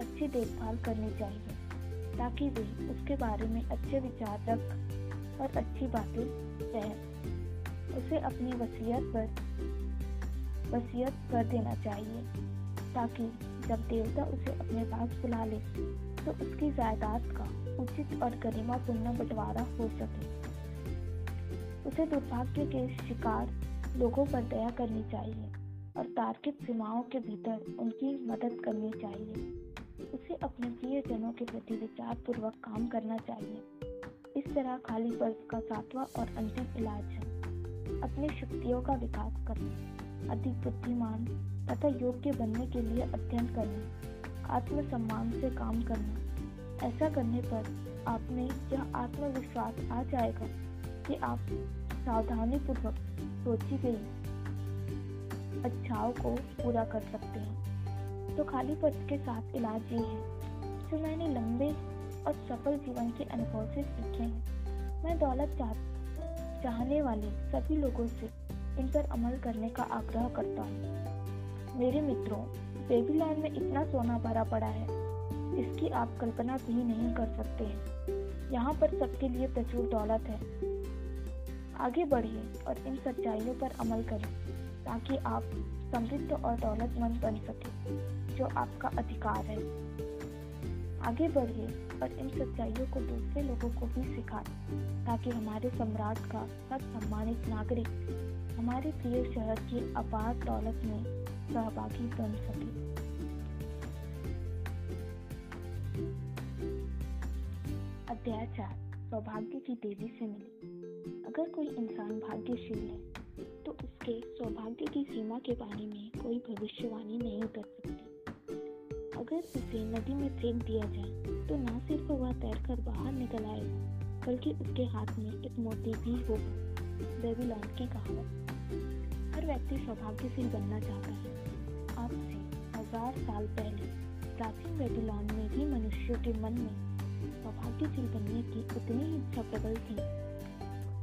B: अच्छी देखभाल करनी चाहिए ताकि वे उसके बारे में अच्छे विचार रख और अच्छी बातें कहें। उसे अपनी वसीयत पर, वसीयत कर देना चाहिए ताकि जब देवता उसे अपने पास बुला ले तो उसकी जायदाद का उचित और गरिमापूर्ण बंटवारा हो सके। उसे दुर्भाग्य के शिकार लोगों पर दया करनी चाहिए और तार्किक सीमाओं के भीतर उनकी मदद करनी चाहिए। उसे अपने प्रियजनों के प्रति विचार पूर्वक काम करना चाहिए। इस तरह खाली पर्स का सातवां और अंतिम इलाज है। अपनी शक्तियों का विकास करना, अधिक बुद्धिमान तथा योग्य बनने के लिए अध्ययन करना, आत्मसम्मान से काम करना ऐसा करने पर आप में यह आत्मविश्वास आ जाएगा कि आप सावधानी पूर्वक सोची गई अच्छाओं को पूरा कर सकते हैं। तो खाली पद के साथ इलाज ये है। जो मैंने लंबे और सफल जीवन के अनुभव से सीखे हैं, मैं दौलत चाह, चाहने वाले सभी लोगों से इन पर अमल करने का आग्रह करता हूँ। मेरे मित्रों बेबीलोन में इतना सोना भरा पड़ा है। इसकी आप कल्पना भी नहीं कर सकते। हैं यहाँ पर सबके लिए प्रचुर दौलत है। आगे बढ़िए और इन सच्चाइयों पर अमल करें, ताकि आप समृद्ध और दौलतमंद बन सके, जो आपका अधिकार है। आगे बढ़िए और इन सच्चाइयों को दूसरे लोगों को भी सिखाएँ, ताकि हमारे सम्राट का सब सम्मानित नागरिक हमारे प्रिय शहर की अपार दौलत में सहभागी बन सके। अध्याय चार सौभाग्य की देवी से मिली। अगर कोई इंसान भाग्यशील है तो उसके सौभाग्य की सीमा के बारे में कोई भविष्यवाणी नहीं कर सकती। अगर उसे नदी में फेंक दिया जाए तो न सिर्फ़ वह तैरकर बाहर निकल आएगा बल्कि उसके हाथ में एक मोती भी होगा बेबीलोन की कहावत। हर व्यक्ति सौभाग्यशील बनना चाहता है। आज से हज़ार साल पहले प्राचीन बेबीलोन में भी मनुष्यों के मन में सौभाग्यशील बनने की उतनी ही इच्छा प्रबल थी,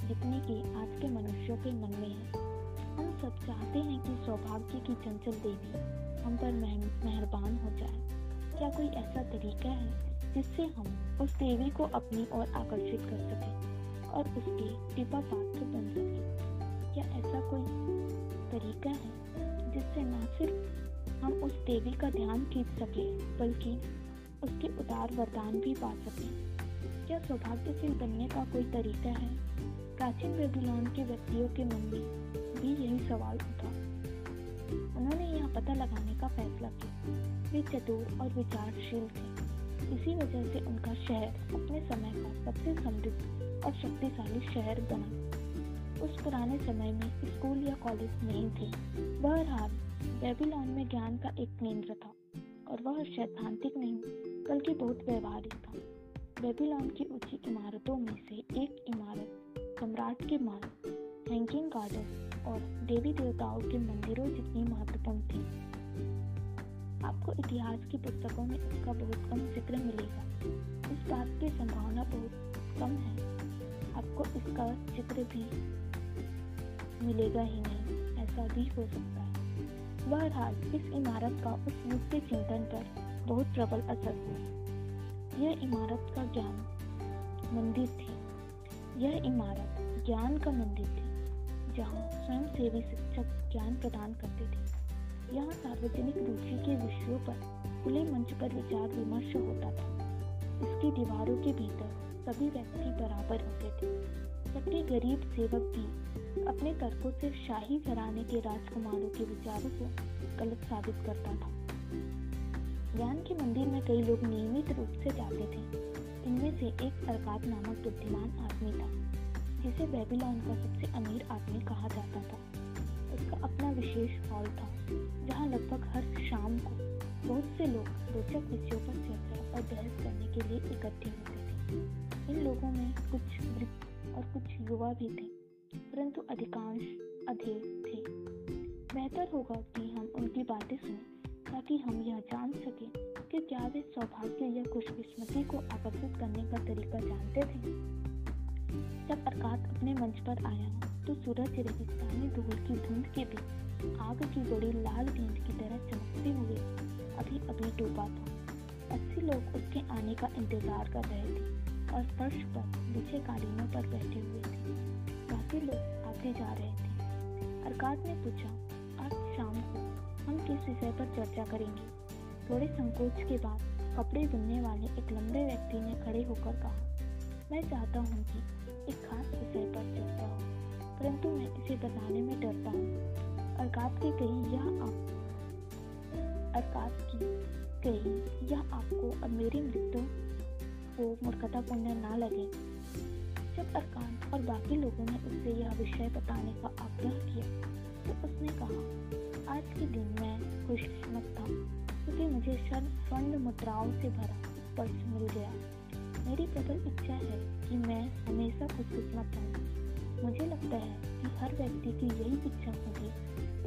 B: जितने की आज के मनुष्यों के मन में है। हम सब चाहते हैं कि सौभाग्य की चंचल देवी हम पर मेहरबान हो जाए। क्या कोई ऐसा तरीका है जिससे हम उस देवी को अपनी ओर आकर्षित कर सकें और उसके कृपा पात्र बन सकें? क्या ऐसा कोई तरीका है जिससे न सिर्फ़ हम उस देवी का ध्यान खींच सके, बल्कि उसके उदार वरदान भी पा सकें। क्या सौभाग्यशील बनने का कोई तरीका है? प्राचीन बेबीलोन के व्यक्तियों के मन में भी यही सवाल उठा। उन्होंने यह पता लगाने का फैसला किया। वे चतुर और विचारशील थे। इसी वजह से उनका शहर अपने समय का सबसे समृद्ध और शक्तिशाली शहर बना। उस पुराने समय में स्कूल या कॉलेज नहीं थे। बहरहाल बेबीलोन में ज्ञान का एक केंद्र था और वह सैद्धांतिक नहीं, बल्कि बहुत व्यवहारिक था। बेबीलोन की ऊँची इमारतों में से एक इमारत, सम्राट के महल हैंगिंग गार्डन और देवी देवताओं के मंदिरों जितनी महत्वपूर्ण थी। आपको इतिहास की पुस्तकों में इसका बहुत कम ज़िक्र मिलेगा। इस बात की संभावना बहुत कम है। आपको इसका ज़िक्र भी मिलेगा ही नहीं, ऐसा भी हो सकता है। बहरहाल इस इमारत का उस युग के चिंतन पर बहुत प्रबल असर हुआ। यह इमारत का ज्ञान मंदिर थी। यह इमारत ज्ञान का मंदिर थी, जहाँ स्वयं सेवी शिक्षक ज्ञान प्रदान करते थे। यहाँ सार्वजनिक रुचि के विषयों पर खुले मंच पर विचार विमर्श होता था। इसकी दीवारों के भीतर सभी व्यक्ति बराबर होते थे। सबके गरीब सेवक भी अपने तर्कों से शाही घराने के राजकुमारों के विचारों को गलत साबित करता था। ज्ञान के मंदिर में कई लोग नियमित रूप से जाते थे। इनमें से एक अरकात नामक बुद्धिमान आदमी था, जिसे बेबीलोन का सबसे अमीर आदमी कहा जाता था। उसका अपना विशेष हॉल था, जहाँ लगभग हर शाम को बहुत से लोग रोचक विषयों पर चर्चा और बहस करने के लिए इकट्ठे होते थे। इन लोगों में कुछ और कुछ युवा भी थे, परंतु अधिकांश अधेड़ थे। बेहतर होगा कि हम उनकी बातें सुनें, ताकि हम यह जान सकें कि क्या वे सौभाग्य या खुशकिस्मती को आकर्षित करने का तरीका जानते थे। जब अरकात अपने मंच पर आया तो सूरज रेगिस्तानी धूल की धुंध के बीच आग की बड़ी लाल गेंद की तरह चमकते हुए अभी अभी डूबा था। अस्सी लोग उसके आने का इंतज़ार कर रहे थे। और फर्श पर बिछे कालीनों पर बैठे हुए थे। बाकी लोग आते जा रहे थे। अरकात ने पूछा, आज शाम को हम किस विषय पर चर्चा करेंगे? थोड़े संकोच के बाद कपड़े बुनने वाले एक लंबे व्यक्ति ने खड़े होकर कहा, मैं चाहता हूँ कि एक खास विषय पर चर्चा हो, परंतु मैं इसे बताने में डरता हूँ। अरकात की कही, यह आप अरकात की कही, यह आपको और मेरी मृत्यु को मूर्खतापूर्ण ना लगे। जब अरकान और बाकी लोगों ने उससे यह विषय बताने का आग्रह किया तो उसने कहा, आज के दिन मैं खुशकिस्मत था। क्योंकि मुझे स्वर्ण मुद्राओं से भरा पर्स मिल गया। मेरी प्रबल इच्छा है कि मैं हमेशा खुशकिस्मत रहूँ। मुझे लगता है कि हर व्यक्ति की यही इच्छा होगी।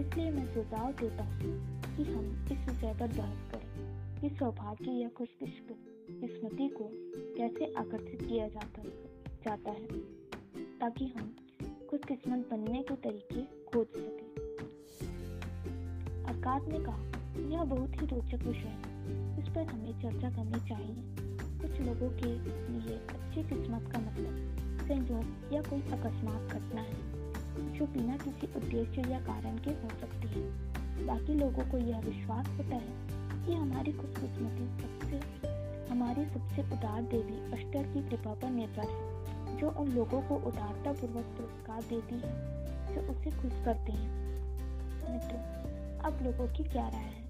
B: इसलिए मैं सुझाव देता हूँ कि हम इस विषय पर बहस करें। कि सौभाग्य या खुशकिस्मत स्मृति को कैसे आकर्षित किया जाता जाता है, ताकि हम खुद किस्मत बनने के तरीके खोज सकें। अरकात ने कहा, यह बहुत ही रोचक विषय है। इस पर हमें चर्चा करनी चाहिए। कुछ लोगों के लिए अच्छी किस्मत का मतलब संयोग या कोई अकस्मात घटना है, जो बिना किसी उद्देश्य या कारण के हो सकती है। बाकी लोगों को यह विश्वास होता है कि हमारी खुशकिस्मती सबसे हमारी सबसे उदार देवी अष्टर की कृपा पर निर्भर है, जो उन लोगों को उदारता पूर्वक पुरस्कार देती है, जो उसे खुश करते हैं। मित्र, अब लोगों की क्या राय है?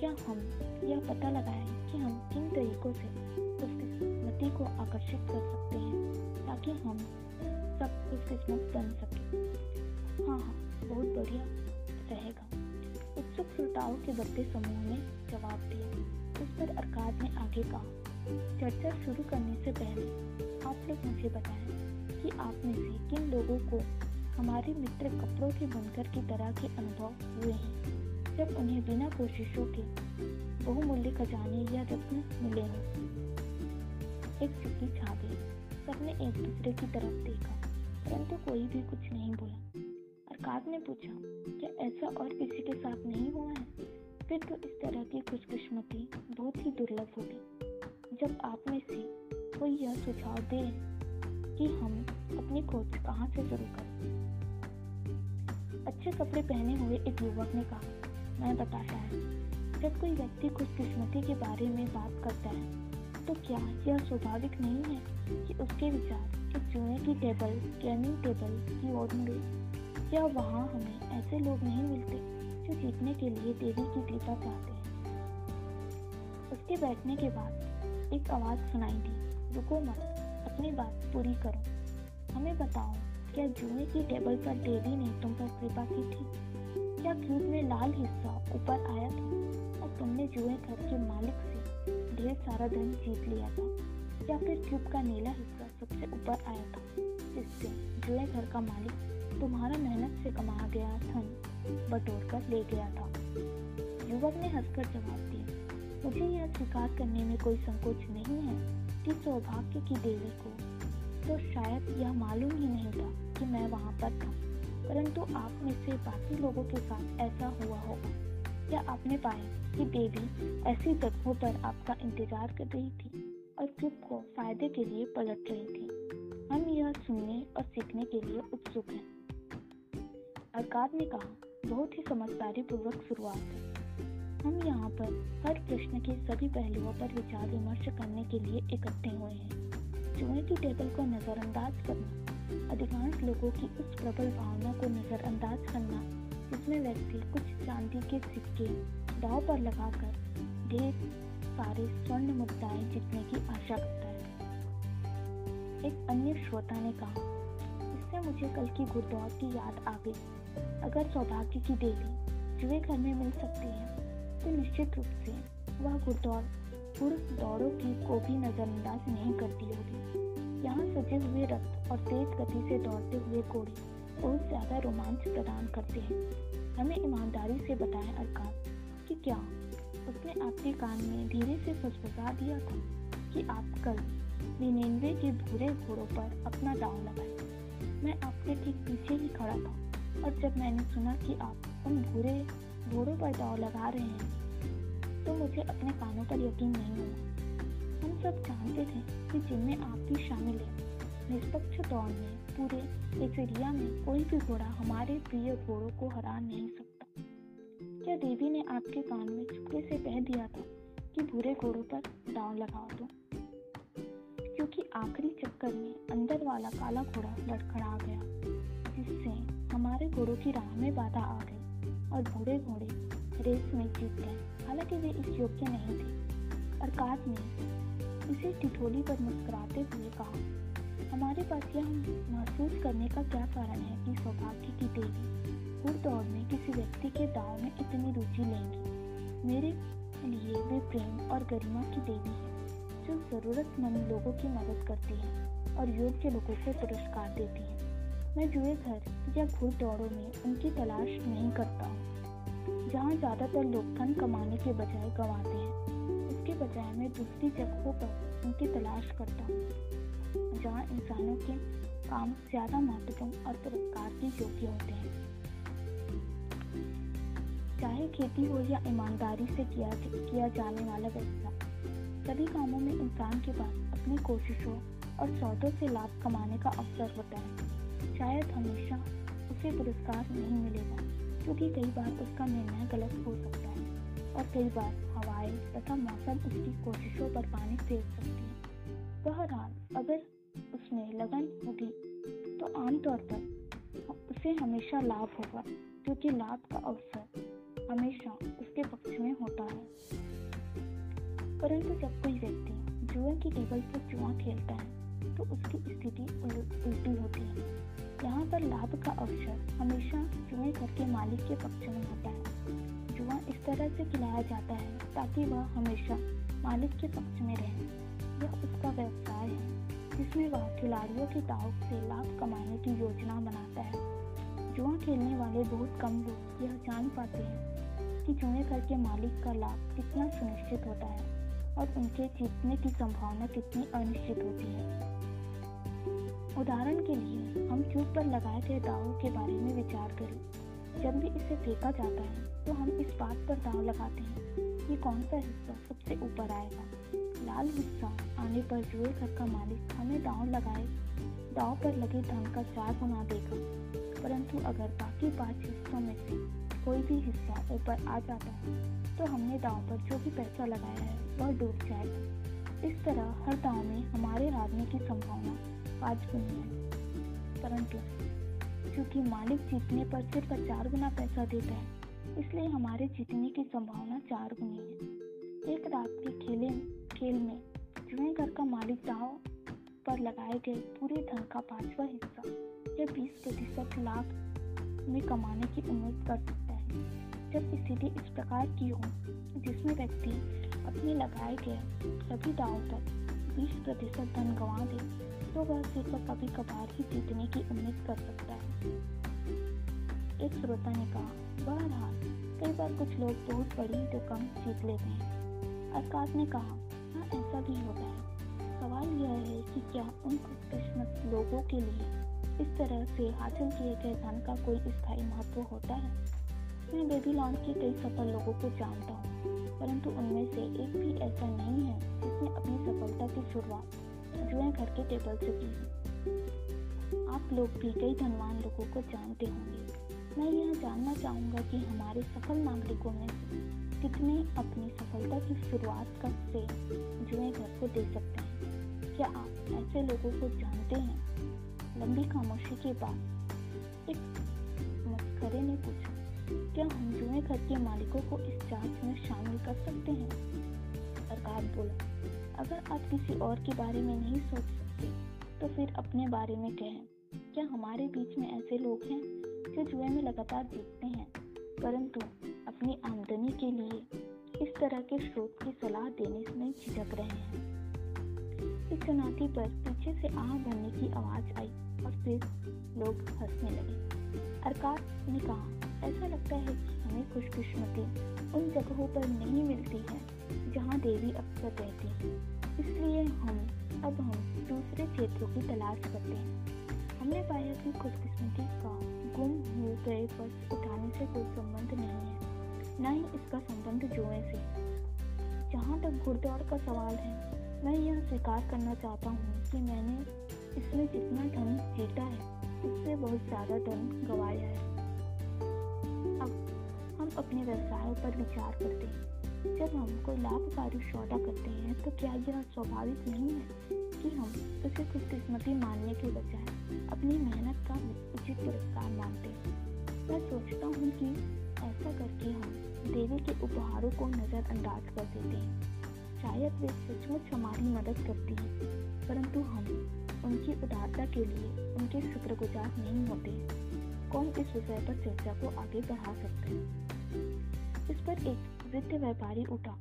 B: क्या हम यह पता लगाएँ कि हम किन तरीकों से उसकी को आकर्षित कर सकते हैं, ताकि हम सब खुशकिस्मत बन सके? हाँ हाँ बहुत बढ़िया रहेगा। उत्सुक श्रोताओं के बढ़ते समूह ने जवाब दिया। उस पर अरकाद ने आगे कहा। चर्चा शुरू करने से पहले आप लोग मुझे बताएँ कि आप में से किन लोगों को हमारे मित्र कपड़ों के बुनकर की तरह के अनुभव हुए हैं? जब उन्हें बिना कोशिशों के बहुमूल्य खजाने या रत्न मिले हों। एक चुप्पी छा गई सबने एक दूसरे की तरफ़ देखा, परंतु कोई भी कुछ नहीं बोला। अरकाद ने पूछा, क्या ऐसा और किसी के साथ नहीं हुआ है? फिर तो इस तरह की खुशकिस्मती बहुत ही दुर्लभ होगी जब आप में से कोई यह सुझाव दे कि हम अपनी खोज कहाँ से शुरू करें। अच्छे कपड़े पहने हुए एक युवक ने कहा, मैं बताता है, जब कोई व्यक्ति खुशकिस्मती के बारे में बात करता है तो क्या यह स्वाभाविक नहीं है कि उसके विचार एक जुए की टेबल गेमिंग टेबल की ओर मुड़े? क्या वहाँ हमें ऐसे लोग नहीं मिलते? से जीतने के लिए देवी की कृपा चाहते हैं। उसके बैठने के बाद एक आवाज़ सुनाई दी। रुको मत, अपनी बात पूरी करो। हमें बताओ, क्या जुए की टेबल पर देवी ने तुम पर कृपा की थी? क्या क्यूब में लाल हिस्सा ऊपर आया था? और तुमने जुए घर के मालिक से ढेर सारा धन जीत लिया था? या फिर क्यूब का नीला हिस्सा सबसे ऊपर आया था? जिससे जुए घर का मालिक तुम्हारा मेहनत से कमाया गया धन बटोर कर ले गया था। युवक ने हंसकर जवाब दिया, मुझे यह स्वीकार करने में कोई संकोच नहीं है कि सौभाग्य की देवी को। तो शायद यह मालूम ही नहीं था कि मैं वहाँ पर था, परंतु आप में से बाकी लोगों के साथ ऐसा हुआ होगा। या आपने पाया कि देवी ऐसी जगहों पर आपका इंतज़ार कर रही थी और चुप को फ़ायदे के लिए पलट रही थी? हम यह सुनने और सीखने के लिए उत्सुक हैं। अरकाद ने कहा बहुत ही समझदारी पूर्वक शुरुआत है। हम यहाँ पर हर प्रश्न के सभी पहलुओं पर विचार विमर्श करने के लिए इकट्ठे हुए हैं। जुए की टेबल को नज़रअंदाज करना, अधिकांश लोगों की उस प्रबल भावना को नज़रअंदाज करना, जिसमें व्यक्ति कुछ चांदी के सिक्के, दाव पर लगाकर ढेर सारे स्वर्ण मुद्दाएँ जीतने की आशा करता है। एक अन्य श्रोता ने कहा, इससे मुझे कल की घुड़दौड़ की याद आ गई। अगर सौभाग्य की देवी जुए घर में मिल सकती है तो निश्चित रूप से वह घुड़दौड़ घुड़दौड़ों की को भी नज़रअंदाज नहीं करती होगी। यहाँ सजे हुए रक्त और तेज गति से दौड़ते हुए घोड़े बहुत ज़्यादा रोमांच प्रदान करते हैं। हमें ईमानदारी से बताएँ अरकान, कि क्या उसने आपके कान में धीरे से फुसफुसा दिया था कि आप कल निन्यानवे के भूरे घोड़ों पर अपना दाव लगाए? मैं आपके ठीक पीछे ही खड़ा था। और जब मैंने सुना कि आप उन भूरे घोड़ों पर दाव लगा रहे हैं तो मुझे अपने कानों पर यकीन नहीं हुआ। हम सब जानते थे कि जिनमें आप भी शामिल हैं, निष्पक्ष दौड़ में पूरे एरिया में कोई भी घोड़ा हमारे प्रिय घोड़ों को हरा नहीं सकता। क्या देवी ने आपके कान में चुपके से कह दिया था कि बुरे घोड़ों पर दाव लगा दो क्योंकि आखिरी चक्कर में अंदर वाला काला घोड़ा लड़खड़ा गया, जिससे हमारे घोड़ों की राह में बाधा आ गई और बूढ़े घोड़े रेस में जीत गए। हालाँकि वे इस योग्य नहीं थे। अरकात ने इसे टिठोली पर मुस्कुराते हुए कहा, हमारे पास यह महसूस करने का क्या कारण है कि सौभाग्य की देवी घुड़ दौड़ में किसी व्यक्ति के दाव में इतनी रुचि लेंगी? मेरे लिए वे प्रेम और गरिमा की देवी है, जो जरूरतमंद लोगों की मदद करती है और योग्य लोगों को पुरस्कार देती है। मैं जुए घर या घुड़ दौड़ों में उनकी तलाश नहीं करता हूँ। जहाँ ज़्यादातर लोग धन कमाने के बजाय गंवाते हैं, उसके बजाय मैं दूसरी जगहों पर उनकी तलाश करता हूँ। जहाँ इंसानों के काम ज़्यादा महत्वपूर्ण और पुरस्कार के योग्य होते हैं। चाहे खेती हो या ईमानदारी से किया किया जाने वाला व्यवसाय, सभी कामों में इंसान के पास अपनी कोशिशों और सौदों से लाभ कमाने का अवसर होता है। शायद हमेशा उसे पुरस्कार नहीं मिलेगा, क्योंकि कई बार उसका निर्णय गलत हो सकता है और कई बार हवाएँ तथा मौसम उसकी कोशिशों पर पानी फेर सकती है। बहरहाल, अगर उसमें लगन होगी तो आमतौर पर उसे हमेशा लाभ होगा, क्योंकि लाभ का अवसर हमेशा उसके पक्ष में होता है। परंतु जब कोई व्यक्ति जुए की टेबल पर जुआ खेलता है तो उसकी स्थिति उल्टी होती है। यहाँ पर लाभ का अवसर हमेशा जुए घर के मालिक के पक्ष में होता है। जुआ इस तरह से खिलाया जाता है ताकि वह हमेशा मालिक के पक्ष में रहे। यह उसका व्यवसाय है, जिसमें वह खिलाड़ियों के दाव से लाभ कमाने की योजना बनाता है। जुआ खेलने वाले बहुत कम लोग यह जान पाते हैं कि जुए घर के मालिक का लाभ कितना सुनिश्चित होता है और उनके जीतने की संभावना कितनी अनिश्चित होती है। उदाहरण के लिए, हम चूक पर लगाए गए दावों के बारे में विचार करें। जब भी इसे फेंका जाता है तो हम इस बात पर दाव लगाते हैं कि कौन सा हिस्सा सबसे ऊपर आएगा। लाल हिस्सा आने पर जुए घर का मालिक हमें दाव लगाए, दाव पर लगे धन का चार गुना देगा। परंतु अगर बाकी पाँच हिस्सों में से कोई भी हिस्सा ऊपर आ जाता है तो हमने दाव पर जो भी पैसा लगाया है, वह डूब जाएगा। इस तरह हर दाव में हमारे हारने की संभावना पाँच गुनी है परंतु क्योंकि मालिक जीतने पर सिर्फ़ चार गुना पैसा देता है, इसलिए हमारे जीतने की संभावना चार गुनी है। एक रात के खेले, खेल में जुए घर का मालिक दाव पर लगाए गए पूरे धन का पांचवा हिस्सा, या बीस प्रतिशत लाख में कमाने की उम्मीद कर सकता है। जब स्थिति इस प्रकार की हो, जिसमें व्यक्ति अपने लगाए गए सभी दावों पर बीस प्रतिशत धन गंवा दे तो वह सिर्फ़ कभी कभार ही जीतने की उम्मीद कर सकता है। एक श्रोता ने कहा, बहरहाल, कई बार कुछ लोग बहुत बड़ी रकम जीत लेते हैं। अरकात ने कहा हाँ ऐसा भी होता है। सवाल यह है कि क्या उन खुशकिस्मत लोगों के लिए इस तरह से हासिल किए गए धन का कोई स्थायी महत्व होता है? मैं बेबीलोन के कई सफल लोगों को जानता हूँ, परंतु उनमें से एक भी ऐसा नहीं है जिसने अपनी सफलता की शुरुआत जुए घर के टेबल से की आप लोग भी कई धनवान लोगों को जानते होंगे। मैं यह जानना चाहूँगा कि हमारे सफल नागरिकों में कितने अपनी सफलता की शुरुआत का से जुए घर को दे सकते हैं? क्या आप ऐसे लोगों को जानते हैं? लंबी खामोशी के बाद एक मस्करे ने पूछा, क्या हम जुए घर के मालिकों को इस जाँच में शामिल कर सकते हैं? सरकार बोला अगर आप किसी और के बारे में नहीं सोच सकते तो फिर अपने बारे में कहें। क्या हमारे बीच में ऐसे लोग हैं जो जुए में लगातार जीतते हैं? परंतु अपनी आमदनी के लिए इस तरह के स्रोत की सलाह देने में झिझक रहे हैं। इस चुनौती पर पीछे से आह भरने की आवाज़ आई और फिर लोग हंसने लगे। अरकात ने कहा, ऐसा लगता है कि हमें खुशकिस्मती उन जगहों पर नहीं मिलती है जहाँ देवी अक्सर रहती है। इसलिए हम, अब हम दूसरे क्षेत्रों की तलाश करते हैं। हमने पाया कि खुशकिस्मती का गुम हो गए बस उठाने से कोई संबंध नहीं है, न ही इसका संबंध जुए से। जहाँ तक घुड़दौड़ का सवाल है, मैं यह स्वीकार करना चाहता हूँ कि मैंने इसमें जितना धन जीता है उससे बहुत ज़्यादा धन गवाया है। अब हम अपने व्यवसायों पर विचार करते हैं। जब हम कोई लाभकारी सौदा करते हैं तो क्या यह स्वाभाविक नहीं है कि हम उसे खुशकिस्मती मानने के बजाय अपनी मेहनत का उचित पुरस्कार मानते हैं? मैं सोचता हूँ कि ऐसा करके हम देवी के उपहारों को नज़रअंदाज कर देते हैं। शायद वे सचमुच हमारी मदद करती हैं, परंतु हम उनकी उदारता के लिए उनके शुक्रगुजार नहीं होते। कौन इस विषय पर चर्चा को आगे बढ़ा सकते इस पर एक वृद्ध व्यापारी उठा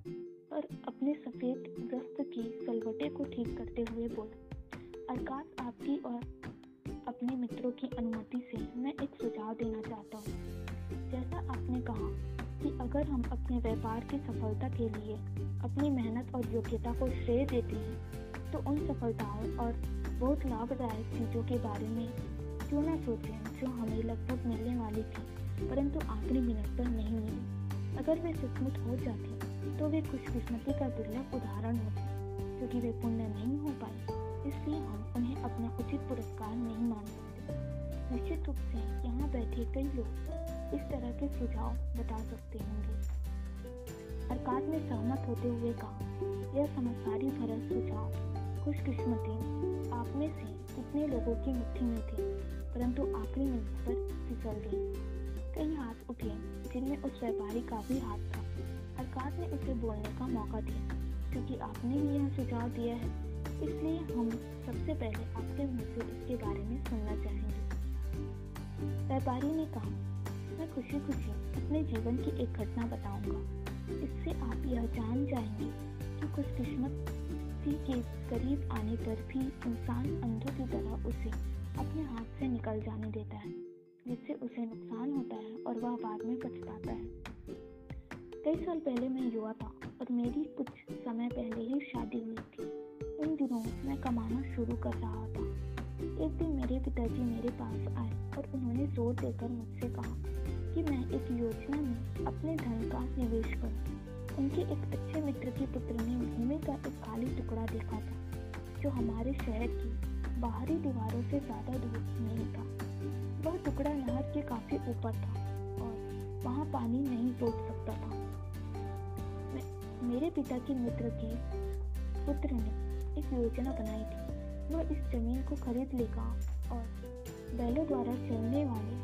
B: और अपने सफ़ेद वस्त्र की सलवटे को ठीक करते हुए बोला अरकात आपकी और अपने मित्रों की अनुमति से मैं एक सुझाव देना चाहता हूँ। जैसा आपने कहा कि अगर हम अपने व्यापार की सफलता के लिए अपनी मेहनत और योग्यता को श्रेय देते हैं तो उन सफलताओं और बहुत लाभदायक चीज़ों के बारे में क्यों ना सोचें जो हमें लगभग मिलने वाली थी, परंतु आखिरी मिनट पर नहीं मिली। अगर वे सचमुच हो जाते तो वे खुशकिस्मती का दुर्लभ उदाहरण होते, क्योंकि वे पुण्य नहीं हो पाए, इसलिए हम उन्हें अपना उचित पुरस्कार नहीं मान सकते निश्चित रूप से यहाँ बैठे कई लोग इस तरह के सुझाव बता सकते होंगे। अरकात ने सहमत होते हुए कहा, यह समझदारी भरा सुझाव खुशकिस्मती। आप में से कितने लोगों की मुट्ठी में थी, परंतु आखिरी मिनट पर फिसल गई कई हाथ उठे, जिनमें उस व्यापारी का भी हाथ था अरकात ने उसे बोलने का मौका दिया, क्योंकि आपने ही यह सुझाव दिया है। इसलिए हम सबसे पहले आपके मुँह से इसके बारे में सुनना चाहेंगे। व्यापारी ने कहा, मैं खुशी खुशी अपने जीवन की एक घटना बताऊँगा। इससे आप यह जान जाएँगे कि कुछ किस्मत के करीब आने पर भी इंसान अंधों की तरह उसे अपने हाथ से निकल जाने देता है, जिससे उसे नुकसान होता है और वह बाद में पछताता है। कई साल पहले मैं युवा था और मेरी कुछ समय पहले ही शादी हुई थी। उन दिनों मैं कमाना शुरू कर रहा था। एक दिन मेरे पिताजी मेरे पास आए और उन्होंने ज़ोर देकर मुझसे कहा कि मैं एक योजना में अपने धन का निवेश करूँ। उनके एक अच्छे मित्र के पुत्र ने भूमि का एक खाली टुकड़ा देखा था, जो हमारे शहर की बाहरी दीवारों से ज़्यादा दूर नहीं था। वह टुकड़ा नहर के काफ़ी ऊपर था और वहाँ पानी नहीं रोक सकता था। मेरे पिता के मित्र के पुत्र ने एक योजना बनाई थी। वह इस ज़मीन को खरीद लेगा और बैलों द्वारा चलने वाले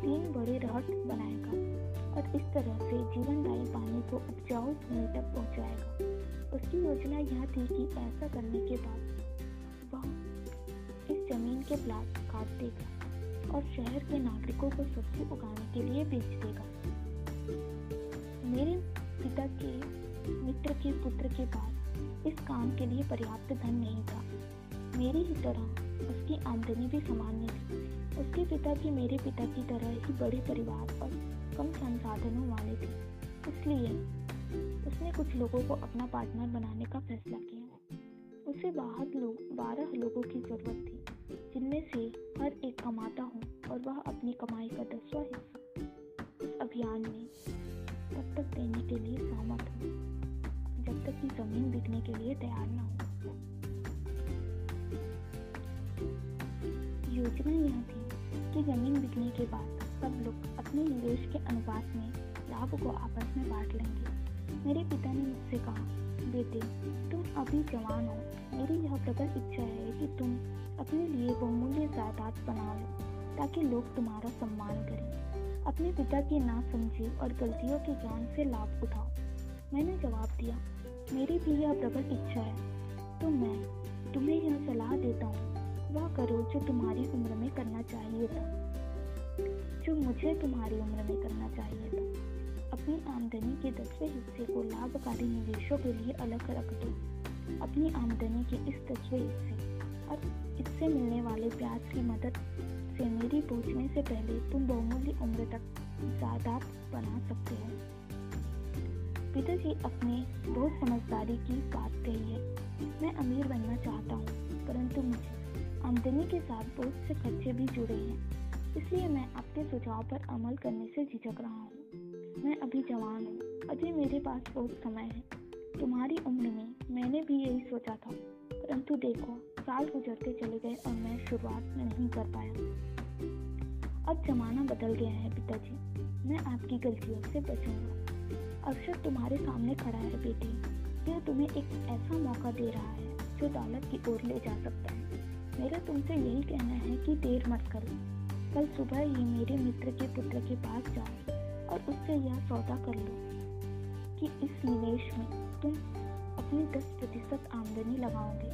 B: तीन बड़े रहट बनाएगा। और इस तरह से जीवनदायी पानी को उपजाऊ भूमि तक पहुंचाएगा। उसकी योजना यह थी कि ऐसा करने के बाद वह इस ज़मीन के प्लाट काट देगा और शहर के नागरिकों को सब्ज़ी उगाने के लिए बेच देगा। मेरे पिता के मित्र के पुत्र के पास इस काम के लिए पर्याप्त धन नहीं था। मेरी ही तरह उसकी आमदनी भी सामान्य थी। उसके पिता भी मेरे पिता की तरह ही बड़े परिवार और कम संसाधनों वाले थे। इसलिए उसने कुछ लोगों को अपना पार्टनर बनाने का फैसला किया। उसे बाहर लोग, बारह लोगों की ज़रूरत थी, जिनमें से हर एक कमाता हो और वह अपनी कमाई का दसवा हिस्सा इस अभियान में तब तक देने के लिए सहमत हो, जब तक कि ज़मीन बिकने के लिए तैयार न हो। योजना यह थी कि ज़मीन बिकने के बाद सब लोग अपने निवेश के अनुपात में लाभ को आपस में बांट लेंगे। मेरे पिता ने मुझसे कहा, बेटे, तुम अभी जवान हो। मेरी यह प्रबल इच्छा है कि तुम अपने लिए बहुमूल्य जायदाद बना लो, ताकि लोग तुम्हारा सम्मान करें। अपने पिता की ना समझे और गलतियों के ज्ञान से लाभ उठाओ। मैंने जवाब दिया, मेरी भी यह प्रबल इच्छा है। तो मैं तुम्हें यह सलाह देता हूँ। वह करो जो तुम्हारी उम्र में करना चाहिए था। जो मुझे तुम्हारी उम्र में करना चाहिए था, अपनी आमदनी के दसवें हिस्से को लाभकारी निवेशों के लिए अलग रख दो। अपनी आमदनी के इस दसवें हिस्से। और इससे मिलने वाले ब्याज की मदद से मेरी पहुँचने से पहले तुम बहुमूल्य उम्र तक जायदाद बना सकते हो। पिताजी अपने बहुत समझदारी की बात कही है। मैं अमीर बनना चाहता हूँ, परंतु मुझे आमदनी के साथ बहुत से खर्चे भी जुड़े हैं। इसलिए मैं आपके सुझाव पर अमल करने से झिझक रहा हूँ। मैं अभी जवान हूँ। अभी मेरे पास बहुत समय है। तुम्हारी उम्र में मैंने भी यही सोचा था। परंतु देखो, साल गुजरते चले गए और मैं शुरुआत नहीं कर पाया। अब जमाना बदल गया है पिताजी। मैं आपकी गलतियों से बचूँगा। अवसर तुम्हारे सामने खड़ा है बेटी। यह तुम्हें एक ऐसा मौका दे रहा है जो दौलत की ओर ले जा सकता है। मेरा तुमसे यही कहना है कि देर मत करो। कल सुबह ही मेरे मित्र के पुत्र के पास जाओ और उससे यह सौदा कर लो कि इस निवेश में तुम अपनी 10 प्रतिशत आमदनी लगाओगे।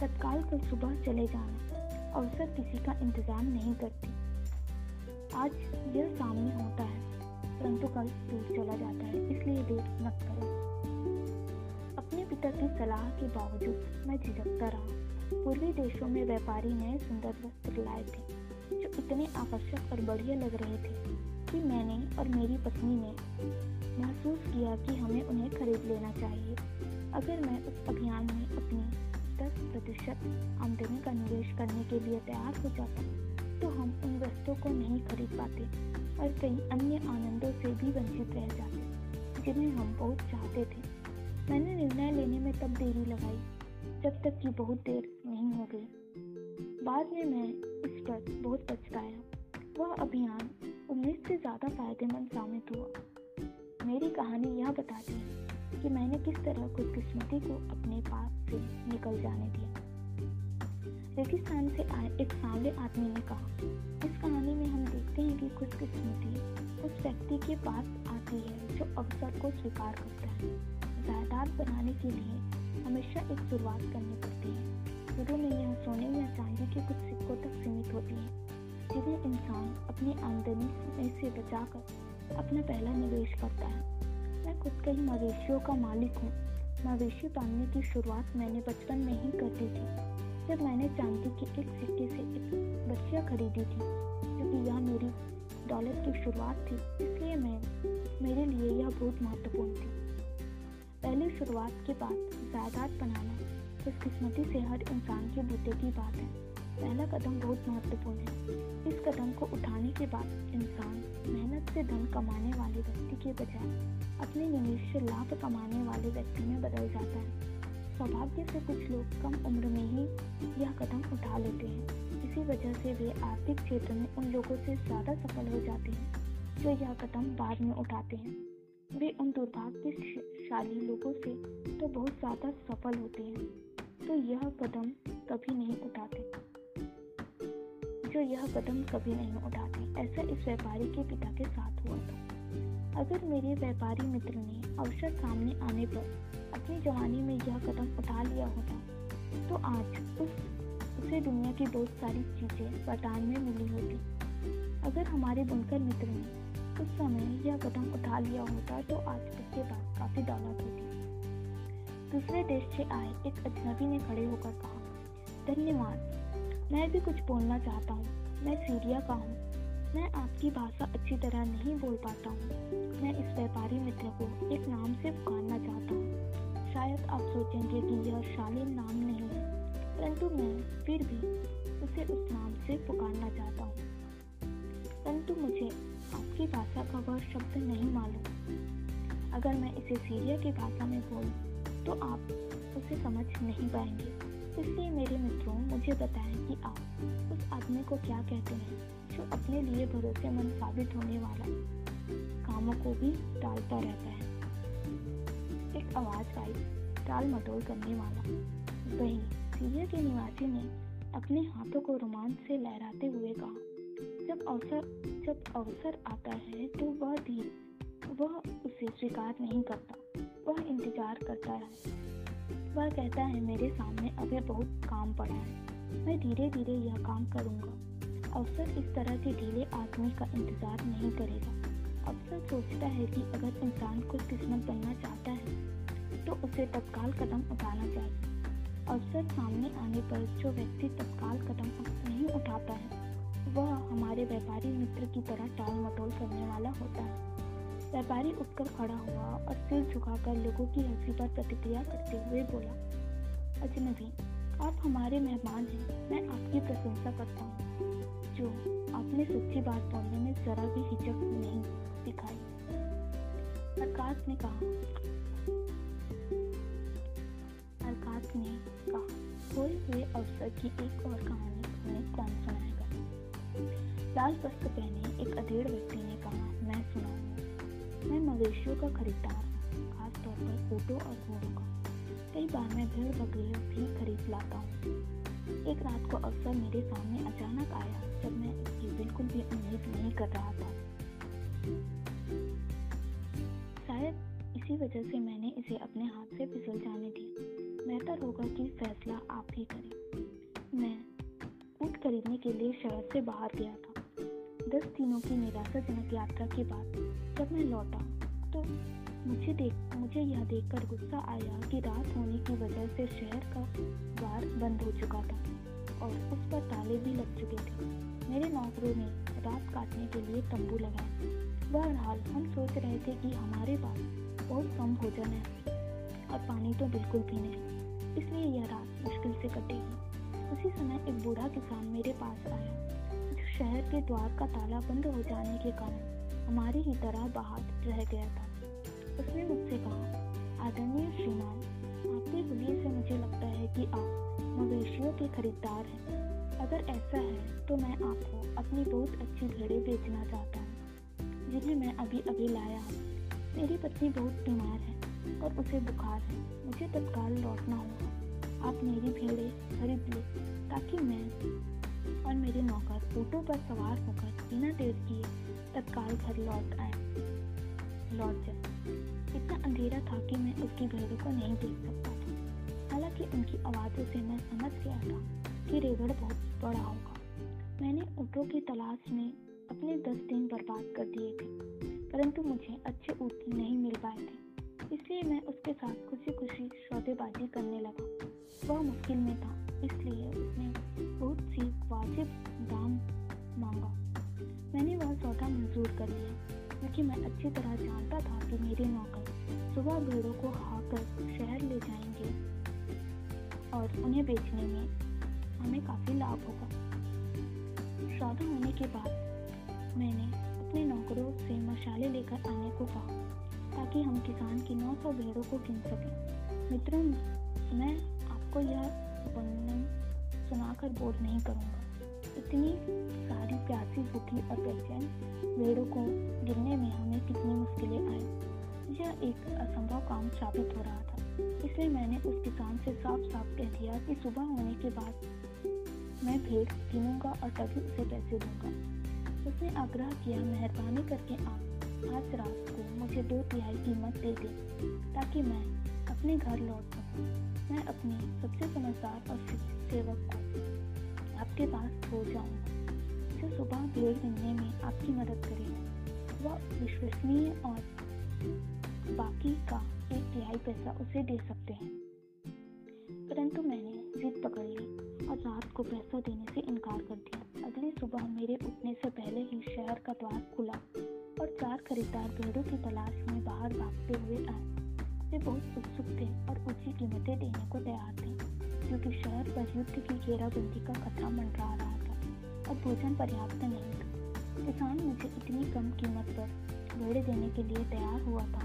B: तत्काल कल सुबह चले जाना, अवसर किसी का इंतज़ार नहीं करती। आज यह सामने होता है, परंतु कल दूर चला जाता है, इसलिए देर मत करो। अपने पिता की सलाह के बावजूद मैं झिझकता रहा। पूर्वी देशों में व्यापारी नए सुंदर वस्त्र लाए थे। जो इतने आकर्षक और बढ़िया लग रहे थे कि मैंने और मेरी पत्नी ने महसूस किया कि हमें उन्हें खरीद लेना चाहिए। अगर मैं उस अभियान में अपनी 10 प्रतिशत आमदनी का निवेश करने के लिए तैयार हो जाता तो हम उन वस्तुओं को नहीं खरीद पाते और कई अन्य आनंदों से भी वंचित रह जाते, जिन्हें हम बहुत चाहते थे। मैंने निर्णय लेने में तब देरी लगाई, जब तक कि बहुत देर नहीं हो गई। बाद में मैं इस पर बहुत पछताया। वह अभियान उम्मीद से ज़्यादा फ़ायदेमंद साबित हुआ। मेरी कहानी यह बताती है कि मैंने किस तरह खुशकिस्मती को अपने पास से निकल जाने दिया। रेगिस्तान से आए एक सांवले आदमी ने कहा, इस कहानी में हम देखते हैं कि खुशकिस्मती उस व्यक्ति के पास आती है जो अवसर को स्वीकार करता है। जायदाद बनाने के लिए हमेशा एक शुरुआत करनी पड़ती है। शुरू में यह सोने या चांदी के कुछ सिक्कों तक सीमित होती है। जिन्हें इंसान अपनी आमदनी में से बचाकर अपना पहला निवेश करता है। मैं खुद कई मवेशियों का मालिक हूँ। मवेशी पालने की शुरुआत मैंने बचपन में ही कर दी थी। जब मैंने चांदी के एक सिक्के से एक बच्चिया खरीदी थी क्योंकि यह मेरी दौलत की शुरुआत थी, इसलिए मैं, मेरे लिए यह बहुत महत्वपूर्ण थी। पहली शुरुआत के बाद जायदाद बनाना खुशकिस्मती से हर इंसान के बूते की बात है। पहला कदम बहुत महत्वपूर्ण है। इस कदम को उठाने के बाद इंसान मेहनत से धन कमाने वाले व्यक्ति के बजाय अपने निवेश से लाभ कमाने वाले व्यक्ति में बदल जाता है। सौभाग्य से कुछ लोग कम उम्र में ही यह कदम उठा लेते हैं। इसी वजह से वे आर्थिक क्षेत्र में उन लोगों से ज़्यादा सफल हो जाते हैं, जो यह कदम बाद में उठाते हैं। वे उन दुर्भाग्यशाली लोगों से तो बहुत ज़्यादा सफल होते हैं। तो यह कदम कभी नहीं उठाते। जो यह कदम कभी नहीं उठाते। ऐसा इस व्यापारी के पिता के साथ हुआ था। अगर मेरे व्यापारी मित्र ने अवसर सामने आने पर अपनी जवानी में यह कदम उठा लिया होता तो आज उस, उसे दुनिया की बहुत सारी चीज़ें वरदान में मिली होती। अगर हमारे बुनकर मित्र ने उस समय यह कदम उठा लिया होता तो आज उसके पास काफ़ी दौलत होती। दूसरे देश से आए एक अजनबी ने खड़े होकर कहा, धन्यवाद। मैं भी कुछ बोलना चाहता हूँ। मैं सीरिया का हूँ। मैं आपकी भाषा अच्छी तरह नहीं बोल पाता हूँ। मैं इस व्यापारी मित्र को एक नाम से पुकारना चाहता हूँ। शायद आप सोचेंगे कि यह शालीन नाम नहीं है, परंतु मैं फिर भी उसे उस नाम से पुकारना चाहता हूँ। परंतु मुझे आपकी भाषा का वह शब्द नहीं मालूम। अगर मैं इसे सीरिया की भाषा में बोलूँ तो आप उसे समझ नहीं पाएँगे। इसलिए मेरे मित्रों, मुझे बताएँ कि आप उस आदमी को क्या कहते हैं, जो अपने लिए भरोसेमंद साबित होने वाला कामों को भी टालता रहता है। एक आवाज़ आई टाल मटोल करने वाला। वही सीरिया के निवासी ने अपने हाथों को रोमांच से लहराते हुए कहा, जब अवसर जब अवसर आता है तो वह धीर वह उसे स्वीकार नहीं करता। वह इंतज़ार करता है। वह कहता है, मेरे सामने अभी बहुत काम पड़ा है। मैं धीरे धीरे यह काम करूँगा। अवसर इस तरह के ढीले आदमी का इंतज़ार नहीं करेगा। अवसर सोचता है कि अगर इंसान किस्मत बनना चाहता है तो उसे तत्काल कदम उठाना चाहिए। अवसर सामने आने पर जो व्यक्ति तत्काल कदम नहीं उठाता है, वह हमारे व्यापारी मित्र की तरह टाल मटोल करने वाला होता है। व्यापारी उठकर खड़ा हुआ और सिर झुकाकर लोगों की हँसी पर प्रतिक्रिया करते हुए बोला अजनबी आप हमारे मेहमान हैं, मैं आपकी प्रशंसा करता हूँ। जो आपने सच्ची बात बोलने में जरा भी हिचक नहीं दिखाई। प्रकाश ने कहा प्रकाश ने कहा खोए हुए अवसर की एक और कहानी कौन सुनाएगा? लाल वस्त्र पहने एक अधेड़ व्यक्ति ने कहा, मैं सुनाऊँगा। मैं मवेशियों का खरीदार खास तौर पर ऊँटों और घोड़ों का। कई बार मैं भेड़ बकरियों भी खरीद लाता हूँ। एक रात को अवसर मेरे सामने अचानक आया जब मैं इसकी बिल्कुल भी उम्मीद नहीं कर रहा था। शायद इसी वजह से मैंने इसे अपने हाथ से फिसल जाने दिया बेहतर होगा कि फैसला आप ही करें। मैं ऊँट खरीदने के लिए शहर से बाहर गया था। दस दिनों की निराशाजनक यात्रा के बाद जब मैं लौटा तो मुझे देख, मुझे यह देखकर गुस्सा आया कि रात होने की वजह से शहर का द्वार बंद हो चुका था और उस पर ताले भी लग चुके थे। मेरे नौकरों ने रात काटने के लिए तंबू लगाए। बहरहाल, हम सोच रहे थे कि हमारे पास बहुत कम भोजन है और पानी तो बिल्कुल भी नहीं। इसलिए यह रात मुश्किल से कटेगी। उसी समय एक बूढ़ा किसान मेरे पास आया, जो शहर के द्वार का ताला बंद हो जाने के कारण हमारी ही तरह बाहर रह गया था। उसने मुझसे कहा, आदरणीय श्रीमान, आपके हुलिये से मुझे लगता है कि आप मवेशियों के खरीदार हैं। अगर ऐसा है तो मैं आपको अपनी बहुत अच्छी भेड़ें बेचना चाहता हूँ, जिन्हें मैं अभी अभी लाया हूँ। मेरी पत्नी बहुत बीमार है और उसे बुखार है। मुझे तत्काल लौटना होगा। आप मेरी भेड़ें खरीद ले, ताकि मैं और मेरे नौकर ऊँटों पर सवार होकर बिना देर किए तत्काल घर लौट आए। लौट जाए। इतना अंधेरा था कि मैं उसकी भेड़ों को नहीं देख सकता था। हालाँकि उनकी आवाज़ों से मैं समझ गया था कि रेगड़ बहुत बड़ा होगा। मैंने ऊँटों की तलाश में अपने दस दिन बर्बाद कर दिए थे, परंतु मुझे अच्छे ऊँट नहीं मिल पाए थे। इसलिए मैं उसके साथ खुशी खुशी सौदेबाजी करने लगा। वह मुश्किल में था, इसलिए उसने बहुत सी वाजिब दाम मांगा। मैंने वह सौदा मंजूर कर लिया, क्योंकि मैं अच्छी तरह जानता था कि मेरे नौकर सुबह भेड़ों को हाकर शहर ले जाएँगे और उन्हें बेचने में हमें काफ़ी लाभ होगा। सौदा होने के बाद मैंने अपने नौकरों से मशाले लेकर आने को कहा, ताकि हम किसान की 900 भेड़ों को गिन सकें। मित्रों, मैं आपको यह वर्णन सुनाकर बोर नहीं करूँगा। इतनी सारी प्यासी भूखी और बेचैन भेड़ों को गिरने में हमें कितनी मुश्किलें आई। यह एक असंभव काम साबित हो रहा था। इसलिए मैंने उस किसान से साफ़ साफ़ कह दिया कि सुबह होने के बाद मैं भेड़ गिनूँगा और तभी उसे पैसे दूँगा। उसने आग्रह किया, मेहरबानी करके आप आज रात को मुझे दो तिहाई कीमत दे दें, ताकि मैं अपने घर लौट सकूँ मैं अपने सबसे समझदार और सेवक को आपके पास हो जाऊँगा। जो सुबह भेड़ गिनने में आपकी मदद करेगा वह विश्वसनीय और बाकी का एक तिहाई पैसा उसे दे सकते हैं। परंतु मैंने जिद पकड़ ली और रात को पैसा देने से इनकार कर दिया। अगली सुबह मेरे उठने से पहले ही शहर का द्वार खुला और चार खरीदार भेड़ों की तलाश में बाहर भागते हुए आए। वे बहुत उत्सुक थे और ऊँची कीमतें देने को तैयार थे। क्योंकि शहर पर युद्ध की घेराबंदी का खतरा मंडरा रहा था, और भोजन पर्याप्त नहीं था। किसान मुझे इतनी कम कीमत पर भेड़े देने के लिए तैयार हुआ था।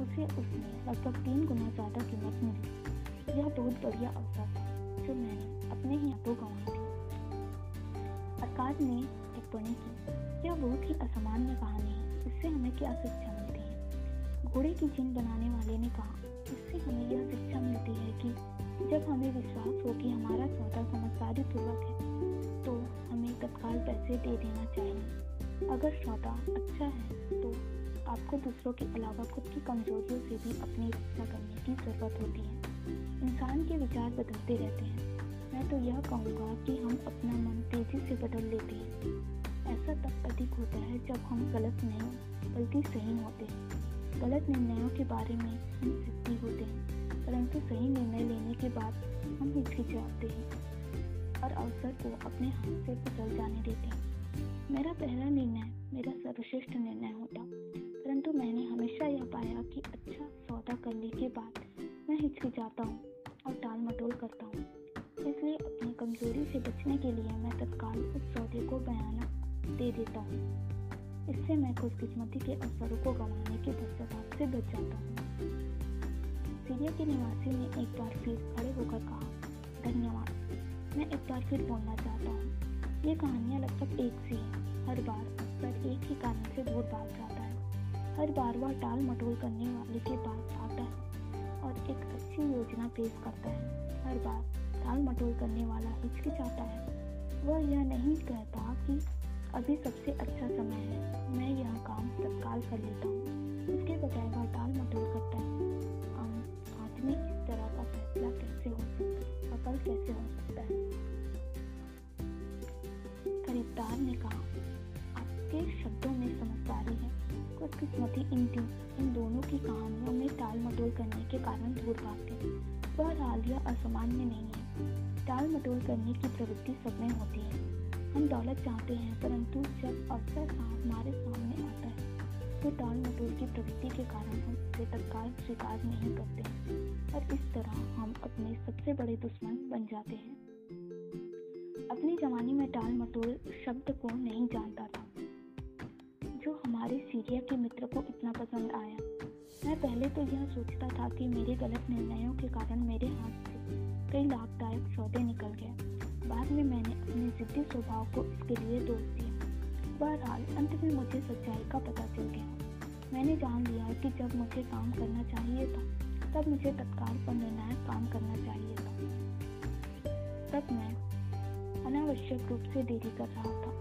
B: उसे उसने लगभग तीन गुना ज़्यादा कीमत मिली। यह बहुत बढ़िया अवसर था, जो मैंने अपने ही हाथों गंवाई थी। अरकाद ने टिप्पणी की, यह बहुत ही असामान्य कहानी है, इससे हमें क्या शिक्षा मिलती है? घोड़े की जिन बनाने वाले ने कहा, इससे हमें यह शिक्षा मिलती है कि जब हमें विश्वास हो कि हमारा सौदा समझदारी पूर्वक है तो हमें तत्काल पैसे दे देना चाहिए। अगर सौदा अच्छा है तो आपको दूसरों के अलावा खुद की कमजोरियों से भी अपनी रक्षा करने की ज़रूरत होती है। इंसान के विचार बदलते रहते हैं। मैं तो यह कहूँगा कि हम अपना मन तेज़ी से बदल लेते हैं। ऐसा तब अधिक होता है जब हम गलत नहीं, बल्कि सही होते हैं। गलत निर्णयों के बारे में हम सिद्धि होते हैं। परंतु सही निर्णय लेने के बाद हम हिचकिचाते हैं और अवसर को अपने हाथ से बदल जाने देते हैं। मेरा पहला निर्णय, मेरा सर्वश्रेष्ठ निर्णय होता, परंतु मैंने हमेशा यह पाया कि अच्छा सौदा करने के बाद मैं हिचकिचाता हूँ और टाल मटोल करता हूँ। इसलिए अपनी कमज़ोरी से बचने के लिए मैं तत्काल उस सौदे को बयाना दे देता हूँ। इससे मैं खुशकिस्मती के अवसरों को गंवाने के पश्चाताप से बच जाता हूँ। सीरिया के निवासी ने एक बार फिर खड़े होकर कहा, धन्यवाद। मैं एक बार फिर बोलना चाहता हूँ। ये कहानियाँ लगभग एक सी हैं। हर बार अक्सर एक ही कारण से दूर भाग जाता है। हर बार वह टाल मटोल करने वाले के पास आता है और एक अच्छी योजना पेश करता है। हर बार टाल मटोल करने वाला हिचकिचाता है। वह यह नहीं कहता कि अभी सबसे अच्छा समय है। मैं यह काम तत्काल कर लेता हूँ। उसके बजाय वह टाल मटोल करता है। आदमी इस तरह का फैसला कैसे हो सकता है? सफल कैसे हो सकता है? खरीदार ने कहा, आपके शब्दों में समझदारी है खुशकिस्मती इन इन दोनों की कहानियों में टाल मटोल करने के कारण दूर भागते बहरहाल यह असामान्य नहीं है। टाल मटोल करने की प्रवृत्ति सब में होती है। हम दौलत चाहते हैं, परंतु जब अवसर हमारे सामने आता तो टाल मटोल की प्रवृत्ति के कारण हम उसे तत्काल स्वीकार नहीं करते और इस तरह हम अपने सबसे बड़े दुश्मन बन जाते हैं। अपनी जवानी में टाल मटोल शब्द को नहीं जानता था। जो हमारे सीरिया के मित्र को इतना पसंद आया। मैं पहले तो यह सोचता था कि मेरे गलत निर्णयों के कारण मेरे हाथ से कई लाभदायक सौदे निकल गए। बाद में मैंने अपने जिद्दी स्वभाव को इसके लिए दोष दिया। बहरहाल अंत में मुझे सच्चाई का पता चल गया। मैंने जान लिया कि जब मुझे काम करना चाहिए था, तब मुझे तत्काल पर निर्णायक काम करना चाहिए था। तब मैं अनावश्यक रूप से देरी कर रहा था।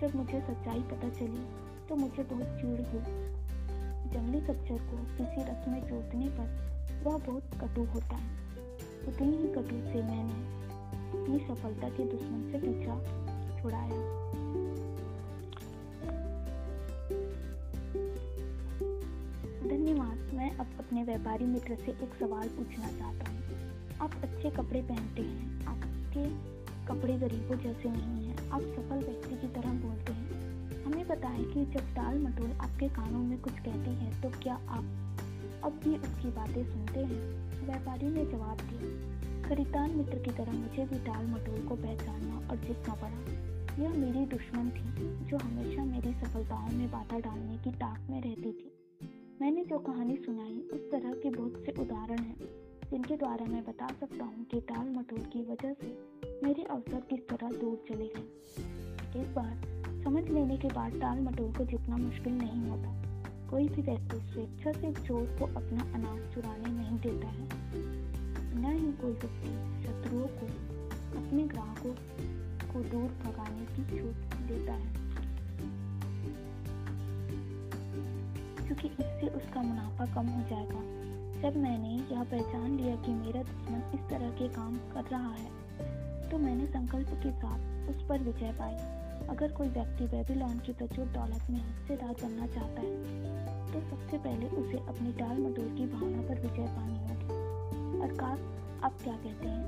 B: जब मुझे सच्चाई पता चली तो मुझे बहुत चिड़ हुई। जंगली खच्चर को किसी रथ में जोतने पर वह बहुत कटु होता है। उतनी ही कटु से मैंने अपनी सफलता के दुश्मन से पीछा छुड़ाया। अपने व्यापारी मित्र से एक सवाल पूछना चाहता हूँ। आप अच्छे कपड़े पहनते हैं। आपके कपड़े गरीबों जैसे नहीं हैं। आप सफल व्यक्ति की तरह बोलते हैं। हमें है कि जब टाल मटोल आपके कानों में कुछ कहती है तो क्या आप अब भी उसकी बातें सुनते हैं? व्यापारी ने जवाब दिया, खरीदार मित्र की तरह मुझे भी टाल मटोल को पहचानना और जीतना पड़ा। यह मेरी दुश्मन थी, जो हमेशा मेरी सफलताओं में बाधा डालने की ताक में रहती थी। मैंने जो कहानी सुनाई उस तरह के बहुत से उदाहरण हैं, जिनके द्वारा मैं बता सकता हूँ कि टाल मटोल की वजह से मेरे अवसर किस तरह दूर चले गए। एक बार समझ लेने के बाद टाल मटोल को जितना मुश्किल नहीं होता, कोई भी व्यक्ति स्वेच्छा से चोर को अपना अनाज चुराने नहीं देता है। न ही कोई व्यक्ति शत्रुओं को अपने ग्राहकों को दूर भगाने की छूट देता है। क्योंकि इससे उसका मुनाफा कम हो जाएगा। जब मैंने यह पहचान लिया कि मेरा दुश्मन इस तरह के काम कर रहा है तो मैंने संकल्प के साथ उस पर विजय पाई। अगर कोई व्यक्ति बेबीलोन की प्रचुर दौलत में हिस्सेदार बनना चाहता है तो सबसे पहले उसे अपनी टाल मटोल की भावना पर विजय पानी होगी। और अरकाश आप क्या कहते हैं?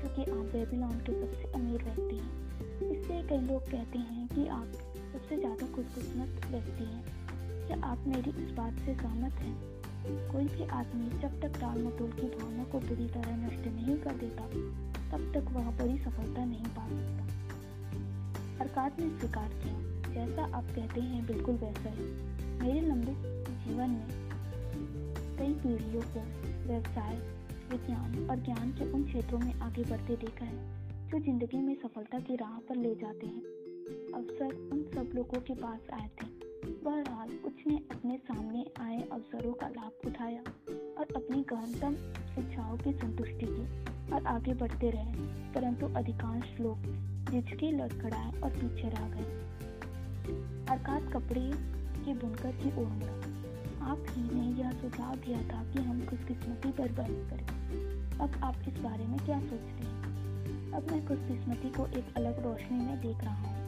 B: क्योंकि आप बेबीलोन के सबसे अमीर व्यक्ति हैं। इसलिए कई लोग कहते हैं कि आप सबसे ज़्यादा खुशकिस्मत व्यक्ति हैं। क्या आप मेरी इस बात से सहमत हैं? कोई भी आदमी जब तक टाल मटोल की भावना को बुरी तरह नष्ट नहीं कर देता, तब तक वह बड़ी सफलता नहीं पा सकता। अरकाश ने स्वीकार किया। जैसा आप कहते हैं, बिल्कुल वैसा ही। मेरे लंबे जीवन में कई पीढ़ियों को व्यवसाय, विज्ञान और ज्ञान के उन क्षेत्रों में आगे बढ़ते देखा है, जो ज़िंदगी में सफलता की राह पर ले जाते हैं। अवसर उन सब लोगों के पास आए थे। बहरहाल कुछ ने अपने सामने आए अवसरों का लाभ उठाया और अपनी गहनतम इच्छाओं की संतुष्टि की और आगे बढ़ते रहे। परंतु अधिकांश लोग झिझके लड़खड़ाए और पीछे रह गए। अर्थात कपड़े के बुनकर की ओर मुड़ा। आप ही ने यह सुझाव दिया था कि हम खुशकिस्मती पर बहस करें। अब आप इस बारे में क्या सोचते हैं? अब मैं खुशकिस्मती को एक अलग रोशनी में देख रहा हूँ।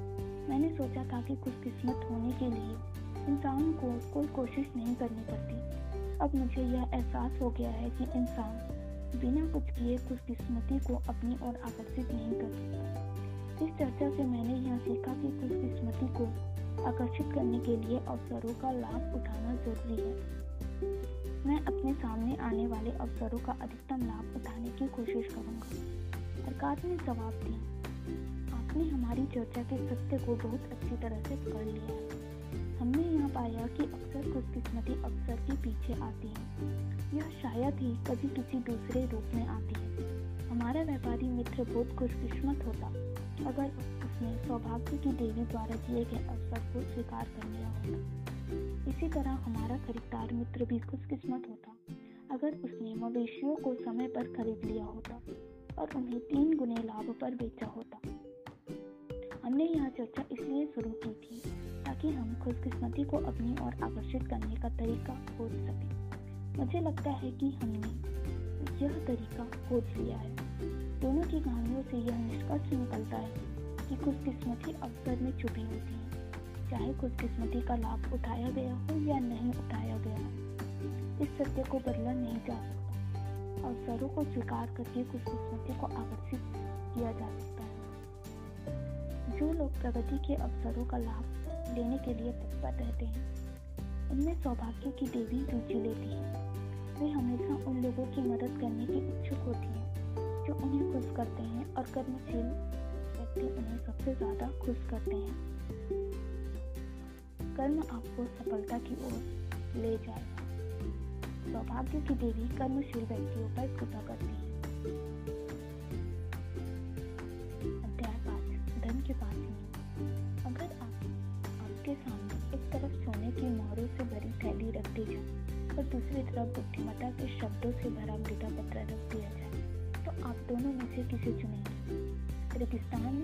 B: मैंने सोचा था कि खुशकिस्मत होने के लिए इंसान को कोई कोशिश नहीं करनी पड़ती। अब मुझे यह एहसास हो गया है कि इंसान बिना कुछ किए खुशकिस्मती को अपनी ओर आकर्षित नहीं कर सकता इस चर्चा से मैंने यह सीखा कि खुशकिस्मती को आकर्षित करने के लिए अवसरों का लाभ उठाना ज़रूरी है। मैं अपने सामने आने वाले अवसरों का अधिकतम लाभ उठाने की कोशिश करूँगा। सरकार ने जवाब दिया। आपने हमारी चर्चा के सत्य को बहुत अच्छी तरह से पकड़ लिया है। हमने यह पाया कि अक्सर खुशकिस्मती अवसर के पीछे आती है। यह शायद ही कभी किसी दूसरे रूप में आती है। हमारा व्यापारी मित्र बहुत खुशकिस्मत होता, अगर उसने सौभाग्य की देवी द्वारा दिए गए अवसर को स्वीकार कर लिया होता इसी तरह हमारा खरीदार मित्र भी खुशकिस्मत होता, अगर उसने मवेशियों को समय पर खरीद लिया होता और उन्हें तीन गुने लाभ पर बेचा होता। हमने यह चर्चा इसलिए शुरू की थी ताकि हम खुशकिस्मती को अपनी ओर आकर्षित करने का तरीका खोज सकें। मुझे लगता है कि हमने यह तरीका खोज लिया है। दोनों की कहानियों से यह निष्कर्ष निकलता है कि खुशकिस्मती अवसर में छुपी होती है, चाहे खुशकिस्मती का लाभ उठाया गया हो या नहीं उठाया गया इस सत्य को बदला नहीं जा सकता। अवसरों को स्वीकार करके खुशकिस्मती को आकर्षित किया जा सकता है। जो लोग प्रगति के अवसरों का लाभ लेने के लिए तत्पर रहते हैं। उनमें सौभाग्य की देवी रुचि लेती है। वे हमेशा उन लोगों की मदद करने की इच्छुक होती हैं, जो उन्हें खुश करते हैं और कर्मशील व्यक्ति उन्हें सबसे ज़्यादा खुश करते हैं। कर्म आपको सफलता की ओर ले जाएगा सौभाग्य की देवी कर्मशील व्यक्तियों पर कृपा करती है। की मोहरों से भरी थैली रख दी जाए और दूसरी तरफ़ बुद्धिमता के शब्दों से भरा मृदा पत्र रख दिया जाए। तो आप दोनों में से किसे चुनेंगे? रेगिस्तान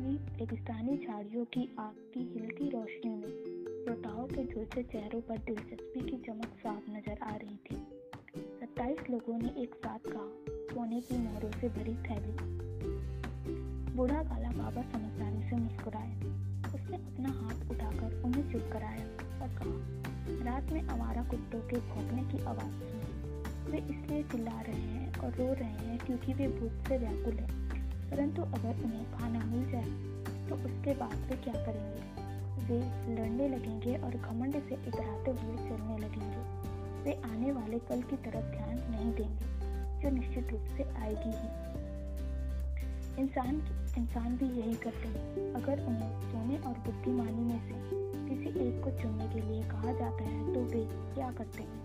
B: में रेगिस्तानी झाड़ियों की आग की हिलती रोशनी में श्रोताओं के झुलसे चेहरों पर दिलचस्पी की चमक साफ़ नज़र आ रही थी। सत्ताईस लोगों ने एक साथ कहा, सोने की मोहरों से भरी थैली। बूढ़ा काला बाबा समझदारी से मुस्कुराया उसने अपना हाथ उठाकर उन्हें चुप कराया। कहा। रात में आवारा कुत्तों के भौंकने की आवाज़ सुनी। वे इसलिए चिल्ला रहे हैं और रो रहे हैं क्योंकि वे भूख से व्याकुल हैं। परंतु अगर उन्हें खाना मिल जाए तो उसके बाद वे क्या करेंगे? वे लड़ने लगेंगे और घमंड से इतराते हुए चलने लगेंगे। वे आने वाले कल की तरफ़ ध्यान नहीं देंगे, जो निश्चित रूप से आएगी ही। इंसान इंसान भी यही करते हैं। अगर उन्हें सोने और बुद्धिमानी में से किसी एक को चुनने के लिए कहा जाता है तो वे क्या करते हैं?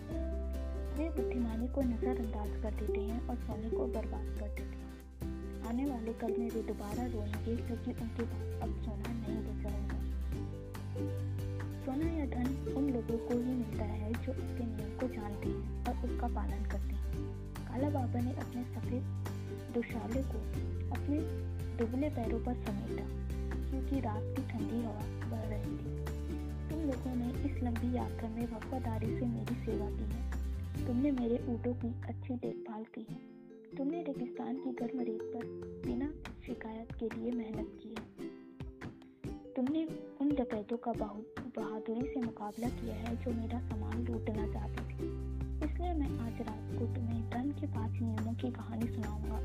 B: वे बुद्धिमानी को नज़रअंदाज कर देते हैं और सोने को बर्बाद कर देते हैं। आने वाले कल में वे दोबारा रोएँगे क्योंकि उनके पास अब सोना नहीं बचा होगा सोना या धन उन लोगों को ही मिलता है जो उसके नियम को जानते हैं और उसका पालन करते हैं। काला बाबा ने अपने सफ़ेद दुशाले को अपने दुबले पैरों पर समेटा, क्योंकि रात की ठंडी हवा बह रही थी। लोगों ने इस लंबी यात्रा में वफादारी से मेरी सेवा की है। तुमने मेरे ऊँटों की अच्छी देखभाल की है। तुमने रेगिस्तान की गर्म रेत पर बिना शिकायत के लिए मेहनत की है। तुमने उन डकैतों का बहुत बहादुरी से मुकाबला किया है जो मेरा सामान लूटना चाहते थे। इसलिए मैं आज रात को तुम्हें धन के पाँच नियमों की कहानी सुनाऊँगा।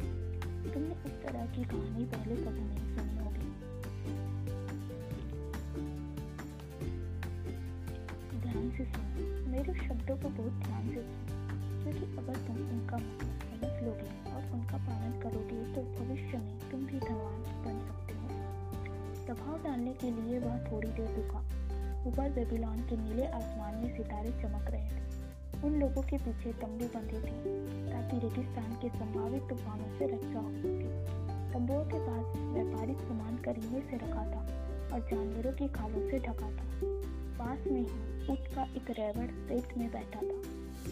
B: तुमने इस तरह की कहानी पहले कभी नहीं सुनी होगी। ध्यान से सुनो मेरे शब्दों को बहुत ध्यान से सुनो क्योंकि अगर तुम उनका मतलब समझ लोगे और उनका पालन करोगे तो भविष्य में तुम भी धनवान बन सकते हो। दबाव डालने के लिए वह थोड़ी देर रुका। ऊपर बेबीलोन के नीले आसमान में सितारे चमक रहे थे। उन लोगों के पीछे तंबू बंधे थे, ताकि रेगिस्तान के संभावित तूफानों से रक्षा हो सके। तंबुओं के पास व्यापारिक सामान करीने से रखा था और जानवरों की खालों से ढका था। पास में ही ऊट का एक रेवड़ रेत में बैठा था।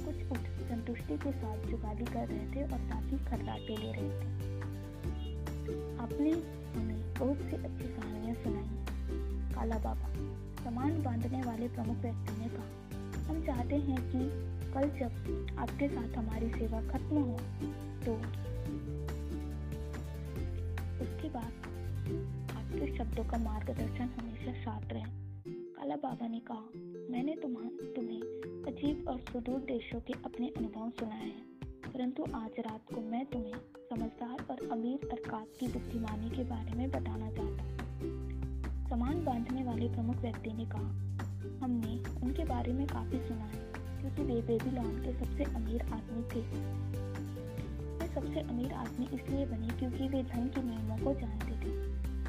B: कुछ ऊट संतुष्टि के साथ जुगाली कर रहे थे और बाकी खर्राटे ले रहे थे। आपने हमें बहुत सी अच्छी कहानियाँ सुनाई। काला बाबा, सामान बांधने वाले प्रमुख व्यक्ति ने कहा, हम चाहते हैं कि कल जब आपके साथ हमारी सेवा खत्म हो तो उसके बाद आपके शब्दों का मार्गदर्शन हमेशा साथ रहे। काला बाबा ने कहा, मैंने तुम्हें अजीब और सुदूर देशों के अपने अनुभव सुनाए हैं, परंतु आज रात को मैं तुम्हें समझदार और अमीर अरकात की बुद्धिमानी के बारे में बताना चाहता हूँ। सामान बांधने वाले प्रमुख व्यक्ति ने कहा, हमने उनके बारे में काफ़ी सुना है, क्योंकि वे बेबीलोन के सबसे अमीर आदमी थे। वे सबसे अमीर आदमी इसलिए बने क्योंकि वे धन के नियमों को जानते थे।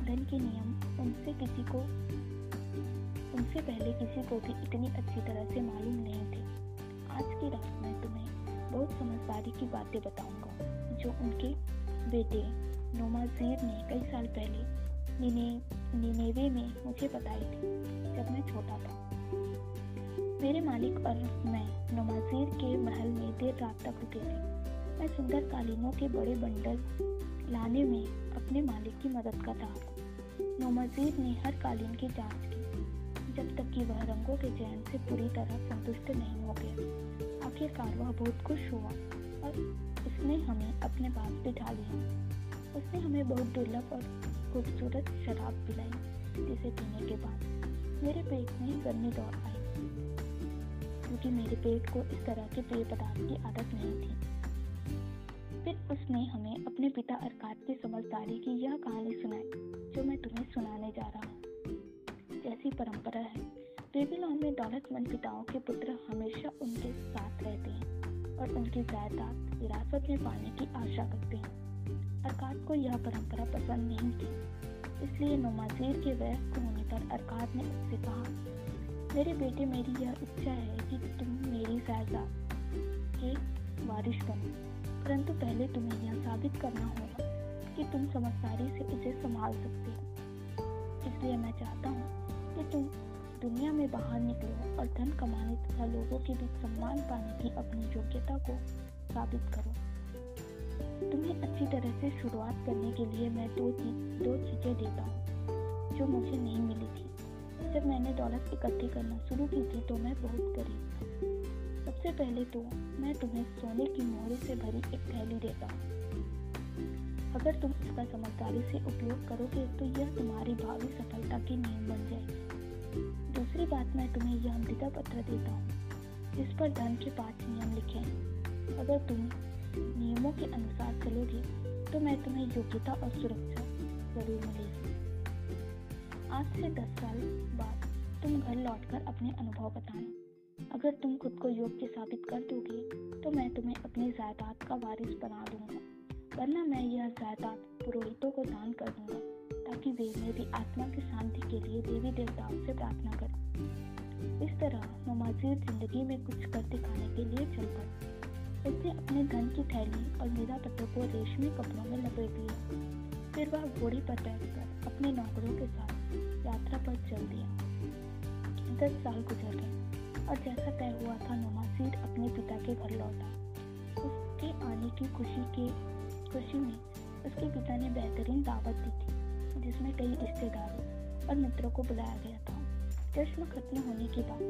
B: धन के नियम उनसे किसी को उनसे पहले किसी को भी इतनी अच्छी तरह से मालूम नहीं थी। आज की रात में तुम्हें बहुत समझदारी की बातें बताऊँगा, जो उनके बेटे नोमाजीर ने कई साल पहले निने, निनेवे में मुझे बताई थी, जब मैं छोटा था। मेरे मालिक और मैं नमाजीर के महल में देर रात तक रुके थे। मैं सुंदर कालीनों के बड़े बंडल लाने में अपने मालिक की मदद कर रहा था। नमाजीर ने हर कालीन की जाँच की। जब तक कि वह रंगों के चयन से पूरी तरह संतुष्ट नहीं हो गया। आखिरकार वह बहुत खुश हुआ और उसने हमें अपने पास बिठा लिया उसने हमें बहुत दुर्लभ और खूबसूरत शराब पिलाई, जिसे पीने के बाद मेरे पेट में गर्मी दौड़ आई। क्योंकि मेरे पेट को इस तरह के पेय पदार्थ की आदत नहीं थी। फिर उसने हमें अपने पिता अरकात की समझदारी की यह कहानी सुनाई, जो मैं तुम्हें सुनाने जा रहा हूँ। जैसी परंपरा है। बेबीलोन में दौलतमंद पिताओं के पुत्र हमेशा उनके साथ रहते हैं और उनकी जायदाद विरासत में पाने की आशा करते हैं। अरकात को यह परंपरा पसंद नहीं थी, इसलिए नमाजीर के वयस्क होने पर अरकात ने उससे कहा, मेरे बेटे, मेरी यह इच्छा है कि तुम मेरी जायदाद के वारिश बनो, परंतु पहले तुम्हें यह साबित करना होगा कि तुम समझदारी से इसे संभाल सकते हो। इसलिए मैं चाहता हूँ कि तुम दुनिया में बाहर निकलो और धन कमाने तथा लोगों के बीच सम्मान पाने की अपनी योग्यता को साबित करो। तुम्हें अच्छी तरह से शुरुआत करने के लिए मैं दो चीज़ दो चीज़ें देता हूँ, जो मुझे नहीं मिली थी। जब मैंने दौलत इकट्ठी करना शुरू की थी तो मैं बहुत गरीब था। सबसे पहले तो मैं तुम्हें सोने की मोहरे से भरी एक थैली देता हूँ। अगर तुम इसका समझदारी से उपयोग करोगे तो यह तुम्हारी भावी सफलता की नींव बन जाएगी। दूसरी बात मैं तुम्हें यह मृदा पत्र देता हूँ। इस पर धन के पाँच नियम लिखे हैं। अगर तुम नियमों के अनुसार चलोगे तो मैं तुम्हें योग्यता और सुरक्षा ज़रूर मिलेगी। आज से दस साल बाद तुम घर लौटकर अपने अनुभव बताना। अगर तुम खुद को योग्य साबित कर दोगे तो मैं तुम्हें अपनी जायदाद का वारिस बना दूँगा। वरना मैं यह जायदाद पुरोहितों को दान कर दूँगा, ताकि वे मेरी आत्मा की शांति के लिए देवी देवताओं से प्रार्थना करें। इस तरह नमाजीर ज़िंदगी में कुछ कर दिखाने के लिए चल पड़े। उसने अपने धन की थैली और मेरा पत्र को रेशमी कपड़ों में लपेट लिया। फिर वह घोड़ी पर बैठकर अपने नौकरों के साथ यात्रा पर चल दिया। दस साल गुजर गए, और जैसा तय हुआ था नमासीर अपने पिता के घर लौटा। उसके आने की खुशी के खुशी में उसके पिता ने बेहतरीन दावत दी थी, जिसमें कई रिश्तेदारों और मित्रों को बुलाया गया था। जश्न खत्म होने के बाद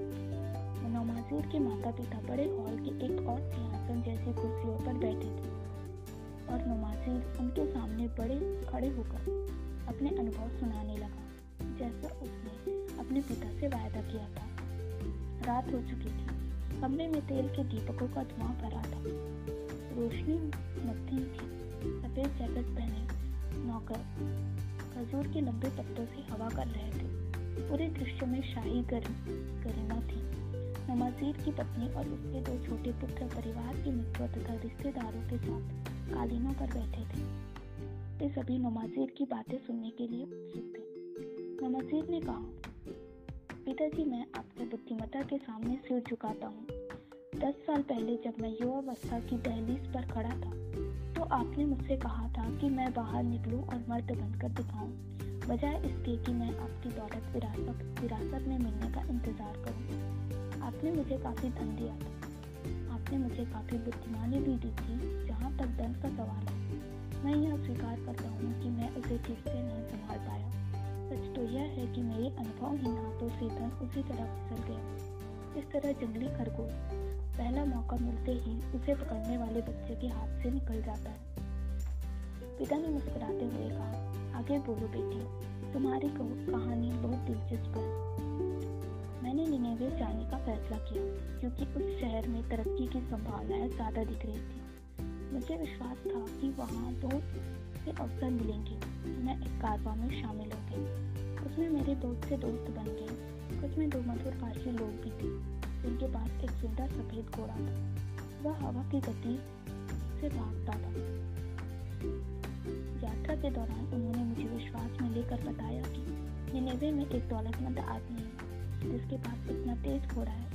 B: नमाजीर के माता पिता बड़े हॉल के एक और सिंहासन जैसी कुर्सियों पर बैठे थे और नमाजीर उनके सामने बड़े खड़े होकर अपने अनुभव सुनाने लगा, जैसा उसने अपने पिता से वायदा किया था। रात हो चुकी थी, कमरे में तेल के दीपकों का धुआँ भरा था। रोशनी मध्यम थी। सफ़ेद जैकेट पहने नौकर। खजूर के लंबे पत्तों से हवा कर रहे थे। पूरे दृश्य में शाही गरिमा थी। नमाजीर की पत्नी और उसके दो छोटे पुत्र परिवार के मित्रों तथा रिश्तेदारों के साथ कालीनों पर बैठे थे। वे सभी नमाजीर की बातें सुनने के लिए उत्सुक थे। नमाजीर ने कहा, पिताजी, मैं आपकी बुद्धिमत्ता के सामने सिर झुकाता हूँ। दस साल पहले जब मैं युवावस्था की दहलीज पर खड़ा था तो आपने मुझसे कहा था कि मैं बाहर निकलूं और मर्द बनकर दिखाऊँ। बजाय इसके कि मैं आपकी दौलत विरासत विरासत में मिलने का इंतज़ार करूँ। आपने मुझे काफ़ी धन दिया था। आपने मुझे काफ़ी बुद्धिमानी भी दी थी, जहाँ तक धन का सवाल है। मैं यह स्वीकार करता हूँ कि मैं उसे ठीक से नहीं संभाल पाया। सच तो यह है कि मेरे अनुभवहीन हाथों से धन उसी तरह फिसल गया। इस तरह जंगली खरगोश पहला मौका मिलते ही उसे पकड़ने वाले बच्चे के हाथ से निकल जाता है। पिता ने मुस्कुराते हुए कहा, आगे बोलो बेटी, तुम्हारी कहानी बहुत दिलचस्प है। मैंने निनेवे जाने का फैसला किया, क्योंकि उस शहर में तरक्की की संभावनाएँ ज़्यादा दिख रही थी। मुझे विश्वास था कि वहाँ बहुत से अवसर मिलेंगे। मैं एक कारवा में शामिल हो गई। उसमें मेरे बहुत से दोस्त बन गए। कुछ में दो मधुर भाषी लोग भी थे। जिनके पास एक सुंदर सफ़ेद घोड़ा था। वह हवा की गति से भागता था। यात्रा के दौरान उन्होंने मुझे विश्वास में लेकर बताया कि निनेवे में एक दौलतमंद आदमी है, जिसके पास इतना तेज घोड़ा है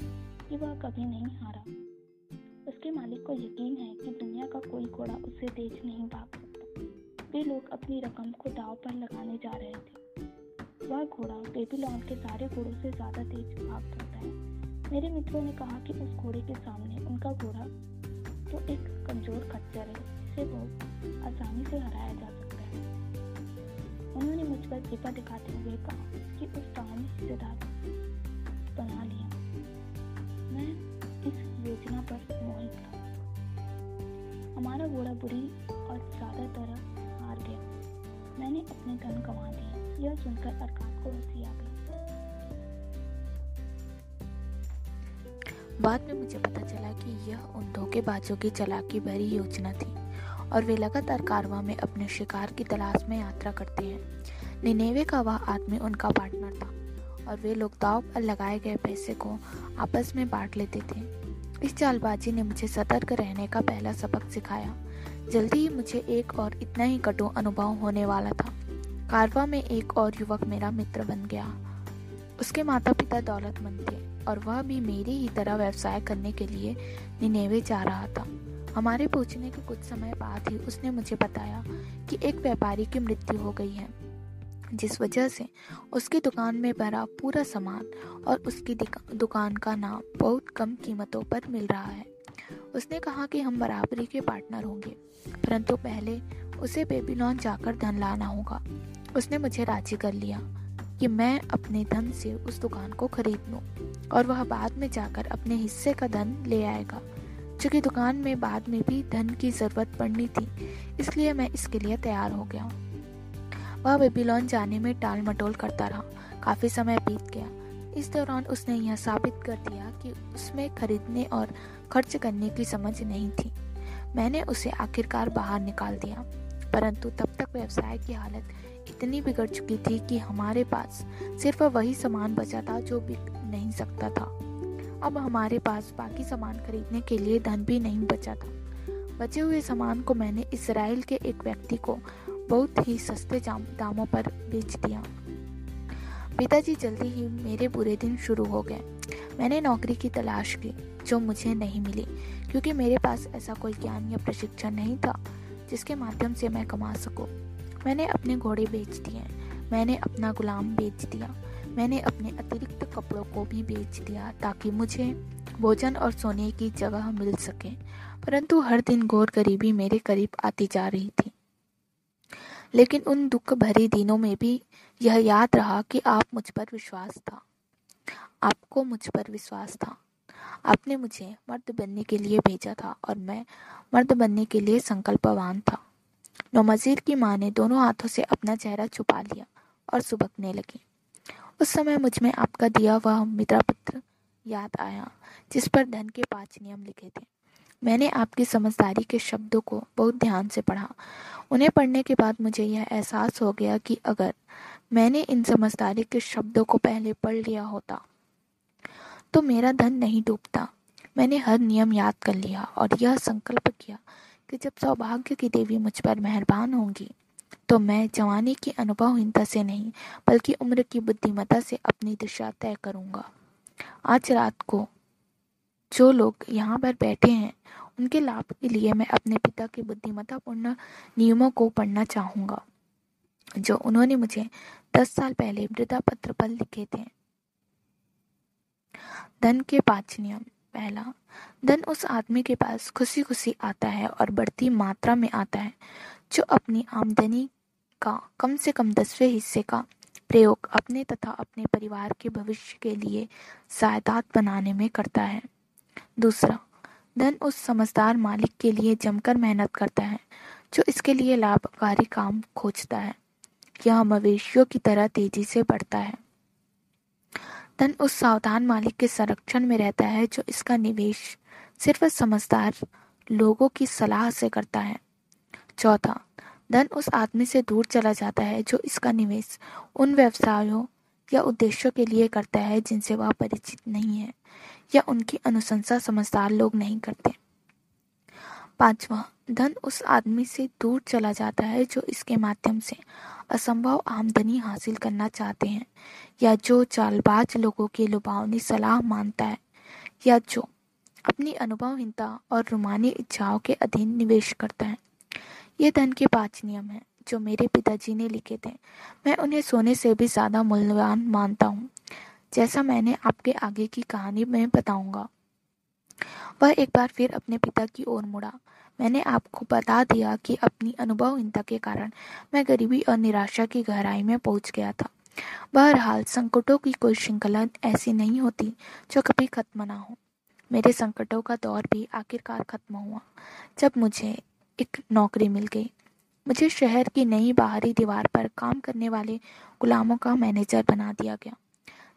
B: कि वह कभी नहीं हारा। उसके मालिक को यकीन है कि दुनिया का कोई घोड़ा उससे तेज नहीं भाग सकता। वे लोग अपनी रकम को दाव पर लगाने जा रहे थे। वह घोड़ा बेबीलोन के सारे घोड़ों से ज़्यादा तेज भाग सकता है। मेरे मित्रों ने कहा कि उस घोड़े के सामने उनका घोड़ा तो एक कमज़ोर खच्चर है, जिसे बहुत आसानी से हराया जा सकता है। उन्होंने मुझ पर कृपा दिखाते हुए कहा कि उस गाँव में हिस्सेदार बना लिया। मैं इस योजना पर मोहित था। हमारा घोड़ा बुरी और ज़्यादा तरह हार गया। मैंने अपने धन गंवा दिए। यह सुनकर अरकात को हँसी आ गई।
A: बाद में मुझे पता चला कि यह उन धोखेबाजों की चलाकी भरी योजना थी और वे लगातार कारवा में अपने शिकार की तलाश में यात्रा करते हैं। निनेवे का वह आदमी उनका पार्टनर था और वे लोग दाव पर लगाए गए पैसे को आपस में बांट लेते थे। इस चालबाजी ने मुझे सतर्क रहने का पहला सबक सिखाया। जल्दी ही मुझे एक और इतना ही कटु अनुभव होने वाला था। कारवा में एक और युवक मेरा मित्र बन गया। उसके माता पिता दौलतमंद थे। और वह भी मेरी ही तरह व्यवसाय करने के लिए निनेवे जा रहा था। हमारे पहुँचने के कुछ समय बाद ही उसने मुझे बताया कि एक व्यापारी की मृत्यु हो गई है, जिस वजह से उसकी दुकान में भरा पूरा सामान और उसकी दुकान का नाम बहुत कम कीमतों पर मिल रहा है। उसने कहा कि हम बराबरी के पार्टनर होंगे, परंतु पहले उसे बेबीलोन जाकर धन लाना होगा। उसने मुझे राज़ी कर लिया। कि मैं अपने धन से उस दुकान को खरीद लूँ और वह बाद में जाकर अपने हिस्से का धन ले आएगा। चूँकि दुकान में बाद में भी धन की ज़रूरत पड़नी थी, इसलिए मैं इसके लिए तैयार हो गया। वह बेबीलोन जाने में टाल मटोल करता रहा, काफ़ी समय बीत गया। इस दौरान उसने यह साबित कर दिया कि उसमें खरीदने और खर्च करने की समझ नहीं थी। मैंने उसे आखिरकार बाहर निकाल दिया, परंतु तब तक व्यवसाय की हालत इतनी बिगड़ चुकी थी कि हमारे पास सिर्फ़ वही सामान बचा था जो बिक नहीं सकता था। अब हमारे पास बाकी सामान खरीदने के लिए धन भी नहीं बचा था। बचे हुए सामान को मैंने इसराइल के एक व्यक्ति को बहुत ही सस्ते दामों पर बेच दिया। पिताजी जल्दी ही मेरे बुरे दिन शुरू हो गए। मैंने नौकरी की तलाश की, जो मुझे नहीं मिली, क्योंकि मेरे पास ऐसा कोई ज्ञान या प्रशिक्षण नहीं था, जिसके माध्यम से मैं कमा सकूँ। मैंने अपने घोड़े बेच दिए मैंने अपना गुलाम बेच दिया। मैंने अपने अतिरिक्त कपड़ों को भी बेच दिया ताकि मुझे भोजन और सोने की जगह मिल सके। परंतु हर दिन घोर गरीबी मेरे करीब आती जा रही थी। लेकिन उन दुख भरे दिनों में भी यह याद रहा कि आप मुझ पर विश्वास था। आपको मुझ पर विश्वास था। आपने मुझे मर्द बनने के लिए भेजा था और मैं मर्द बनने के लिए संकल्पवान था। नौमजीर की माँ ने दोनों हाथों से अपना चेहरा छुपा लिया और सुबकने लगी। उस समय मुझमें आपका दिया हुआ मित्रा पत्र याद आया, जिस पर धन के पाँच नियम लिखे थे। मैंने आपकी समझदारी के शब्दों को बहुत ध्यान से पढ़ा। उन्हें पढ़ने के बाद मुझे यह एहसास हो गया कि अगर मैंने इन समझदारी के शब्दों को पहले पढ़ लिया होता तो मेरा धन नहीं डूबता। मैंने हर नियम याद कर लिया और यह संकल्प किया कि जब सौभाग्य की देवी मुझ पर मेहरबान होंगी तो मैं जवानी की अनुभवहीनता से नहीं, बल्कि उम्र की बुद्धिमत्ता से अपनी दिशा तय करूँगा। आज रात को जो लोग यहाँ पर बैठे हैं, उनके लाभ के लिए मैं अपने पिता के बुद्धिमत्तापूर्ण नियमों को पढ़ना चाहूँगा, जो उन्होंने मुझे दस साल पहले मृदा पत्र पर लिखे थे। धन के पाँच नियम। पहला, धन उस आदमी के पास खुशी खुशी आता है और बढ़ती मात्रा में आता है, जो अपनी आमदनी का कम से कम दसवें हिस्से का प्रयोग अपने तथा अपने परिवार के भविष्य के लिए जायदाद बनाने में करता है। दूसरा, धन उस समझदार मालिक के लिए जमकर मेहनत करता है, जो इसके लिए लाभकारी काम खोजता है। यह मवेशियों की तरह तेज़ी से बढ़ता है। धन उस सावधान मालिक के संरक्षण में रहता है जो इसका निवेश सिर्फ़ समझदार लोगों की सलाह से करता है। चौथा, धन उस आदमी से दूर चला जाता है जो इसका निवेश उन व्यवसायों या उद्देश्यों के लिए करता है जिनसे वह परिचित नहीं है या उनकी अनुशंसा समझदार लोग नहीं करते। पांचवा, धन उस आदमी से दूर चला जाता है जो इसके माध्यम से असंभव आमदनी हासिल करना चाहते हैं या जो चालबाज लोगों की लुभावनी सलाह मानता है, या जो अपनी अनुभवहीनता और रुमानी इच्छाओं के अधीन निवेश करता है। ये धन के पाँच नियम हैं, जो मेरे पिताजी ने लिखे थे। मैं उन्हें सोने से भी ज़्यादा मूल्यवान मानता हूँ। जैसा मैंने आपके आगे की कहानी में बताऊँगा। वह एक बार फिर अपने पिता की ओर मुड़ा। मैंने आपको बता दिया कि अपनी अनुभवहीनता के कारण मैं गरीबी और निराशा की गहराई में पहुँच गया था। बहरहाल, संकटों की कोई श्रृंखला ऐसी नहीं होती जो कभी खत्म ना हो। मेरे संकटों का दौर भी आखिरकार खत्म हुआ, जब मुझे एक नौकरी मिल गई। मुझे शहर की नई बाहरी दीवार पर काम करने वाले गुलामों का मैनेजर बना दिया गया।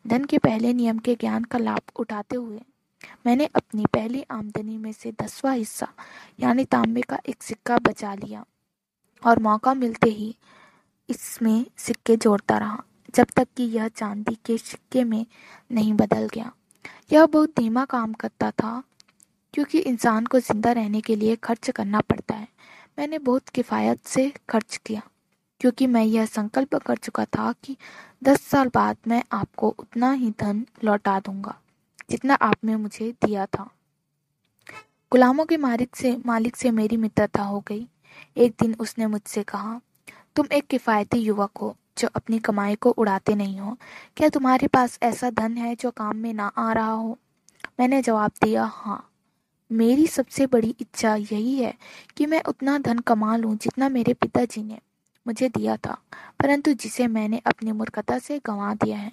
A: धन के पहले नियम के ज्ञान का लाभ उठाते हुए, मैंने अपनी पहली आमदनी में से दसवां हिस्सा, यानी तांबे का एक सिक्का बचा लिया और मौका मिलते ही इसमें सिक्के जोड़ता रहा। जब तक कि यह चांदी के सिक्के में नहीं बदल गया। यह बहुत धीमा काम करता था, क्योंकि इंसान को ज़िंदा रहने के लिए खर्च करना पड़ता है। मैंने बहुत किफ़ायत से खर्च किया, क्योंकि मैं यह संकल्प कर चुका था कि दस साल बाद मैं आपको उतना ही धन लौटा दूँगा, जितना आपने मुझे दिया था। गुलामों के मालिक से मालिक से मेरी मित्रता हो गई। एक दिन उसने मुझसे कहा, तुम एक किफ़ायती युवक हो। जो अपनी कमाई को उड़ाते नहीं हो। क्या तुम्हारे पास ऐसा धन है जो काम में ना आ रहा हो? मैंने जवाब दिया हाँ। मेरी सबसे बड़ी इच्छा यही है कि मैं उतना धन कमा लूँ जितना मेरे पिताजी ने मुझे दिया था, परंतु जिसे मैंने अपनी मूर्खता से गंवा दिया है।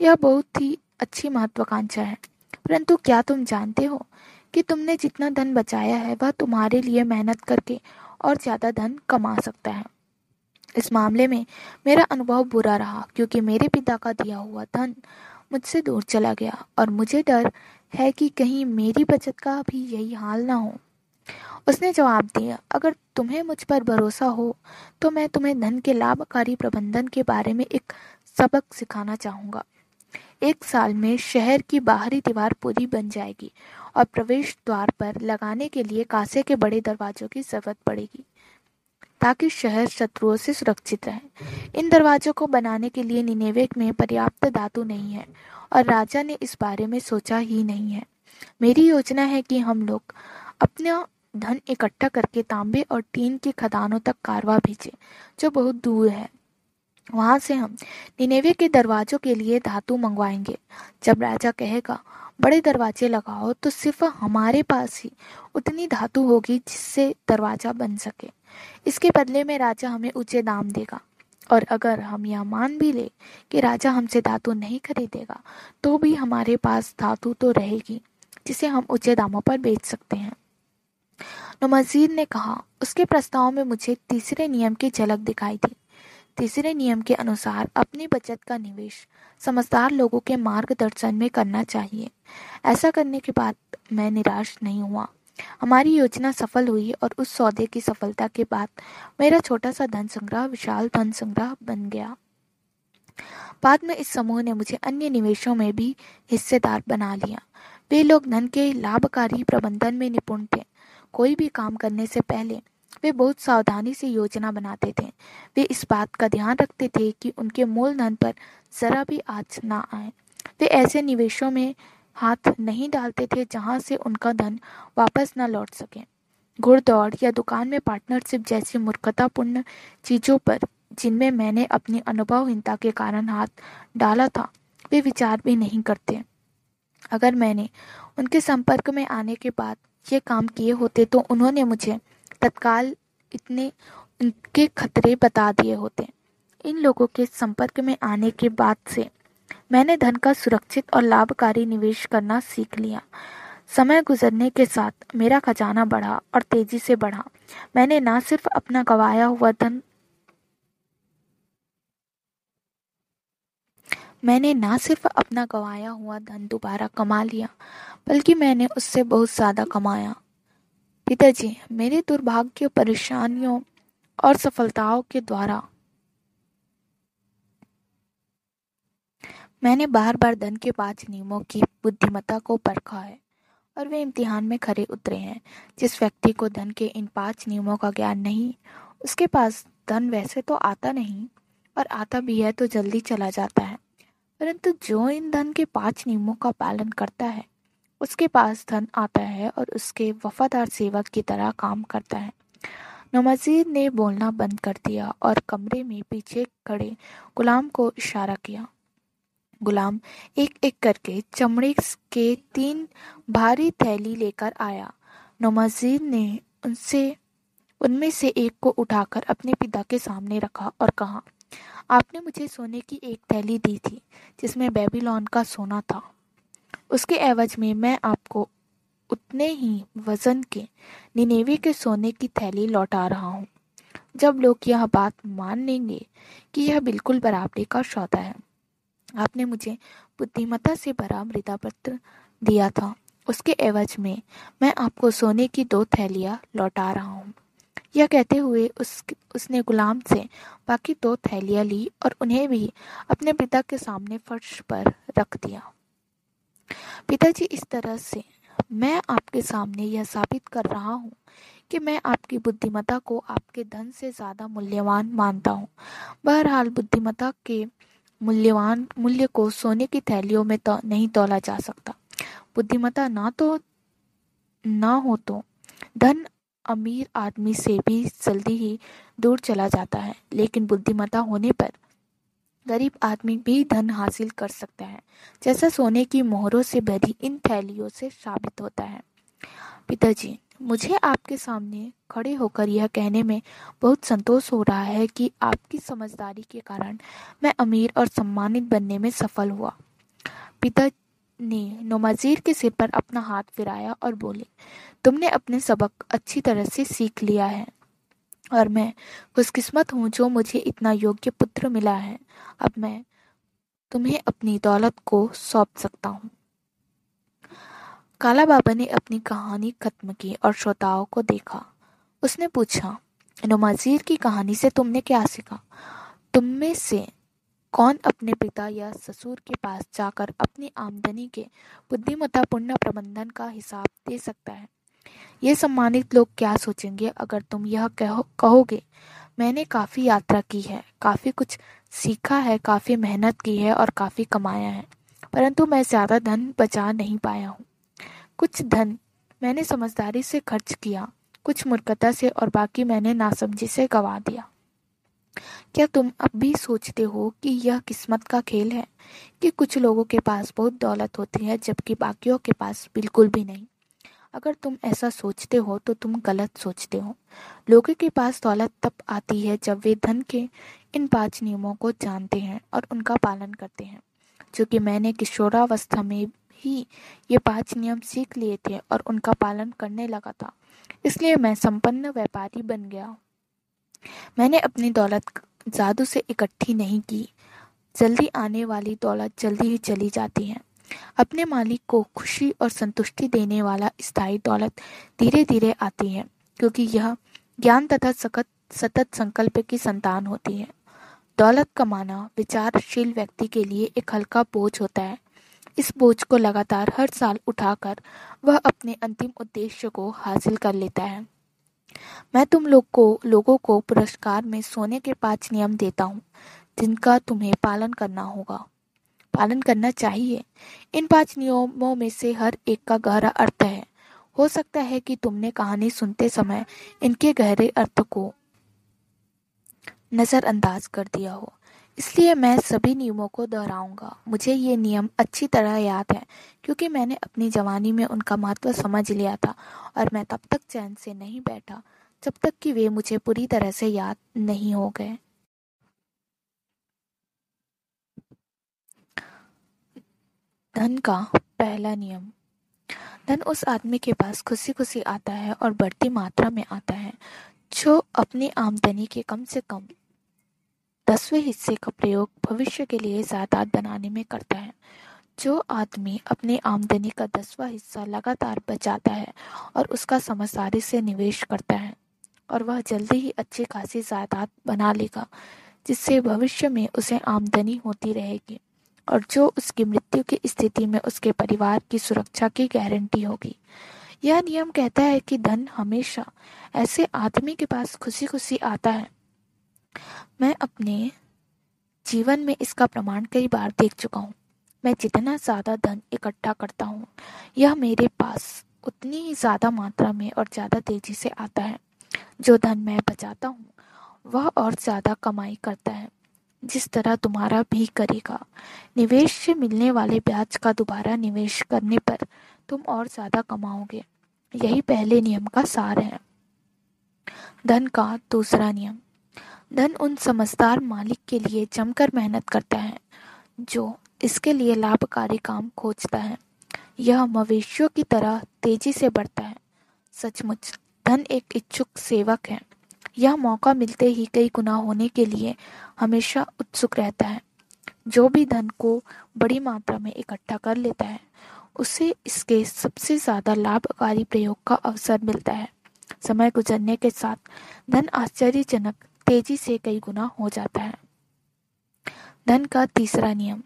A: यह बहुत ही अच्छी महत्वाकांक्षा है। परंतु क्या तुम जानते हो कि तुमने जितना धन बचाया है, वह तुम्हारे लिए मेहनत करके और ज़्यादा धन कमा सकता है? इस मामले में मेरा अनुभव बुरा रहा, क्योंकि मेरे पिता का दिया हुआ धन मुझसे दूर चला गया और मुझे डर है कि कहीं मेरी बचत का भी यही हाल ना हो। उसने जवाब दिया, अगर तुम्हें मुझ पर भरोसा हो तो मैं तुम्हें धन के लाभकारी प्रबंधन के बारे में एक सबक सिखाना चाहूँगा। एक साल में शहर की बाहरी दीवार पूरी बन जाएगी और प्रवेश द्वार पर लगाने के लिए कांसे के बड़े दरवाजों की ज़रूरत पड़ेगी। ताकि शहर शत्रुओं से सुरक्षित रहे। इन दरवाजों को बनाने के लिए निनेवे में पर्याप्त धातु नहीं है और राजा ने इस बारे में सोचा ही नहीं है। मेरी योजना है कि हम लोग अपना धन इकट्ठा करके तांबे और टीन की खदानों तक कारवा भेजे, जो बहुत दूर है। वहाँ से हम निनेवे के दरवाजों के लिए धातु मंगवाएँगे। जब राजा कहेगा बड़े दरवाजे लगाओ तो सिर्फ़ हमारे पास ही उतनी धातु होगी जिससे दरवाज़ा बन सके। इसके बदले में राजा हमें ऊँचे दाम देगा और अगर हम यह मान भी ले कि राजा हमसे धातु नहीं खरीदेगा तो भी हमारे पास धातु तो रहेगी, जिसे हम ऊँचे दामों पर बेच सकते हैं। नमजीर ने कहा, उसके प्रस्ताव में मुझे तीसरे नियम की झलक दिखाई थी। तीसरे नियम के अनुसार अपनी बचत का निवेश समझदार लोगों के मार्गदर्शन में करना चाहिए। ऐसा करने के बाद मैं निराश नहीं हुआ। हमारी योजना सफल हुई और उस सौदे की सफलता के बाद मेरा छोटा सा धन संग्रह, विशाल धन संग्रह बन गया। बाद में इस समूह ने मुझे अन्य निवेशों में भी हिस्सेदार बना लिया। वे लोग धन के लाभकारी प्रबंधन में निपुण थे। कोई भी काम करने से पहले वे बहुत सावधानी से योजना बनाते थे। वे इस बात का ध्यान रखते थे कि उनके मूलधन पर जरा भी आज ना आए। वे ऐसे निवेशों में हाथ नहीं डालते थे जहाँ से उनका धन वापस न लौट सके। घुड़दौड़ या दुकान में पार्टनरशिप जैसी मूर्खतापूर्ण चीज़ों पर, जिनमें मैंने अपनी अनुभवहीनता के कारण हाथ डाला था, वे विचार भी नहीं करते। अगर मैंने उनके संपर्क में आने के बाद ये काम किए होते तो उन्होंने मुझे तत्काल इतने उनके खतरे बता दिए होते। इन लोगों के संपर्क में आने के बाद से मैंने धन का सुरक्षित और लाभकारी निवेश करना सीख लिया। समय गुजरने के साथ मेरा खजाना बढ़ा और तेज़ी से बढ़ा। मैंने ना सिर्फ़ अपना गवाया हुआ धन, मैंने ना सिर्फ़ अपना गवाया हुआ धन दोबारा कमा लिया, बल्कि मैंने उससे बहुत ज़्यादा कमाया। पिताजी, मेरे दुर्भाग्य, परेशानियों और सफलताओं के द्वारा। मैंने बार बार धन के पाँच नियमों की बुद्धिमत्ता को परखा है और वे इम्तिहान में खरे उतरे हैं। जिस व्यक्ति को धन के इन पाँच नियमों का ज्ञान नहीं, उसके पास धन वैसे तो आता नहीं और आता भी है तो जल्दी चला जाता है। परंतु जो इन धन के पाँच नियमों का पालन करता है उसके पास धन आता है और उसके वफादार सेवक की तरह काम करता है। नमाजीर ने बोलना बंद कर दिया और कमरे में पीछे खड़े गुलाम को इशारा किया। गुलाम एक एक करके चमड़े के तीन भारी थैली लेकर आया। नमाजीर ने उनसे, उनमें से एक को उठाकर अपने पिता के सामने रखा और कहा, आपने मुझे सोने की एक थैली दी थी, जिसमें बेबीलोन का सोना था। उसके एवज में मैं आपको उतने ही वज़न के निनेवे के सोने की थैली लौटा रहा हूँ। जब लोग यह बात मान लेंगे कि यह बिल्कुल बराबरी का सौदा है। आपने मुझे बुद्धिमत्ता से भरा मृदा पत्र दिया था। उसके एवज में मैं आपको सोने की दो थैलियाँ लौटा रहा हूँ। यह कहते हुए उस, उसने गुलाम से बाकी दो थैलियाँ ली और उन्हें भी अपने पिता के सामने फर्श पर रख दिया। पिताजी, इस तरह से मैं आपके सामने यह साबित कर रहा हूँ कि मैं आपकी बुद्धिमत्ता को आपके धन से ज़्यादा मूल्यवान मानता हूँ। बहरहाल, बुद्धिमत्ता के मूल्यवान मूल्य को सोने की थैलियों में तो नहीं तोला जा सकता। बुद्धिमत्ता ना तो ना हो तो धन अमीर आदमी से भी जल्दी ही दूर चला जाता है, लेकिन बुद्धिमत्ता होने पर गरीब आदमी भी धन हासिल कर सकता है। जैसा सोने की मोहरों से भरी इन थैलियों से साबित होता है। पिताजी, मुझे आपके सामने खड़े होकर यह कहने में बहुत संतोष हो रहा है कि आपकी समझदारी के कारण मैं अमीर और सम्मानित बनने में सफल हुआ। पिता ने नमाजीर के सिर पर अपना हाथ फिराया और बोले, तुमने अपने सबक अच्छी तरह से सीख लिया है। और मैं खुशकिस्मत हूँ जो मुझे इतना योग्य पुत्र मिला है। अब मैं तुम्हें अपनी दौलत को सौंप सकता हूँ। काला बाबा ने अपनी कहानी खत्म की और श्रोताओं को देखा। उसने पूछा नुमाजीर की कहानी से तुमने क्या सीखा? तुम में से कौन अपने पिता या ससुर के पास जाकर अपनी आमदनी के बुद्धिमत्तापूर्ण प्रबंधन का हिसाब दे सकता है? ये सम्मानित लोग क्या सोचेंगे अगर तुम यह कहो, कहोगे? मैंने काफ़ी यात्रा की है, काफ़ी कुछ सीखा है, काफ़ी मेहनत की है और काफ़ी कमाया है, परंतु मैं ज़्यादा धन बचा नहीं पाया हूँ। कुछ धन मैंने समझदारी से खर्च किया, कुछ मूर्खता से और बाकी मैंने नासमझी से गवा दिया। क्या तुम अब भी सोचते हो कि यह किस्मत का खेल है कि कुछ लोगों के पास बहुत दौलत होती है, जबकि बाकियों के पास बिल्कुल भी नहीं? अगर तुम ऐसा सोचते हो तो तुम गलत सोचते हो। लोगों के पास दौलत तब आती है जब वे धन के इन पाँच नियमों को जानते हैं और उनका पालन करते हैं। जो कि मैंने किशोरावस्था में ही ये पाँच नियम सीख लिए थे और उनका पालन करने लगा था। इसलिए मैं संपन्न व्यापारी बन गया। मैंने अपनी दौलत जादू से इकट्ठी नहीं की। जल्दी आने वाली दौलत जल्दी ही चली जाती है। अपने मालिक को खुशी और संतुष्टि देने वाला स्थायी दौलत धीरे धीरे आती है, क्योंकि यह ज्ञान तथा सखत सतत संकल्प की संतान होती है। दौलत कमाना विचारशील व्यक्ति के लिए एक हल्का बोझ होता है। इस बोझ को लगातार हर साल उठाकर वह अपने अंतिम उद्देश्य को हासिल कर लेता है। मैं तुम लोग को, लोगों को पुरस्कार में सोने के पाँच नियम देता हूँ, जिनका तुम्हें पालन करना होगा। पालन करना चाहिए। इन पाँच नियमों में से हर एक का गहरा अर्थ है। हो सकता है कि तुमने कहानी सुनते समय इनके गहरे अर्थ को नज़रअंदाज कर दिया हो। इसलिए मैं सभी नियमों को दोहराऊँगा। मुझे ये नियम अच्छी तरह याद है, क्योंकि मैंने अपनी जवानी में उनका महत्व समझ लिया था और मैं तब तक चैन से नहीं बैठा, जब तक कि वे मुझे पूरी तरह से याद नहीं हो गए। धन का पहला नियम। धन उस आदमी के पास खुशी खुशी आता है और बढ़ती मात्रा में आता है, जो अपनी आमदनी के कम से कम दसवें हिस्से का प्रयोग भविष्य के लिए जायदाद बनाने में करता है। जो आदमी अपनी आमदनी का दसवां हिस्सा लगातार बचाता है और उसका समझदारी से निवेश करता है और वह जल्दी ही अच्छी खासी जायदाद बना लेगा, जिससे भविष्य में उसे आमदनी होती रहेगी। और जो उसकी मृत्यु की स्थिति में उसके परिवार की सुरक्षा की गारंटी होगी। यह नियम कहता है कि धन हमेशा ऐसे आदमी के पास खुशी खुशी आता है। मैं अपने जीवन में इसका प्रमाण कई बार देख चुका हूँ। मैं जितना ज़्यादा धन इकट्ठा करता हूँ, यह मेरे पास उतनी ही ज़्यादा मात्रा में और ज़्यादा तेज़ी से आता है। जो धन मैं बचाता हूँ, वह और ज़्यादा कमाई करता है। जिस तरह तुम्हारा भी करेगा। निवेश से मिलने वाले ब्याज का दोबारा निवेश करने पर तुम और ज़्यादा कमाओगे। यही पहले नियम का सार है। धन का दूसरा नियम। धन उन समझदार मालिक के लिए जमकर मेहनत करता है, जो इसके लिए लाभकारी काम खोजता है। यह मवेशियों की तरह तेज़ी से बढ़ता है। सचमुच, धन एक इच्छुक सेवक है। यह मौका मिलते ही कई गुना होने के लिए हमेशा उत्सुक रहता है। जो भी धन को बड़ी मात्रा में इकट्ठा कर लेता है, उसे इसके सबसे ज़्यादा लाभकारी प्रयोग का अवसर मिलता है। समय गुजरने के साथ धन आश्चर्यजनक तेज़ी से कई गुना हो जाता है। धन का तीसरा नियम,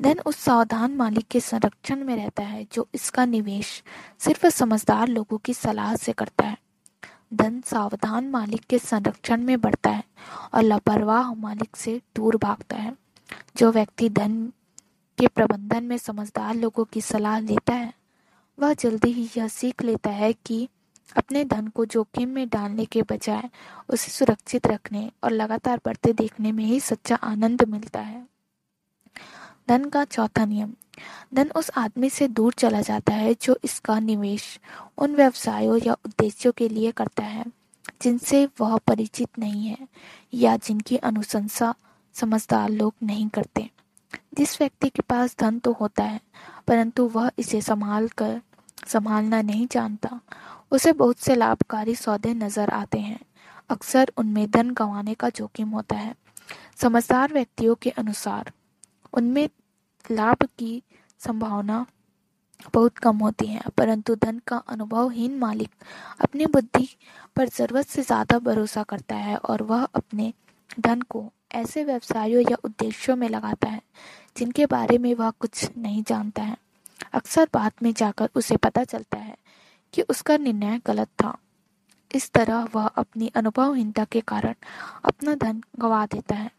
A: धन उस सावधान मालिक के संरक्षण में रहता है जो इसका निवेश सिर्फ़ समझदार लोगों की सलाह से करता है। धन सावधान मालिक के संरक्षण में बढ़ता है और लापरवाह मालिक से दूर भागता है। जो व्यक्ति धन के प्रबंधन में समझदार लोगों की सलाह लेता है, वह जल्दी ही यह सीख लेता है कि अपने धन को जोखिम में डालने के बजाय उसे सुरक्षित रखने और लगातार बढ़ते देखने में ही सच्चा आनंद मिलता है। धन का चौथा नियम धन उस आदमी से दूर चला जाता है जो इसका निवेश उन व्यवसायों या उद्देश्यों के लिए करता है, जिनसे वह परिचित नहीं है या जिनकी अनुशंसा समझदार लोग नहीं करते। जिस व्यक्ति के पास धन तो होता है, परंतु वह इसे संभाल कर संभालना नहीं जानता, उसे बहुत से लाभकारी सौदे नज़र आते हैं। अक्सर उनमें धन गंवाने का जोखिम होता है। समझदार व्यक्तियों के अनुसार, उनमें लाभ की संभावना बहुत कम होती है, परंतु धन का अनुभवहीन मालिक अपनी बुद्धि पर ज़रूरत से ज़्यादा भरोसा करता है और वह अपने धन को ऐसे व्यवसायों या उद्देश्यों में लगाता है, जिनके बारे में वह कुछ नहीं जानता है। अक्सर बाद में जाकर उसे पता चलता है कि उसका निर्णय गलत था। इस तरह वह अपनी अनुभवहीनता के कारण अपना धन गंवा देता है।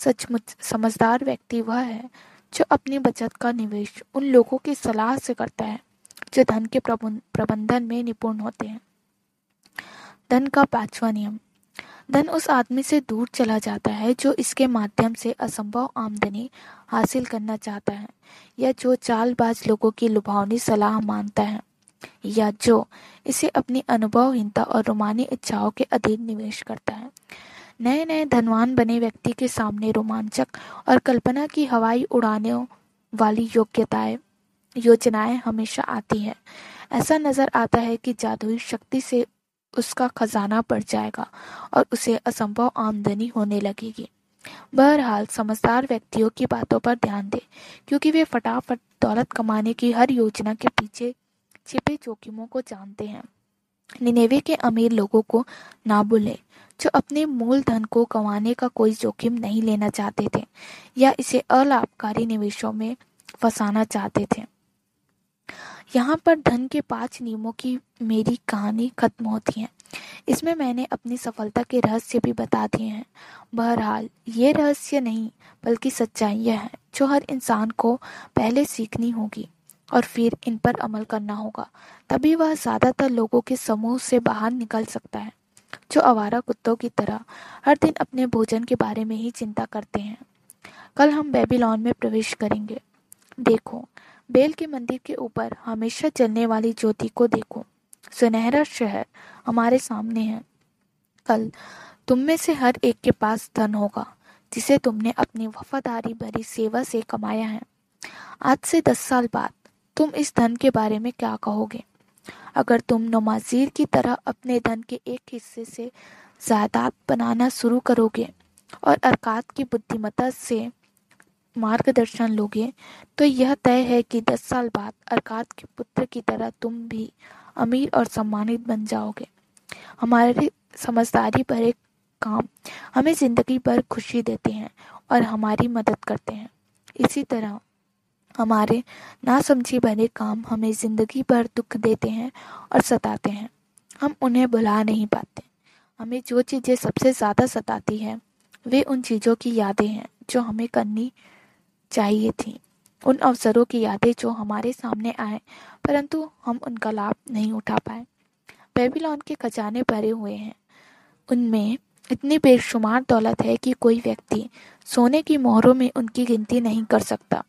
A: सचमुच समझदार व्यक्ति वह है जो अपनी बचत का निवेश उन लोगों की सलाह से करता है, जो धन के प्रबंधन में निपुण होते हैं। धन का पांचवा नियम। धन उस आदमी से दूर चला जाता है, जो इसके माध्यम से असंभव आमदनी हासिल करना चाहता है, या जो चालबाज लोगों की लुभावनी सलाह मानता है, या जो इसे अपनी अनुभवहीनता और रोमानी इच्छाओं के अधीन निवेश करता है। नए नए धनवान बने व्यक्ति के सामने रोमांचक और कल्पना की हवाई उड़ाने वाली योग्यताएँ, योजनाएँ हमेशा आती हैं। ऐसा नज़र आता है कि जादुई शक्ति से उसका खजाना बढ़ जाएगा और उसे असंभव आमदनी होने लगेगी। बहरहाल, समझदार व्यक्तियों की बातों पर ध्यान दें, क्योंकि वे फटाफट दौलत कमाने की हर योजना के पीछे छिपे जोखिमों को जानते हैं। निनेवे के अमीर लोगों को ना बुले जो अपने मूल धन को कमाने का कोई जोखिम नहीं लेना चाहते थे या इसे अलाभकारी निवेशों में फंसाना चाहते थे। यहाँ पर धन के पाँच नियमों की मेरी कहानी खत्म होती है। इसमें मैंने अपनी सफलता के रहस्य भी बता दिए हैं। बहरहाल, ये रहस्य नहीं, बल्कि सच्चाई यह है, जो हर इंसान को पहले सीखनी होगी और फिर इन पर अमल करना होगा। तभी वह ज़्यादातर लोगों के समूह से बाहर निकल सकता है। जो आवारा कुत्तों की तरह हर दिन अपने भोजन के बारे में ही चिंता करते हैं। कल हम बेबीलोन में प्रवेश करेंगे। देखो, बेल के मंदिर के ऊपर हमेशा चलने वाली ज्योति को देखो। सुनहरा शहर हमारे सामने है। कल तुम में से हर एक के पास धन होगा, जिसे तुमने अपनी वफादारी भरी सेवा से कमाया है। आज से दस साल बाद तुम इस धन के बारे में क्या कहोगे? अगर तुम नमाजीर की तरह अपने धन के एक हिस्से से जायदाद बनाना शुरू करोगे और अरकात की बुद्धिमत्ता से मार्गदर्शन लोगे तो यह तय है कि दस साल बाद अरकात के पुत्र की तरह तुम भी अमीर और सम्मानित बन जाओगे। हमारे समझदारी भरे काम हमें ज़िंदगी भर खुशी देते हैं और हमारी मदद करते हैं। इसी तरह हमारे नासमझी भरे काम हमें ज़िंदगी भर दुख देते हैं और सताते हैं। हम उन्हें भुला नहीं पाते। हमें जो चीज़ें सबसे ज़्यादा सताती हैं, वे उन चीज़ों की यादें हैं जो हमें करनी चाहिए थी। उन अवसरों की यादें जो हमारे सामने आए, परंतु हम उनका लाभ नहीं उठा पाए। बेबीलोन के खजाने भरे हुए हैं। उनमें इतनी बेशुमार दौलत है कि कोई व्यक्ति सोने की मोहरों में उनकी गिनती नहीं कर सकता।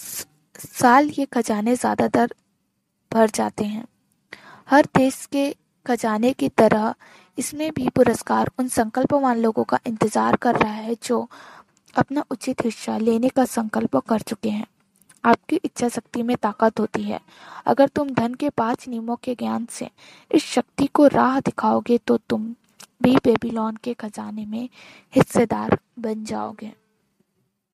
A: साल ये खजाने ज़्यादातर भर जाते हैं। हर देश के खजाने की तरह इसमें भी पुरस्कार उन संकल्पवान लोगों का इंतज़ार कर रहा है जो अपना उचित हिस्सा लेने का संकल्प कर चुके हैं। आपकी इच्छा शक्ति में ताकत होती है। अगर तुम धन के पाँच नियमों के ज्ञान से इस शक्ति को राह दिखाओगे तो तुम भी बेबीलोन के खजाने में हिस्सेदार बन जाओगे।